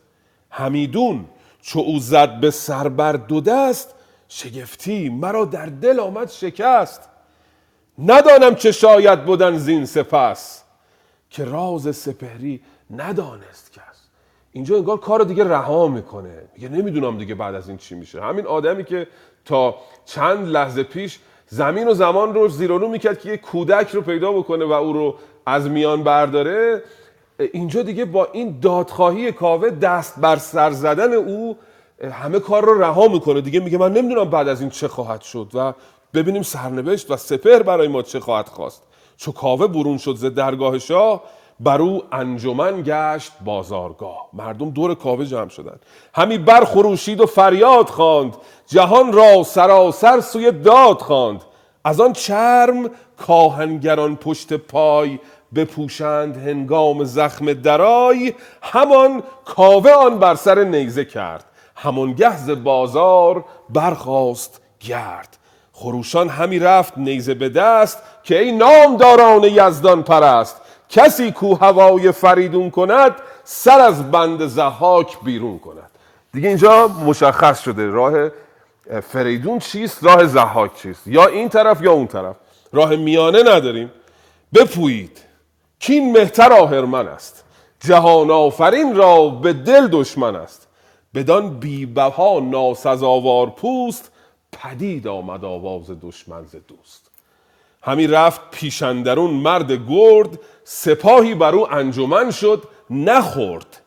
همیدون چو او زد به سر بر دو دست شگفتی مرا در دل آمد شکست. ندانم چه شاید بودن زین سپس. که راز سپهری ندانست کس. اینجا انگار کار دیگه رها می‌کنه. میگه نمی‌دونم دیگه بعد از این چی میشه. همین آدمی که تا چند لحظه پیش زمین و زمان رو زیر و رو می‌کرد که یه کودک رو پیدا بکنه و او رو از میان برداره اینجا دیگه با این دادخواهی کاوه دست بر سر زدن او همه کار رو رها می‌کنه دیگه. میگه من نمی‌دونم بعد از این چه خواهد شد و ببینیم سرنوشت و سپهر برای ما چه خواهد خواست. چو کاوه برون شد ز درگاه شاه بر او انجمن گشت بازارگاه. مردم دور کاوه جمع شدند. همی برخروشید و فریاد خواند. جهان را سراسر سوی داد خواند. از آن چرم کاهنگران پشت پای بپوشند هنگام زخم درای همان کاوه آن بر سر نیزه کرد. همان گهز بازار برخاست گرد. خروشان همی رفت نیزه به دست که ای نامداران یزدان پرست. کسی کو هوای فریدون کند سر از بند زحاک بیرون کند. دیگه اینجا مشخص شده راه فریدون چیست راه زحاک چیست؟ یا این طرف یا اون طرف. راه میانه نداریم. بپویید. کین مهتر آهرمن است. جهان آفرین را به دل دشمن است. بدان بیبها ناسزاوار پوست پدید آمد آواز دشمن ز دوست. همی رفت پیشندرون مرد گرد سپاهی بر او انجمن شد نخورد.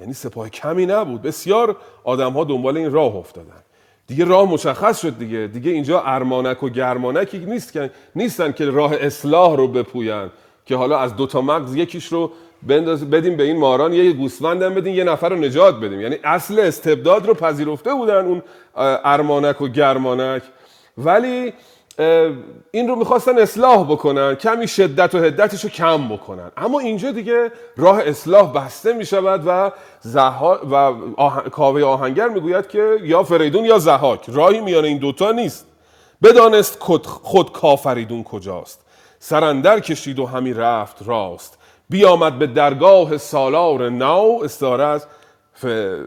یعنی سپاه کمی نبود بسیار آدم ها دنبال این راه افتادن. دیگه راه مشخص شد دیگه دیگه اینجا ارمانک و گرمانکی نیست که نیستن که راه اصلاح رو بپوین که حالا از دوتا مغز یکیش رو بنداز بدیم به این ماران یه گوسفندم بدین یه نفر رو نجات بدیم. یعنی اصل استبداد رو پذیرفته بودن اون ارمانک و گرمانک. ولی این رو می‌خواستن اصلاح بکنن کمی شدت و هدتش رو کم بکنن. اما اینجا دیگه راه اصلاح بسته می‌شود و زها و آه... کاوه آهنگر می‌گوید که یا فریدون یا زهاک راهی میان این دوتا نیست. بدانست خود کافریدون کجاست. سرندر کشید و همی رفت راست. بیامد به درگاه سالار نو. استاره از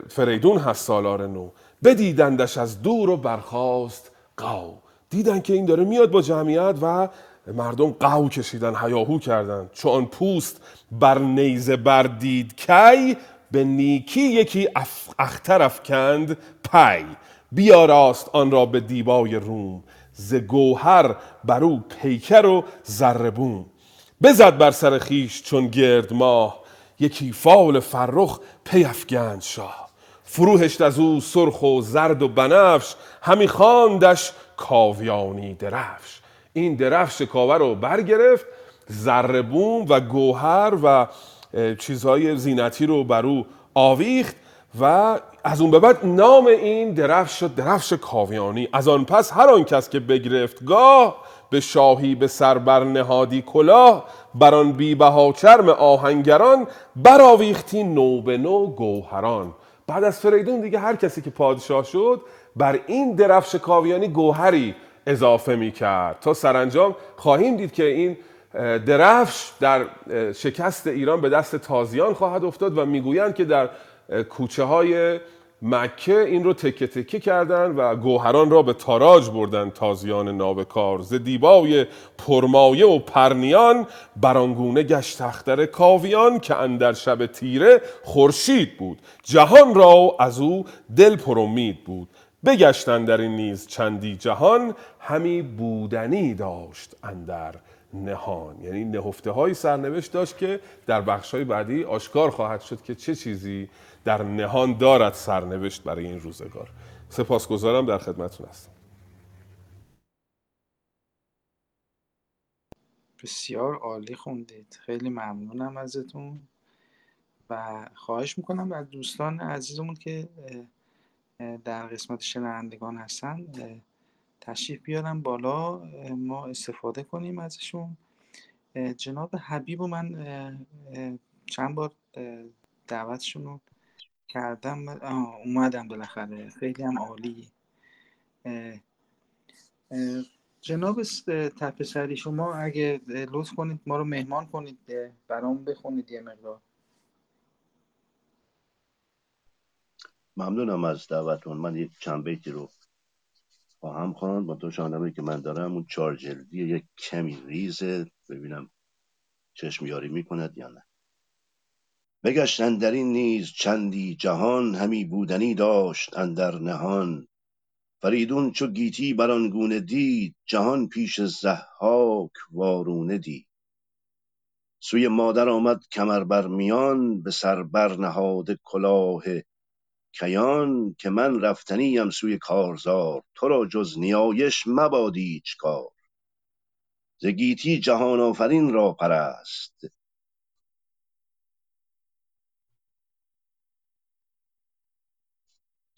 فریدون هست سالار نو. بدیدندش از دور و برخاست قاو. دیدن که این داره میاد با جمعیت و مردم قو کشیدن هیاهو کردن. چون پوست بر نیزه بردید کی به نیکی یکی اختر افکند پی. بیاراست آن را به دیبای روم ز گوهر بر او پیکر و زربون بزد بر سر خیش چون گرد ماه یکی فال فرخ پی افگند شاه. فروهشت از او سرخ و زرد و بنفش همی خواندش کاویانی درفش. این درفش کاوه رو برگرفت زربون و گوهر و چیزهای زینتی رو بر او آویخت و از اون به بعد نام این درفش شد درفش کاویانی. از آن پس هر آن کس که بگرفت گاه به شاهی به سر بر نهادی کلاه بر آن بی بها چرم آهنگران براویختی نو به نو گوهران. بعد از فریدون دیگه هر کسی که پادشاه شد بر این درفش کاویانی گوهری اضافه می کرد تا سرانجام خواهیم دید که این درفش در شکست ایران به دست تازیان خواهد افتاد و می‌گویند که در کوچه های مکه این رو تکه تکه کردن و گوهران را به تاراج بردن تازیان نابکار. ز دیبای پرمایه و پرنیان برانگونه گشت اختر کاویان که اندر شب تیره خورشید بود. جهان را از او دل پرامید بود. بگشتن در این نیز چندی جهان همی بودنی داشت اندر نهان. یعنی نهفته های سرنوشت داشت که در بخش های بعدی آشکار خواهد شد که چه چیزی در نهان دارد سرنوشت برای این روزگار. سپاسگزارم در خدمتتون هستم. بسیار عالی خوندید. خیلی ممنونم ازتون و خواهش می‌کنم از دوستان عزیزمون که در قسمت شنوندگان هستن تشریف بیارن بالا. ما استفاده کنیم ازشون. جناب حبیب و من چند بار دعوتشون رو کردم اومدم بالاخره. خیلی هم عالی. جناب تپسری شما اگه لطف کنید ما رو مهمان کنید برام بخونید یه مقدار. ممنونم از دعوتون. من یک چند بیتی رو خواهم خواند با دو شاهنامه که من دارم اون چهار جلدی یک کمی ریزه. ببینم چشم یاری می‌کند یا نه. بگشت این نیز چندی جهان همی بودنی داشت اندر نهان. فریدون چو گیتی بر آن گونه دید جهان پیش ضحاک وارونه دید. سوی مادر آمد کمر بر میان به سر بر نهاده کلاه کیان که من رفتنیم سوی کارزار. تو را جز نیایش مباد ایچ کار. ز گیتی جهان آفرین را پرست.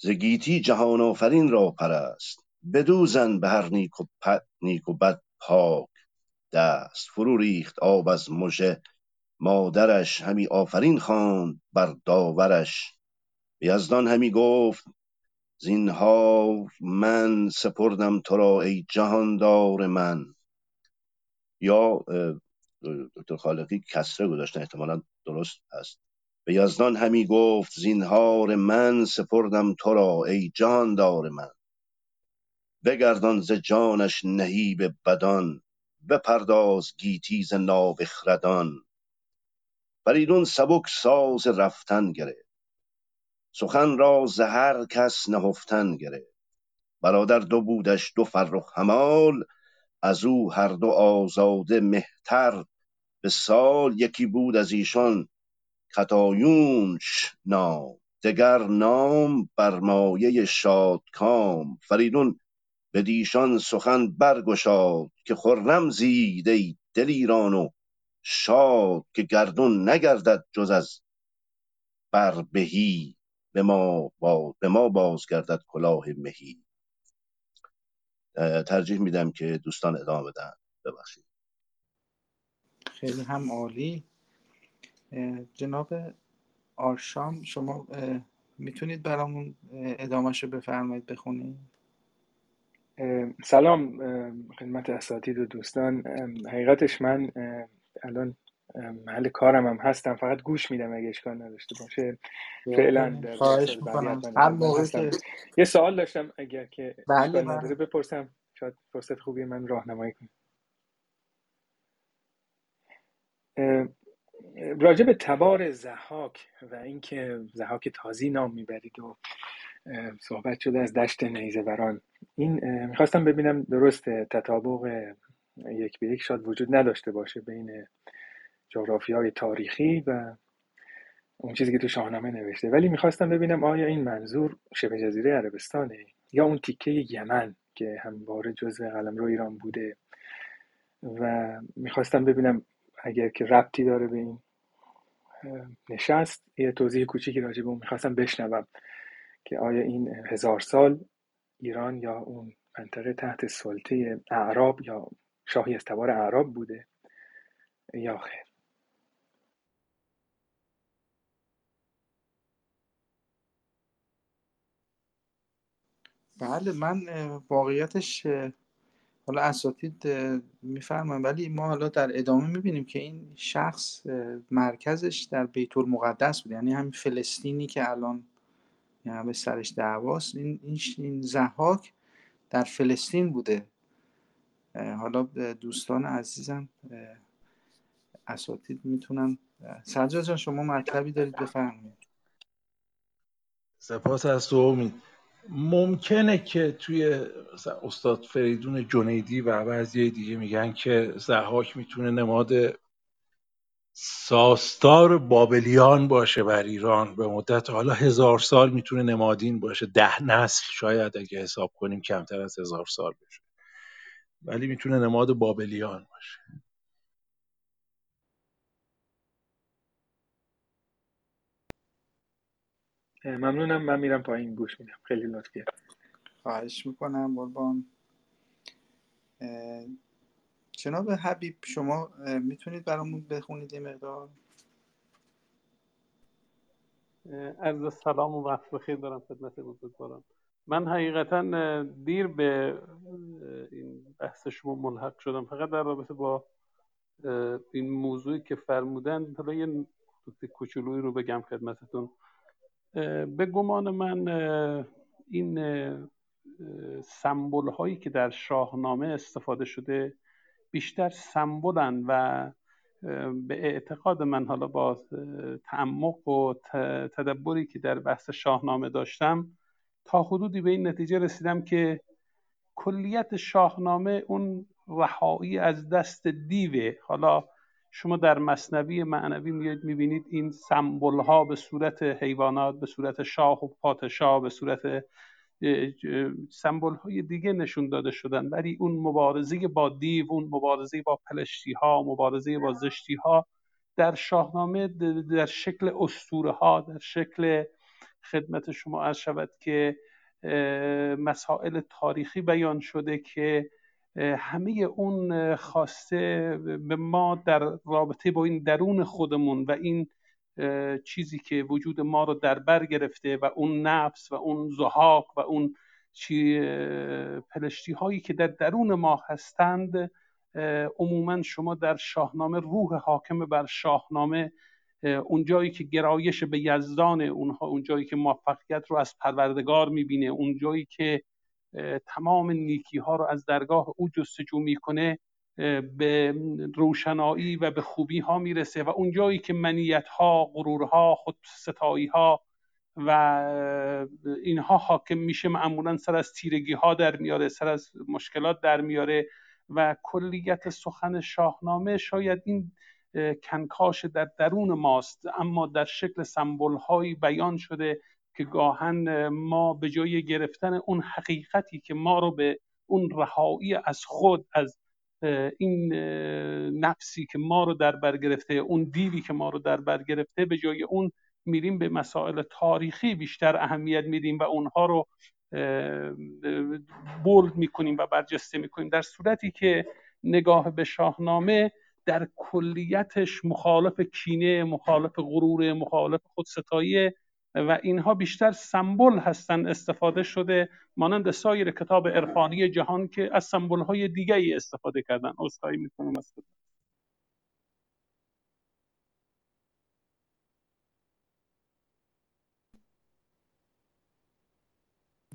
ز گیتی جهان آفرین را پرست. بدو زن به هر نیک و نیک و بد پاک دست. فرو ریخت آب از مژه. مادرش همی آفرین خواند بر داورش. به یزدان همی گفت زینهار من سپردم تو را ای جهاندار من. یا دکتر خالقی کسره گذاشتن احتمالا درست هست. به یزدان همی گفت زینهار من سپردم تو را ای جهاندار من. بگردان ز جانش نهیب بدان بپرداز گیتی ز نابخردان فریدون سبک ساز رفتن گرفت. سخن را ز هر کس نهفتن گرفت. برادر دو بودش دو فرخ همال. از او هر دو آزاده مهتر. به سال یکی بود از ایشان کتایونش نام. دگر نام برمایه شادکام. فریدون بدیشان سخن برگشاد که خرم زید ای دلیران و شاد که گردون نگردد جز از بربهی. به ما, با به ما بازگردد کلاه مهی. ترجیح میدم که دوستان ادامه بدن. ببخشید. خیلی هم عالی. جناب آرشام شما می‌تونید برامون ادامهش رو بفرمایید بخونید. سلام خدمت اساتید و دوستان. حقیقتش من الان محل کارم هم هستم. فقط گوش میدم اگه اشکال نداشته باشه. فعلا هر موقع یه سوال داشتم اگر که بله اشکال بله. نداره بپرسم. شاید فرصت خوبی من راهنمایی کنه راجع به تبار زحاک و اینکه زحاک تازی نام می‌برید و صحبت شده از دشت نیزه این می‌خواستم ببینم درست تطابق یک به یک شاید وجود نداشته باشه بین جغرافی های تاریخی و اون چیزی که تو شاهنامه نوشته. ولی می‌خواستم ببینم آیا این منظور شبه جزیره عربستانه یا اون تیکه یمن که همواره جزو قلمرو ایران بوده. و می‌خواستم ببینم اگر که ربطی داره به این نشست یه توضیح کوچیکی راجع به اون می‌خواستم بشنوم که آیا این هزار سال ایران یا اون منطقه تحت سلطه اعراب یا شاهی از تبار اعراب بوده یا خیر؟ بله من واقعیتش حالا اساتید میفرمایند ولی ما حالا در ادامه می‌بینیم که این شخص مرکزش در بیت المقدس بود. یعنی همین فلسطینی که الان یعنی به سرش دعواست. این این زحاک در فلسطین بوده. حالا دوستان عزیزم اساتید می‌تونن سجاد جان شما مطلبی دارید بفرمایید. سپاس از تو امید. ممکنه که توی استاد فریدون جنیدی و بعضی دیگه میگن که زحاک می‌تونه نماد ساستار بابلیان باشه بر ایران به مدت حالا هزار سال می‌تونه نمادین باشه. ده نسل شاید اگه حساب کنیم کمتر از هزار سال بشه. ولی می‌تونه نماد بابلیان باشه. ممنونم من میرم پایین گوش میدم. خیلی لطفیه. خواهش می‌کنم قربان. جناب حبیب شما می‌تونید برامون بخونید یه مقدار؟ عرض سلام و وقت بخیر دارم خدمت بزرگواران. من حقیقتا دیر به این بحث شما ملحق شدم. فقط در رابطه با این موضوعی که فرمودن حالا یه نکته کوچولویی رو بگم خدمتتون. به گمان من این سمبل هایی که در شاهنامه استفاده شده بیشتر سمبلن و به اعتقاد من حالا با تعمق و تدبری که در بحث شاهنامه داشتم تا حدودی به این نتیجه رسیدم که کلیت شاهنامه اون رهایی از دست دیوه. حالا شما در مصنوی معنوی میاد می‌بینید این سمبل ها به صورت حیوانات به صورت شاه و پادشاه به صورت سمبل های دیگه نشون داده شدن. ولی اون مبارزه با دیو اون مبارزه با پلشتی ها مبارزه با زشتی ها در شاهنامه در شکل اسطوره ها در شکل خدمت شما عرض شود که مسائل تاریخی بیان شده که همه اون خواسته به ما در رابطه با این درون خودمون و این چیزی که وجود ما رو در بر گرفته و اون نفس و اون زهاق و اون چی پلشتی هایی که در درون ما هستند عموما شما در شاهنامه روح حاکم بر شاهنامه اون جایی که گرایش به یزدان اونها اون جایی که موفقیت رو از پروردگار می‌بینه اون جایی که تمام نیکی ها رو از درگاه او جستجو می‌کنه به روشنایی و به خوبی ها می‌رسه و اون جایی که منیت ها غرورها خود ستایی ها و اینها حاکم میشه معمولا سر از تیرگی ها در میاره سر از مشکلات در میاره و کلیت سخن شاهنامه شاید این کنکاش در درون ماست اما در شکل سمبل هایی بیان شده که گاهن ما به جای گرفتن اون حقیقتی که ما رو به اون رهایی از خود از این نفسی که ما رو در بر گرفته اون دیوی که ما رو در بر گرفته به جای اون میریم به مسائل تاریخی بیشتر اهمیت میدیم و اونها رو بولد می‌کنیم و برجسته می‌کنیم. در صورتی که نگاه به شاهنامه در کلیتش مخالف کینه مخالف غرور مخالف خودستایی و اینها بیشتر سمبل هستن استفاده شده مانند سایر کتاب عرفانی جهان که از سمبل های دیگری استفاده کردن. عذرخواهی می‌کنم از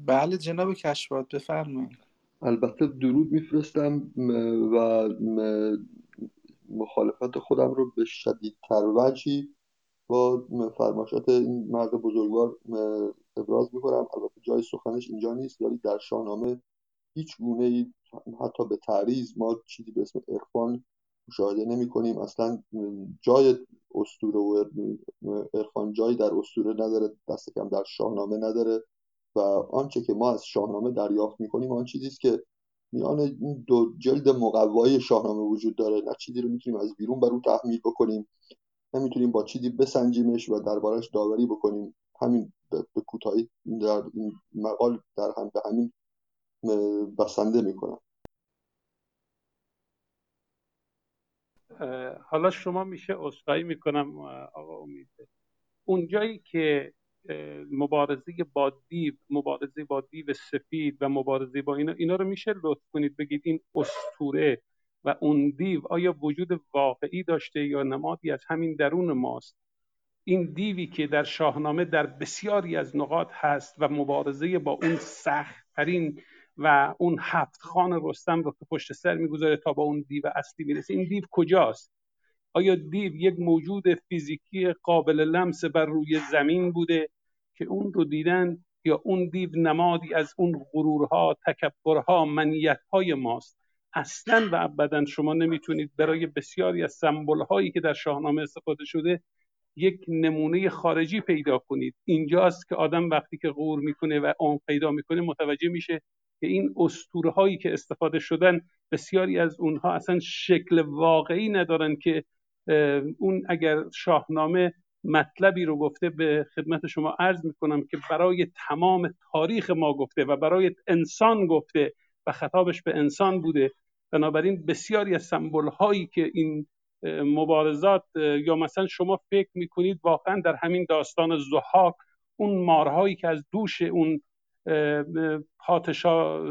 بله جناب کشفات بفرمایید. البته درود میفرستم و مخالفت خودم رو به شدیدتر وجهی با فرماشات این مرد بزرگوار ابراز می‌کنم. البته جای سخنش اینجا نیست ولی در شاهنامه هیچ گونه حتی به تعریض ما چیزی به اسم عرفان مشاهده نمی کنیم اصلا جای استوره و عرفان جایی در استوره نداره دست کم در شاهنامه نداره و آنچه که ما از شاهنامه دریافت می‌کنیم آن چیزی است که میان این دو جلد مقوای شاهنامه وجود داره. نه چیزی رو می‌تونیم از بیرون بر او تحمیل بکنیم. نمی‌تونیم با چیزی بسنجیمش و دربارش داوری بکنیم. همین به کوتاهی در مقال در هم به همین بسنده می‌کنم. حالا شما میشه اصخایی می‌کنم آقا امید. اونجایی که مبارزه با دیو مبارزه با دیو سفید و مبارزه با اینا اینا رو میشه لطف کنید بگید این استوره و اون دیو آیا وجود واقعی داشته یا نمادی از همین درون ماست. این دیوی که در شاهنامه در بسیاری از نقاط هست و مبارزه با اون سختترین و اون هفت خان رستم رو که پشت سر می‌گذاره تا با اون دیو اصلی می‌رسه. این دیو کجاست؟ آیا دیو یک موجود فیزیکی قابل لمس بر روی زمین بوده که اون رو دیدن یا اون دیو نمادی از اون غرورها تکبرها منیتهای ماست؟ اصلا و ابدا شما نمی‌تونید برای بسیاری از سمبل هایی که در شاهنامه استفاده شده یک نمونه خارجی پیدا کنید. اینجاست که آدم وقتی که غور می‌کنه و اون پیدا می‌کنه متوجه میشه که این اسطوره هایی که استفاده شدن بسیاری از اونها اصلا شکل واقعی ندارن که اون اگر شاهنامه مطلبی رو گفته به خدمت شما عرض می‌کنم که برای تمام تاریخ ما گفته و برای انسان گفته و خطابش به انسان بوده بنابراین بسیاری از سمبل هایی که این مبارزات یا مثلا شما فکر می‌کنید واقعا در همین داستان زحاک اون مارهایی که از دوش اون پادشاه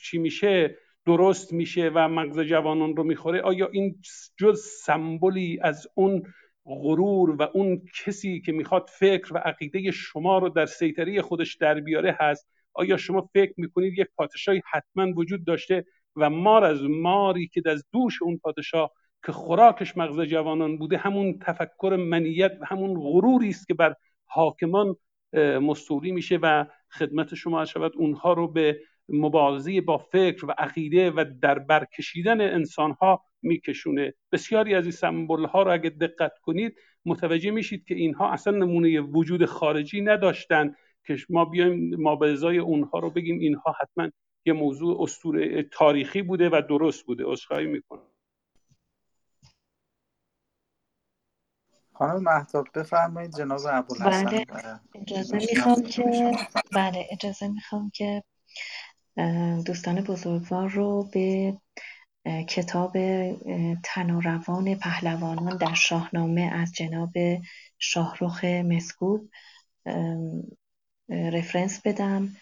چی میشه درست میشه و مغز جوانان رو می‌خوره آیا این جز سمبولی از اون غرور و اون کسی که می‌خواد فکر و عقیده شما رو در سیطره خودش در بیاره هست؟ آیا شما فکر می‌کنید یک پادشاهی حتما وجود داشته و مار از ماری که از دوش اون پادشاه که خوراکش مغز جوانان بوده همون تفکر منیت و همون غروری است که بر حاکمان مستوری میشه و خدمت شما شود اونها رو به مبارزه با فکر و عقیده و در برکشیدن انسان ها میکشونه. بسیاری از این سمبل ها رو اگه دقت کنید متوجه میشید که اینها اصلا نمونه وجود خارجی نداشتن که ما بیایم ما به ازای اونها رو بگیم اینها حتما یه موضوع استوره تاریخی بوده و درست بوده. عذرخواهی می‌کنم. خانم مهتاب بفرمایید جناب ابوالحسن. بله اجازه می‌خوام که بله اجازه می‌خوام که دوستان بزرگوار رو به کتاب تن و روان پهلوانان در شاهنامه از جناب شاهروخ مسکوب رفرنس بدم.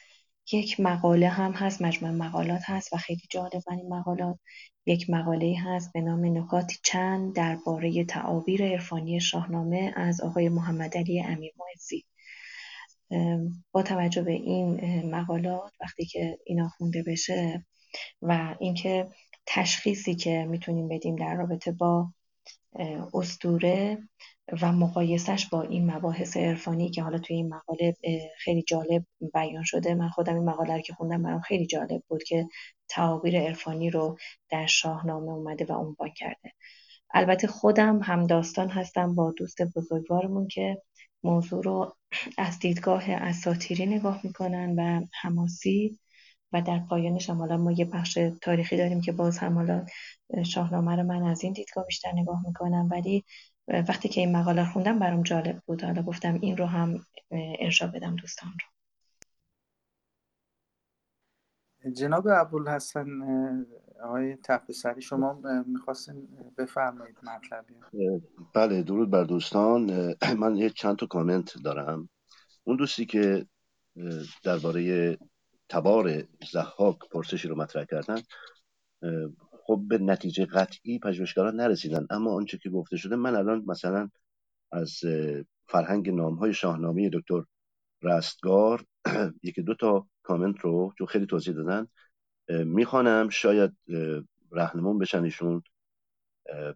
یک مقاله هم هست مجموع مقالات هست و خیلی جالب. این مقالات یک مقاله هست به نام نکاتی چند درباره تعابیر عرفانی شاهنامه از آقای محمد علی امیر با توجه به این مقالات وقتی که اینا خونده بشه و اینکه تشخیصی که می‌تونیم بدیم در رابطه با استوره و مقایسش با این مباحث عرفانی که حالا توی این مقاله خیلی جالب بیان شده. من خودم این مقاله رو که خوندم برام خیلی جالب بود که تعابیر عرفانی رو در شاهنامه اومده و عنوان کرده. البته خودم هم داستان هستم با دوست بزرگوارمون که موضوع رو از دیدگاه اساطیری نگاه می‌کنن و حماسی و در پایانش هم حالا ما یه بخش تاریخی داریم که باز هم حالا شاهنامه رو من از این دیدگاه بیشتر نگاه می‌کنم. ولی وقتی که این مقاله رو خوندم برام جالب بود. حالا گفتم این رو هم ارجا بدم دوستان رو. جناب ابوالحسن آقای تفسری شما می‌خواستین بفرمایید مطلبی؟ بله درود بر دوستان. من یه چند تا کامنت دارم. اون دوستی که درباره تبار زحاک پرسشی رو مطرح کردن خب به نتیجه قطعی پژوهشگران نرسیدن. اما آنچه که گفته شده من الان مثلا از فرهنگ نامهای شاهنامه دکتر رستگار یکی دو تا کامنت رو چون خیلی توضیح دادن می‌خوانم. شاید رهنمون بشن ایشون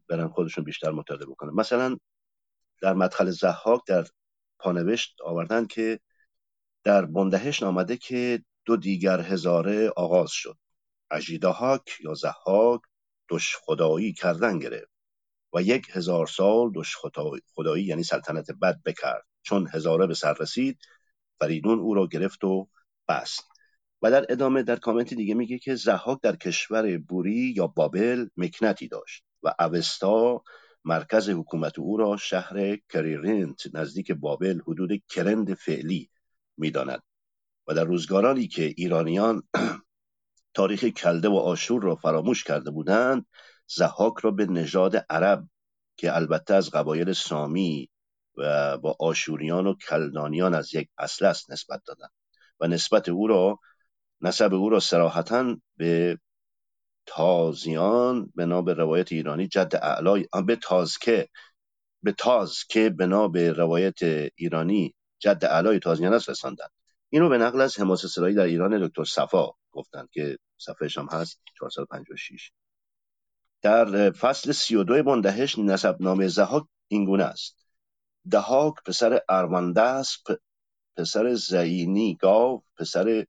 برن خودشون بیشتر مطالعه بکنن. مثلا در مدخل زحاک در پانوشت آوردن که در بندهشت آمده که دو دیگر هزاره آغاز شد. اژیدهاک یا زحاک دش خدایی کردن گرفت و یک هزار سال دش خدایی یعنی سلطنت بد بکرد. چون هزاره به سر رسید فریدون او را گرفت و بست. و در ادامه در کامنت دیگه میگه که زحاک در کشور بوری یا بابل مکنتی داشت و اوستا مرکز حکومت او را شهر کریرنت نزدیک بابل حدود کرند فعلی می‌داند. و در روزگارانی که ایرانیان تاریخ کلده و آشور را فراموش کرده بودند زحاک را به نژاد عرب که البته از قبایل سامی و با آشوریان و کلدانیان از یک اصل است نسبت دادند و نسبت او را نسب او را سراحتا به تازیان بنا به روایت ایرانی جد اعلای به تازکه به تاز که بنا به روایت ایرانی جد اعلای تازیان است رساندن. اینو به نقل از حماسه سرایی در ایران دکتر صفا گفتند که صفحهش هم هست 456 در فصل 32 بندهش نسب نام زهاک اینگونه است. دهاک پسر ارماندس پسر زعینی گاو پسر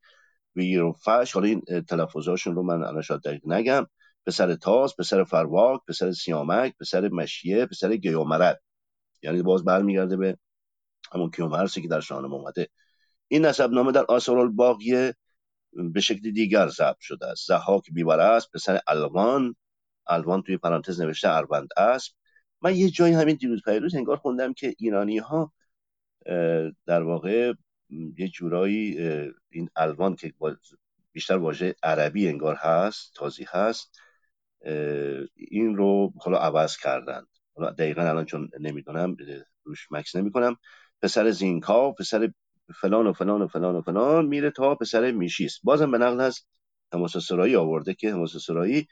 ویروفش حالا این تلفظاشون رو من الان شاید دقیق نگم. پسر تاز پسر فرواک پسر سیامک پسر مشیه پسر گیومرد. یعنی باز برمیگرده به همون کیومرسی که در شاهنامه اومده. این نسب نامه در آثار الباقیه به شکل دیگر ضبط شده است. زحاک است پسر الوان. الوان توی پرانتز نوشته اروند است من یه جایی همین دیروز پیروز انگار خوندم که ایرانی ها در واقع یه جورایی این الوان که بیشتر واژه عربی انگار هست تازی هست این رو حالا عوض کردن حالا دقیقا الان چون نمی‌دونم روش مکس نمی‌کنم. پسر زینکا پسر فلان و فلان و فلان و فلان میره تا پسر میشیست. بازم به نقل از حماسه سرایی آورده که حماسه سرایی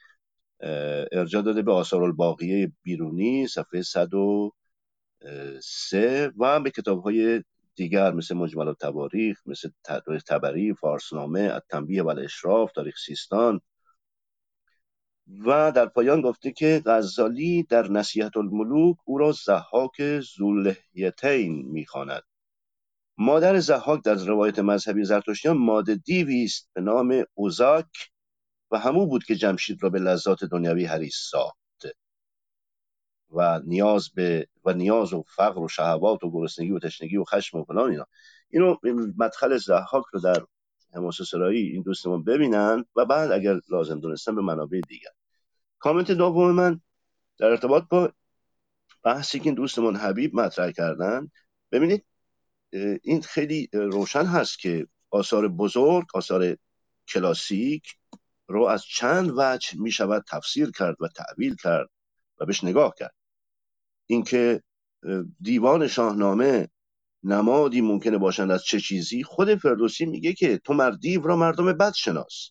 ارجا داده به آثار الباقیه بیرونی صفحه 103 و به کتاب های دیگر مثل مجمل تواریخ مثل تبری فارسنامه التنبیه و الاشراف تاریخ سیستان. و در پایان گفته که غزالی در نصیحت الملوک او را زحاک زولهیتین می‌خواند. مادر زحاک در روایت مذهبی زرتشتیان ماده دیوی است به نام اوزاک و همو بود که جمشید را به لذات دنیوی حریص ساخت و نیاز به و نیاز و فقر و شهوات و گرسنگی و تشنگی و خشم و فلان اینا. اینو مدخل زحاک رو در حماسه سرایی این دوستمون ببینن و بعد اگر لازم دونستن به منابع دیگر. کامنت دوم من در ارتباط با بحثی که این دوستمون حبیب مطرح کردن ببینید این خیلی روشن هست که آثار بزرگ آثار کلاسیک رو از چند وجه می شود تفسیر کرد و تعبیل کرد و بهش نگاه کرد. اینکه دیوان شاهنامه نمادی ممکنه باشند از چه چیزی خود فردوسی میگه که تو مردیو را مردم بد شناس.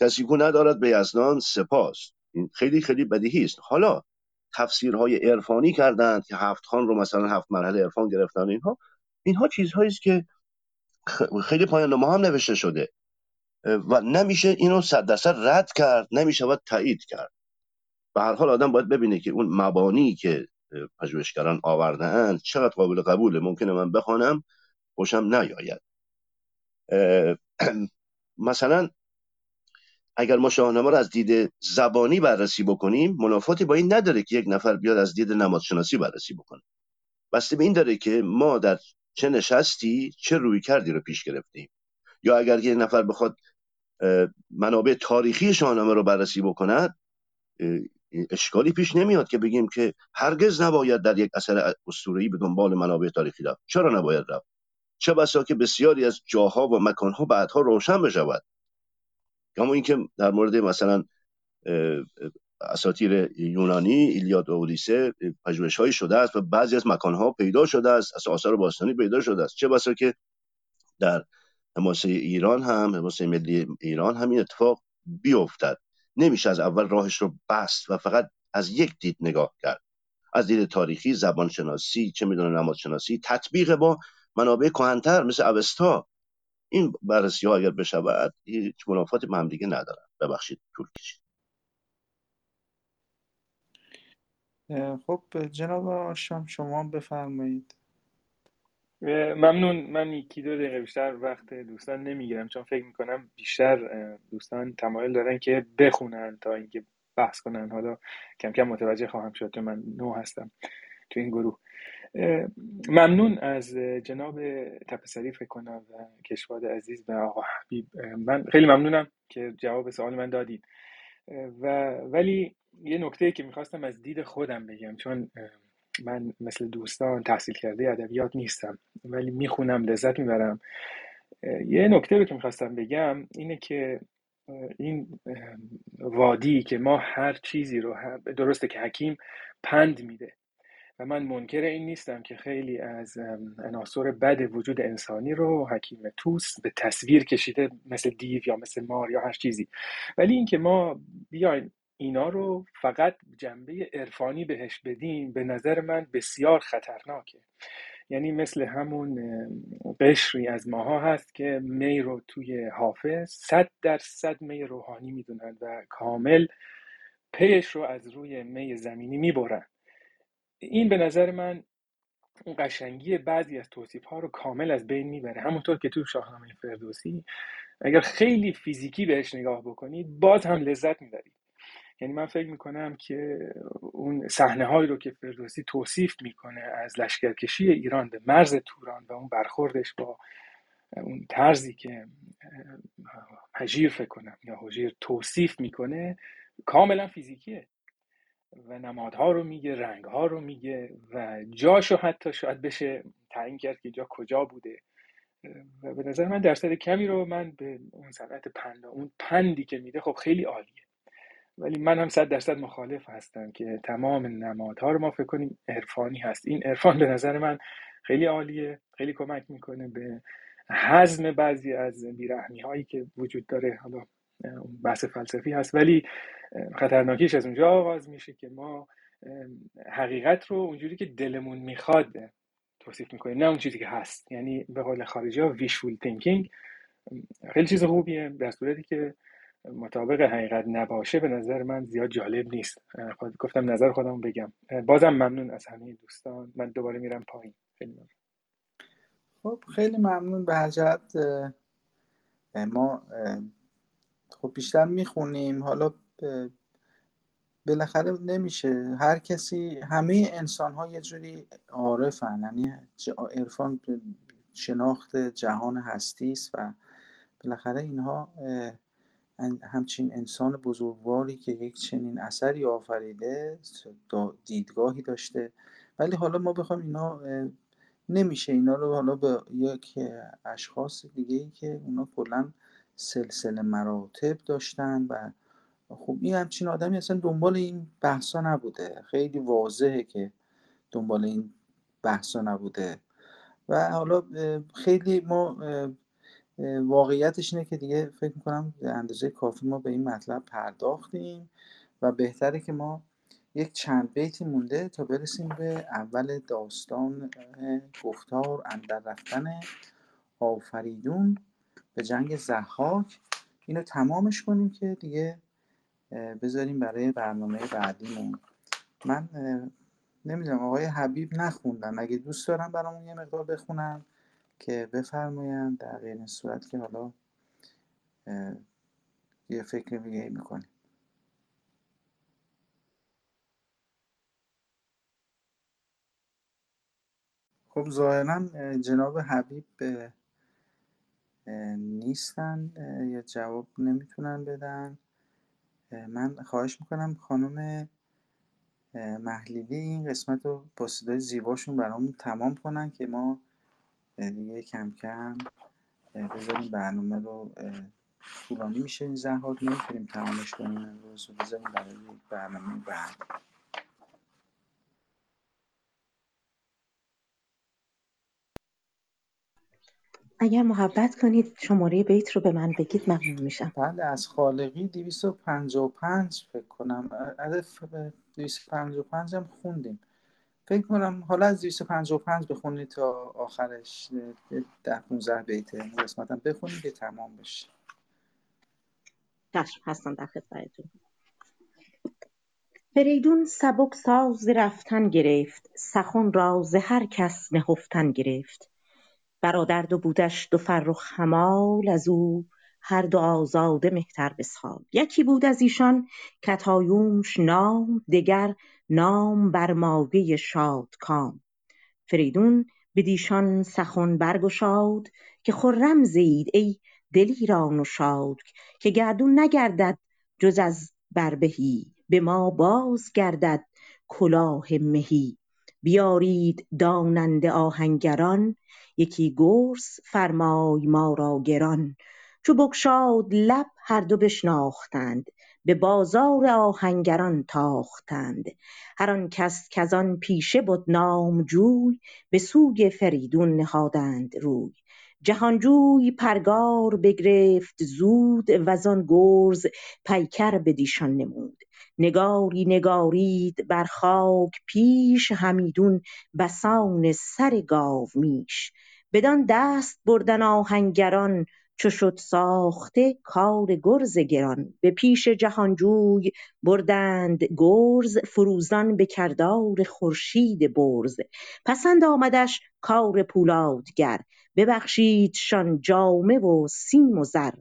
کسی کو ندارد به یزدان سپاس. این خیلی خیلی بدیهی است. حالا تفسیرهای عرفانی کردند که هفت خان رو مثلا هفت مرحله عرفان گرفتن. اینها اینها چیزهایی است که خیلی پایان ما هم نوشته شده. و نمیشه اینو صد درصد رد کرد نمیشه باید تایید کرد. به هر حال آدم باید ببینه که اون مبانی که پژوهشگران آوردهاند چقدر قابل قبوله. ممکنه من بخوانم خوشم نیاید. مثلا اگر ما شاهنامه رو از دید زبانی بررسی بکنیم منافاتی با این نداره که یک نفر بیاد از دید نمادشناسی بررسی بکنه. بسته به این داره که ما در چه نشستی چه روی کردی رو پیش گرفتیم. یا اگر یه نفر بخواد منابع تاریخی شاهنامه رو بررسی بکند اشکالی پیش نمیاد که بگیم که هرگز نباید در یک اثر اسطوره‌ای به دنبال منابع تاریخی رفت. چرا نباید رفت؟ چه بسا که بسیاری از جاها و مکانها بعدها روشن بشود. اما اینکه در مورد مثلا اساطیر یونانی ایلیاد و اودیسه پژوهش‌هایی شده است و بعضی از مکانها پیدا شده است از آثار باستانی پیدا شده است. چه بسا که در حماسه ایران هم حماسه ملی ایران همین اتفاق بیفتد. نمیشه از اول راهش رو بست و فقط از یک دید نگاه کرد. از دید تاریخی زبان شناسی چه می‌دونه نماد تطبیق با منابع کهنتر مثل اوستا. این بررسی ها اگر بشود هیچ منافات به هم دیگه ندارن. ببخشید طول کشید. خب جناب آشام شما بفرمایید. ممنون. من یکی دو دقیقه بیشتر وقت دوستان نمی‌گیرم چون فکر می‌کنم بیشتر دوستان تمایل دارن که بخونن تا اینکه بحث کنن. حالا کم کم متوجه خواهم شد چون من نو هستم تو این گروه. ممنون از جناب تپسری فکر کنم و کشواد عزیز و آقا حبیب. من خیلی ممنونم که جواب سوال من دادید و ولی یه نکته که می‌خواستم از دید خودم بگم چون من مثل دوستان تحصیل کرده ادبیات نیستم ولی می‌خونم لذت می‌برم. یه نکته رو که می‌خواستم بگم اینه که این وادی که ما هر چیزی رو درسته که حکیم پند میده. و من منکر این نیستم که خیلی از عناصر بد وجود انسانی رو حکیم توس به تصویر کشیده مثل دیو یا مثل مار یا هر چیزی. ولی اینکه ما بیایم اینا رو فقط جنبه عرفانی بهش بدیم به نظر من بسیار خطرناکه. یعنی مثل همون قشری از ماها هست که می رو توی حافظ صد درصد می روحانی می‌دونن و کامل پیش رو از روی می زمینی می‌برن. این به نظر من اون قشنگی بعضی از توصیف ها رو کامل از بین می‌بره. همونطور که تو شاهنامه فردوسی اگر خیلی فیزیکی بهش نگاه بکنید باز هم لذت می‌برید. یعنی من فکر می‌کنم که اون صحنه هایی رو که فردوسی توصیف می‌کنه از لشکرکشی ایران به مرز توران و اون برخوردش با اون طرزی که هجیر فکر کنم یا هجیر توصیف می‌کنه کاملا فیزیکیه. و نمادها رو میگه رنگها رو میگه و جاشو حتی شاید بشه تعیین کرد که جا کجا بوده. و به نظر من درصد کمی رو من به اون صنعت پند اون پندی که میده خب خیلی عالیه. ولی من هم صد درصد مخالف هستم که تمام نمادها رو ما فکر کنیم عرفانی هست. این عرفان به نظر من خیلی عالیه خیلی کمک می‌کنه به حزم بعضی از بیرحمی هایی که وجود داره. حالا بحث فلسفی هست. ولی خطرناکیش از اونجا آغاز میشه که ما حقیقت رو اونجوری که دلمون می‌خواد توصیف می‌کنیم نه اون چیزی که هست. یعنی به قول خارجی ها ویشفول تینکینگ خیلی چیز خوبیه در صورتی که مطابق حقیقت نباشه به نظر من زیاد جالب نیست. خود گفتم نظر خودم بگم. بازم ممنون از همه دوستان. من دوباره میرم پایین. خیلی. خب خیلی ممنون به هر ما خب بیشتر می‌خونیم. حالا بالاخره نمیشه. هر کسی همه انسان ها یه جوری عارفن. یعنی عرفان شناخت جهان هستی است و بالاخره اینها همچین انسان بزرگواری که یک چنین اثری آفریده دیدگاهی داشته. ولی حالا ما بخوام اینا نمیشه. اینا رو حالا به یک اشخاص دیگه ای که اونا کلا سلسله مراتب داشتن و خب این همچین آدمی اصلا دنبال این بحثا نبوده. خیلی واضحه که دنبال این بحثا نبوده. و حالا خیلی ما واقعیتش اینه که دیگه فکر می‌کنم اندازه کافی ما به این مطلب پرداختیم و بهتره که ما یک چند بیتی مونده تا برسیم به اول داستان گفتار اندر رفتن آفریدون به جنگ زحاک. اینو تمامش کنیم که دیگه بذاریم برای برنامه بعدیمون. من نمی‌دونم آقای حبیب نخوندن. اگه دوست دارم برامون یه مقدار بخونن که بفرماین در غیر صورت که حالا یه فکر دیگه می‌کنیم. خب ظاهرا جناب حبیب نیستن یا جواب نمی‌تونن بدن. من خواهش می‌کنم خانم محلیلی این قسمت رو با صدای زیباشون برامون تمام کنن که ما دیگه کم کم بذاریم برنامه رو طولانی میشه. این زحمات نمی‌تونیم تمامش کنیم امروز. بذاریم برای برنامه بعد. اگر محبت کنید شماره بیت رو به من بگید ممنون میشم. بله از خالقی 255 فکر کنم. از 255 هم خوندیم. فکر کنم حالا از 255 بخونید تا آخرش ده 15 بیت قسمت هم بخونید که تمام بشه. چشم هستم در خدمتتون. فریدون سبک ساز رفتن گرفت سخن را ز هر کس نهفتن گرفت. برادر دو بودش دو فرخ همال از او هر دو آزاده مهتر بسخال یکی بود از ایشان کتایومش نام دگر نام بر مایه شادکام. فریدون بدیشان سخن برگشاد که خرم زید ای دلیران و شاد که گردون نگردد جز از بربهی. به ما باز گردد کلاه مهی. بیارید داننده آهنگران یکی گرز فرمای ما را گران. چو بگشاد لب هر دو بشناختند به بازار آهنگران تاختند. هر آن کس کز آن پیشه بد نامجوی به سوی فریدون نهادند روی. جهانجوی پرگار بگرفت زود وزان گرز پیکر بدیشان نمود. نگاری نگارید بر خاک پیش همیدون بسان سر گاومیش بدان دست بردن آهنگران چو شد ساخته کار گرز گران. به پیش جهانجوی بردند گرز فروزان به کردار خورشید برز. پسند آمدش کار پولادگر ببخشیدشان جامه و سیم و زر.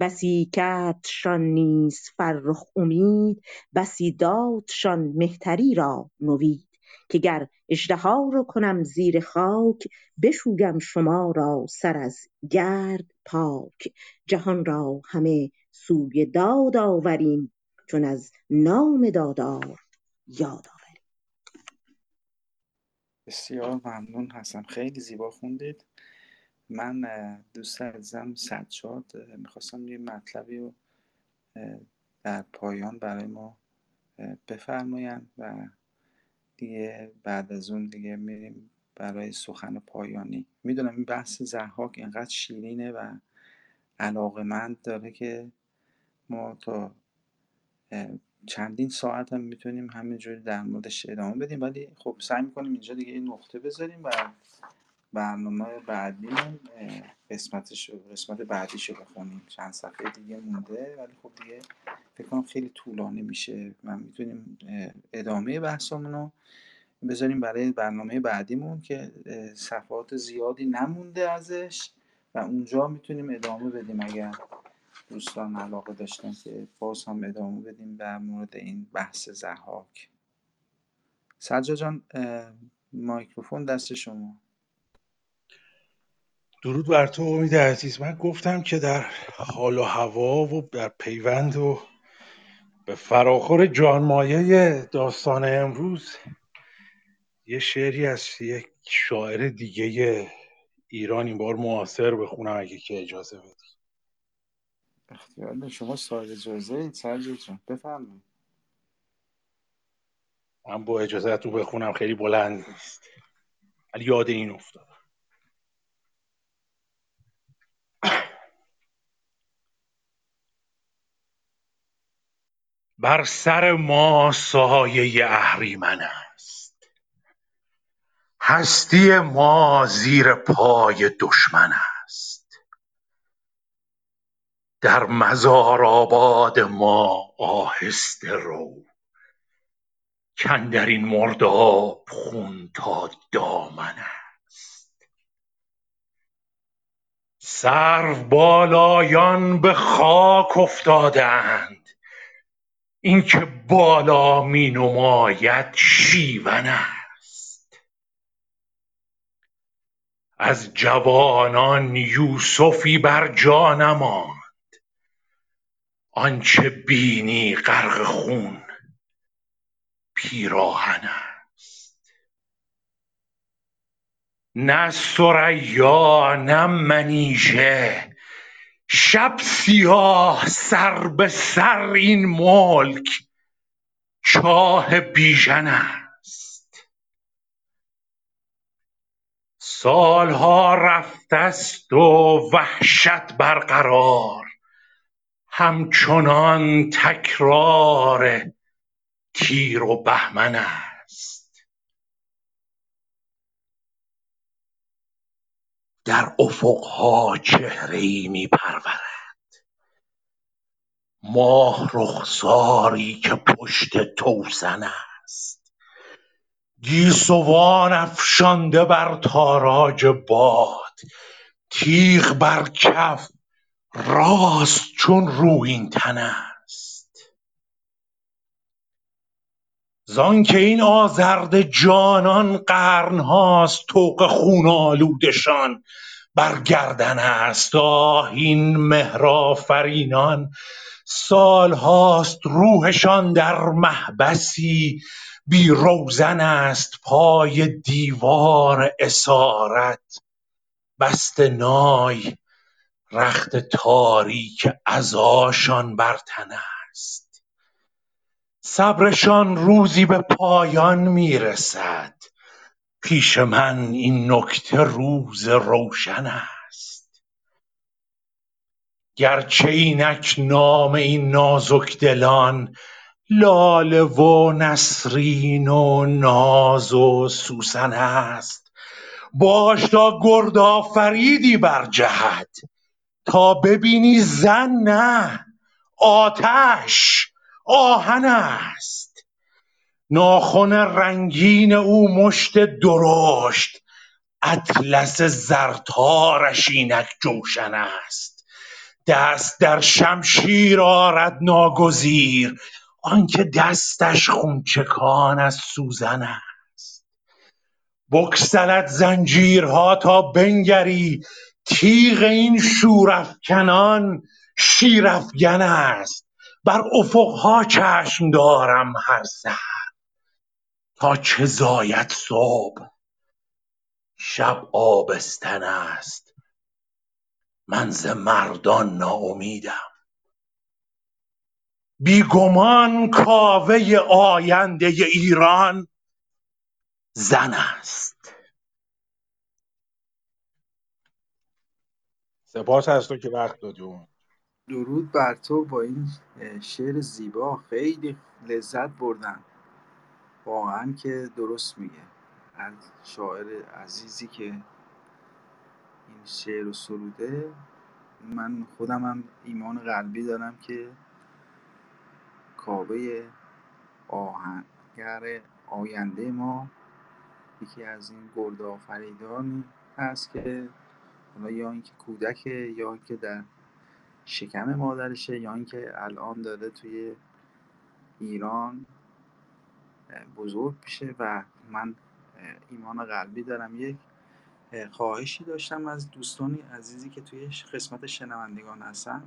بسی کردشان نیز فرخ امید بسی دادشان مهتری را نوید. که گر اژدها را کنم زیر خاک بشویم شما را سر از گرد پاک. جهان را همه سوی داد آوریم چون از نام دادار یاد آوریم. بسیار ممنون هستم خیلی زیبا خوندید. من دوست عزیزم سجاد می‌خواستم یه مطلبی رو در پایان برای ما بفرماین و دیگه بعد از اون دیگه میریم برای سخن پایانی. می‌دونم این بحث زحاک اینقدر شیرینه و علاقمند داره که ما تا چندین ساعت هم می‌تونیم همینجوری در موردش ادامه بدیم. ولی خب سعی می‌کنیم اینجا دیگه این نقطه بذاریم و برنامه بعدیمون قسمتش قسمت بعدیشو بخونیم. چند صفحه دیگه مونده ولی خب دیگه فکر کنم خیلی طولانی میشه. و می‌تونیم ادامه بحثمون رو بذاریم برای برنامه بعدیمون که صفحات زیادی نمونده ازش و اونجا می‌تونیم ادامه بدیم اگر دوستان علاقه داشتن که باز هم ادامه بدیم در مورد این بحث زحاک. سجا جان مایکروفون دست شما. درود بر تو امید عزیز. من گفتم که در حال و هوا و در پیوند و به فراخور جانمایه داستان امروز یه شعری از یک شاعر دیگه ایران این بار معاصر بخونم اگه که اجازه بدی. اختیار شما صاحب اجازه اید سرجو بفرمایید. من با اجازه تو بخونم خیلی بلند نیست. ولی یاد این افتاد. بر سر ما سایه اهریمن است. هستی ما زیر پای دشمن است. در مزار آباد ما آهسته رو. کاندرین مرداب خون تا دامن است. سروبالایان به خاک افتادند اینکه بالا می نماید شیون است. از جوانان یوسفی بر جا نماند. آنچه بینی غرق خون پیراهن است. نه ثریا نه منیژه شب سیاه سر به سر این ملک چاه بیژن است. سالها رفته ست و وحشت برقرار. همچنان تکرار تیر و بهمن است. در افقها چهره ای می پرورد ماه رخساری که پشت توسن است. گیسوان افشانده بر تاراج باد. تیغ بر کف راست چون رویین تن است. زانکه این آزرده جانان قرنهاست طوق خون آلودشان. بر گردن است آه این آفرینان سالهاست روحشان در محبسی. بی روزن است پای دیوار اسارت. بسته نای رخت تاریک عزاشان بر تن صبرشان روزی به پایان می رسد پیش من این نکته روز روشن است. گرچه اینک نام این نازک دلان لاله و نسرین و ناز و سوسن است. باش تا گرد آفریدی برجهد. تا ببینی زن نه آتش. آهن است. ناخن رنگین او مشت درشت. اطلس زرتارش اینک جوشن است. دست در شمشیر آرد ناگزیر. آنکه دستش خون چکان از سوزن است. بگسلد زنجیرها تا بنگری. تیغ این شورافکنان شیرافگن است. بر افقها چشم دارم هر سحر. تا چه زاید صبح؟ شب آبستن است. من ز مردان ناامیدم. بی گمان کاوه آینده ایران زن است. سپاس از که وقت دادی. درود بر تو با این شعر زیبا. خیلی لذت بردم. واقعا که درست میگه. از شاعر عزیزی که این شعر رو سروده من خودم هم ایمان قلبی دارم که کاوه آهنگر آینده ما یکی از این گرد آفریدانی هست که حالا یا اینکه کودکه یا اینکه در شکم مادرشه یا اینکه الان داره توی ایران بزرگ میشه و من ایمان قلبی دارم. یک خواهشی داشتم از دوستانی عزیزی که توی قسمت شنوندگان هستن.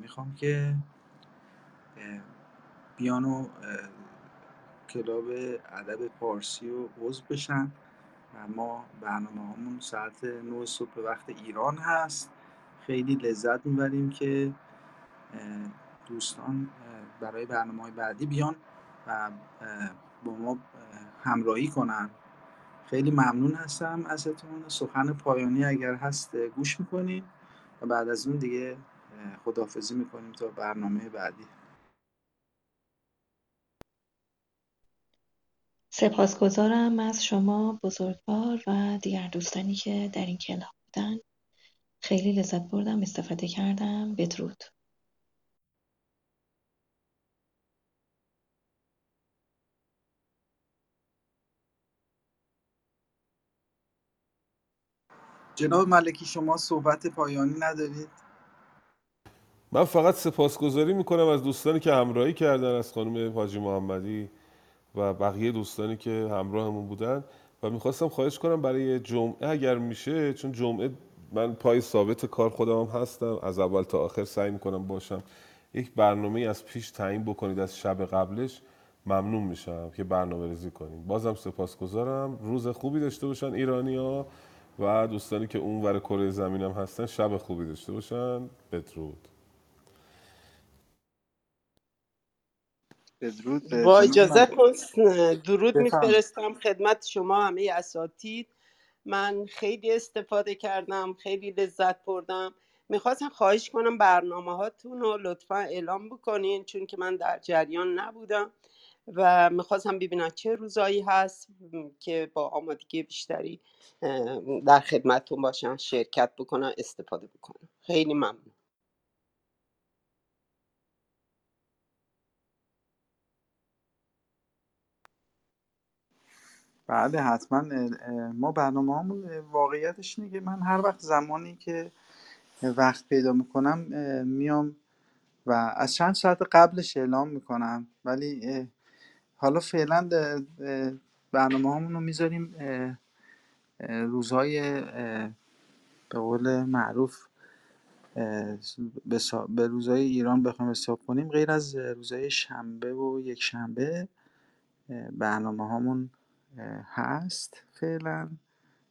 می‌خوام که بیان و کلاب ادب پارسی رو عضو بشن. و ما برنامه همون ساعت 9 صبح وقت ایران هست. خیلی لذت می‌بریم که دوستان برای برنامه های بعدی بیان و با ما همراهی کنن. خیلی ممنون هستم ازتون. سخن پایانی اگر هست گوش می‌کنیم و بعد از اون دیگه خداحافظی می‌کنیم تا برنامه بعدی. سپاسگزارم از شما بزرگوار و دیگر دوستانی که در این کلاب بودن. خیلی لذت بردم استفاده کردم. بدرود جناب ملکی شما صحبت پایانی ندارید؟ من فقط سپاسگزاری می‌کنم از دوستانی که همراهی کردن از خانم حاجی محمدی و بقیه دوستانی که همراهمون بودن. و و می‌خواستم خواهش کنم برای جمعه اگر میشه چون جمعه من پای ثابت کار خودم هم هستم. از اول تا آخر سعی می‌کنم باشم. یک برنامه از پیش تعیین بکنید از شب قبلش ممنون میشم که برنامه ریزی کنیم بازم سپاسگزارم. روز خوبی داشته باشن ایرانیا و دوستانی که اون ور کره زمینم هستن شب خوبی داشته باشن. بدرود. بدرود با اجازهتون درود میفرستم خدمت شما همه اساتید. من خیلی استفاده کردم خیلی لذت بردم. می‌خواستم خواهش کنم برنامه هاتون رو لطفا اعلام بکنین چون که من در جریان نبودم و می‌خواستم ببینم چه روزایی هست که با آمادگی بیشتری در خدمتتون باشم شرکت بکنم استفاده بکنم خیلی ممنون. بله حتما ما برنامه واقعیتش اینه که من هر وقت زمانی که وقت پیدا می‌کنم میام و از چند ساعت قبلش اعلام می‌کنم. ولی حالا فعلا برنامه رو می‌ذاریم روزهای به قول معروف به روزهای ایران بخوایم حساب کنیم غیر از روزهای شنبه و یک شنبه برنامه هامون هست فعلا.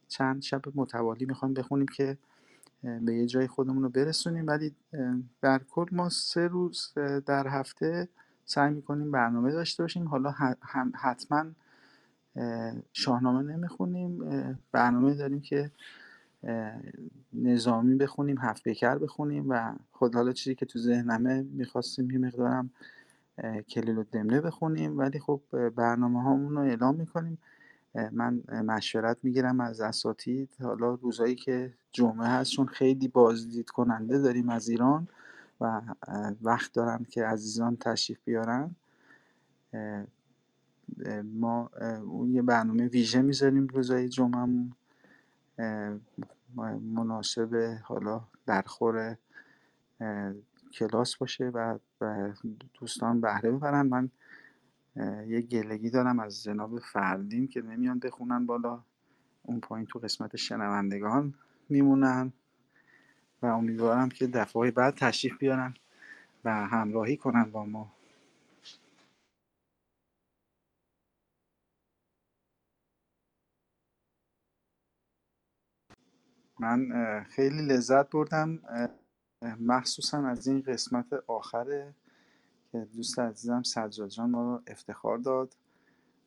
چند شب متوالی می‌خوایم بخونیم که به یه جای خودمون رو برسونیم. ولی در کل ما سه روز در هفته سعی می‌کنیم برنامه داشته باشیم. حالا حتما اه، شاهنامه نمی‌خونیم. برنامه داریم که نظامی بخونیم هفت پیکر بخونیم و خود حالا چیزی که تو ذهنمه می‌خواستیم یه مقدارم کلیل و دمنه بخونیم. ولی خب برنامه هامون رو اعلام می‌کنیم. من مشورت می‌گیرم از اساتید. حالا روزایی که جمعه هست چون خیلی بازدید کننده داریم از ایران و وقت دارم که عزیزان تشریف بیارن. ما اون یه برنامه ویژه می‌ذاریم روزای اه، مناسب حالا در خور کلاس باشه و, دوستان بهره ببرن. من یه گلگی دارم از جناب فردین که نمیان بخونن بالا. اون پایین تو قسمت شنوندگان میمونن و امیدوارم که دفعه بعد تشریف بیارن و همراهی کنن با ما. من خیلی لذت بردم مخصوصا از این قسمت آخره دوست عزیزم سجاد جان ما رو افتخار داد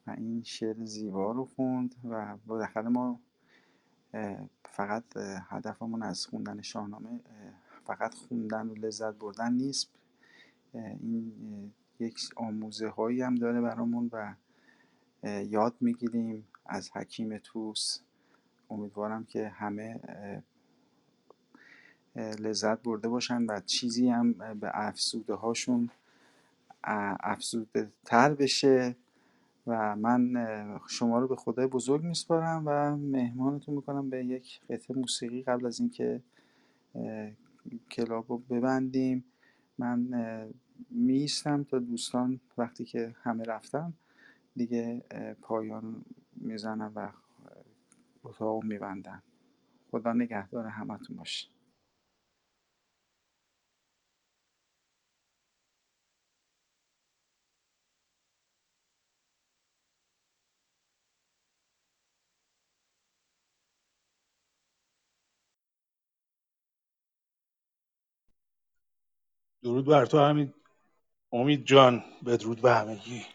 و این شعر زیبا رو خوند و بالاخره ما فقط هدفمون از خوندن شاهنامه فقط خوندن و لذت بردن نیست. این یک آموزه هایی هم داره برامون و یاد می‌گیریم از حکیم توس امیدوارم که همه لذت برده باشن و چیزی هم به افسوده هاشون افزوده تر بشه و من شما رو به خدای بزرگ میسپارم و مهمانتون می‌کنم به یک قطعه موسیقی قبل از اینکه کلاب رو ببندیم. من میستم تا دوستان وقتی که همه رفتن دیگه پایان می‌زنم و اتاق میبندم خدا نگهدار همتون باشه. درود بر تو همین امید جان بدرود به همگی.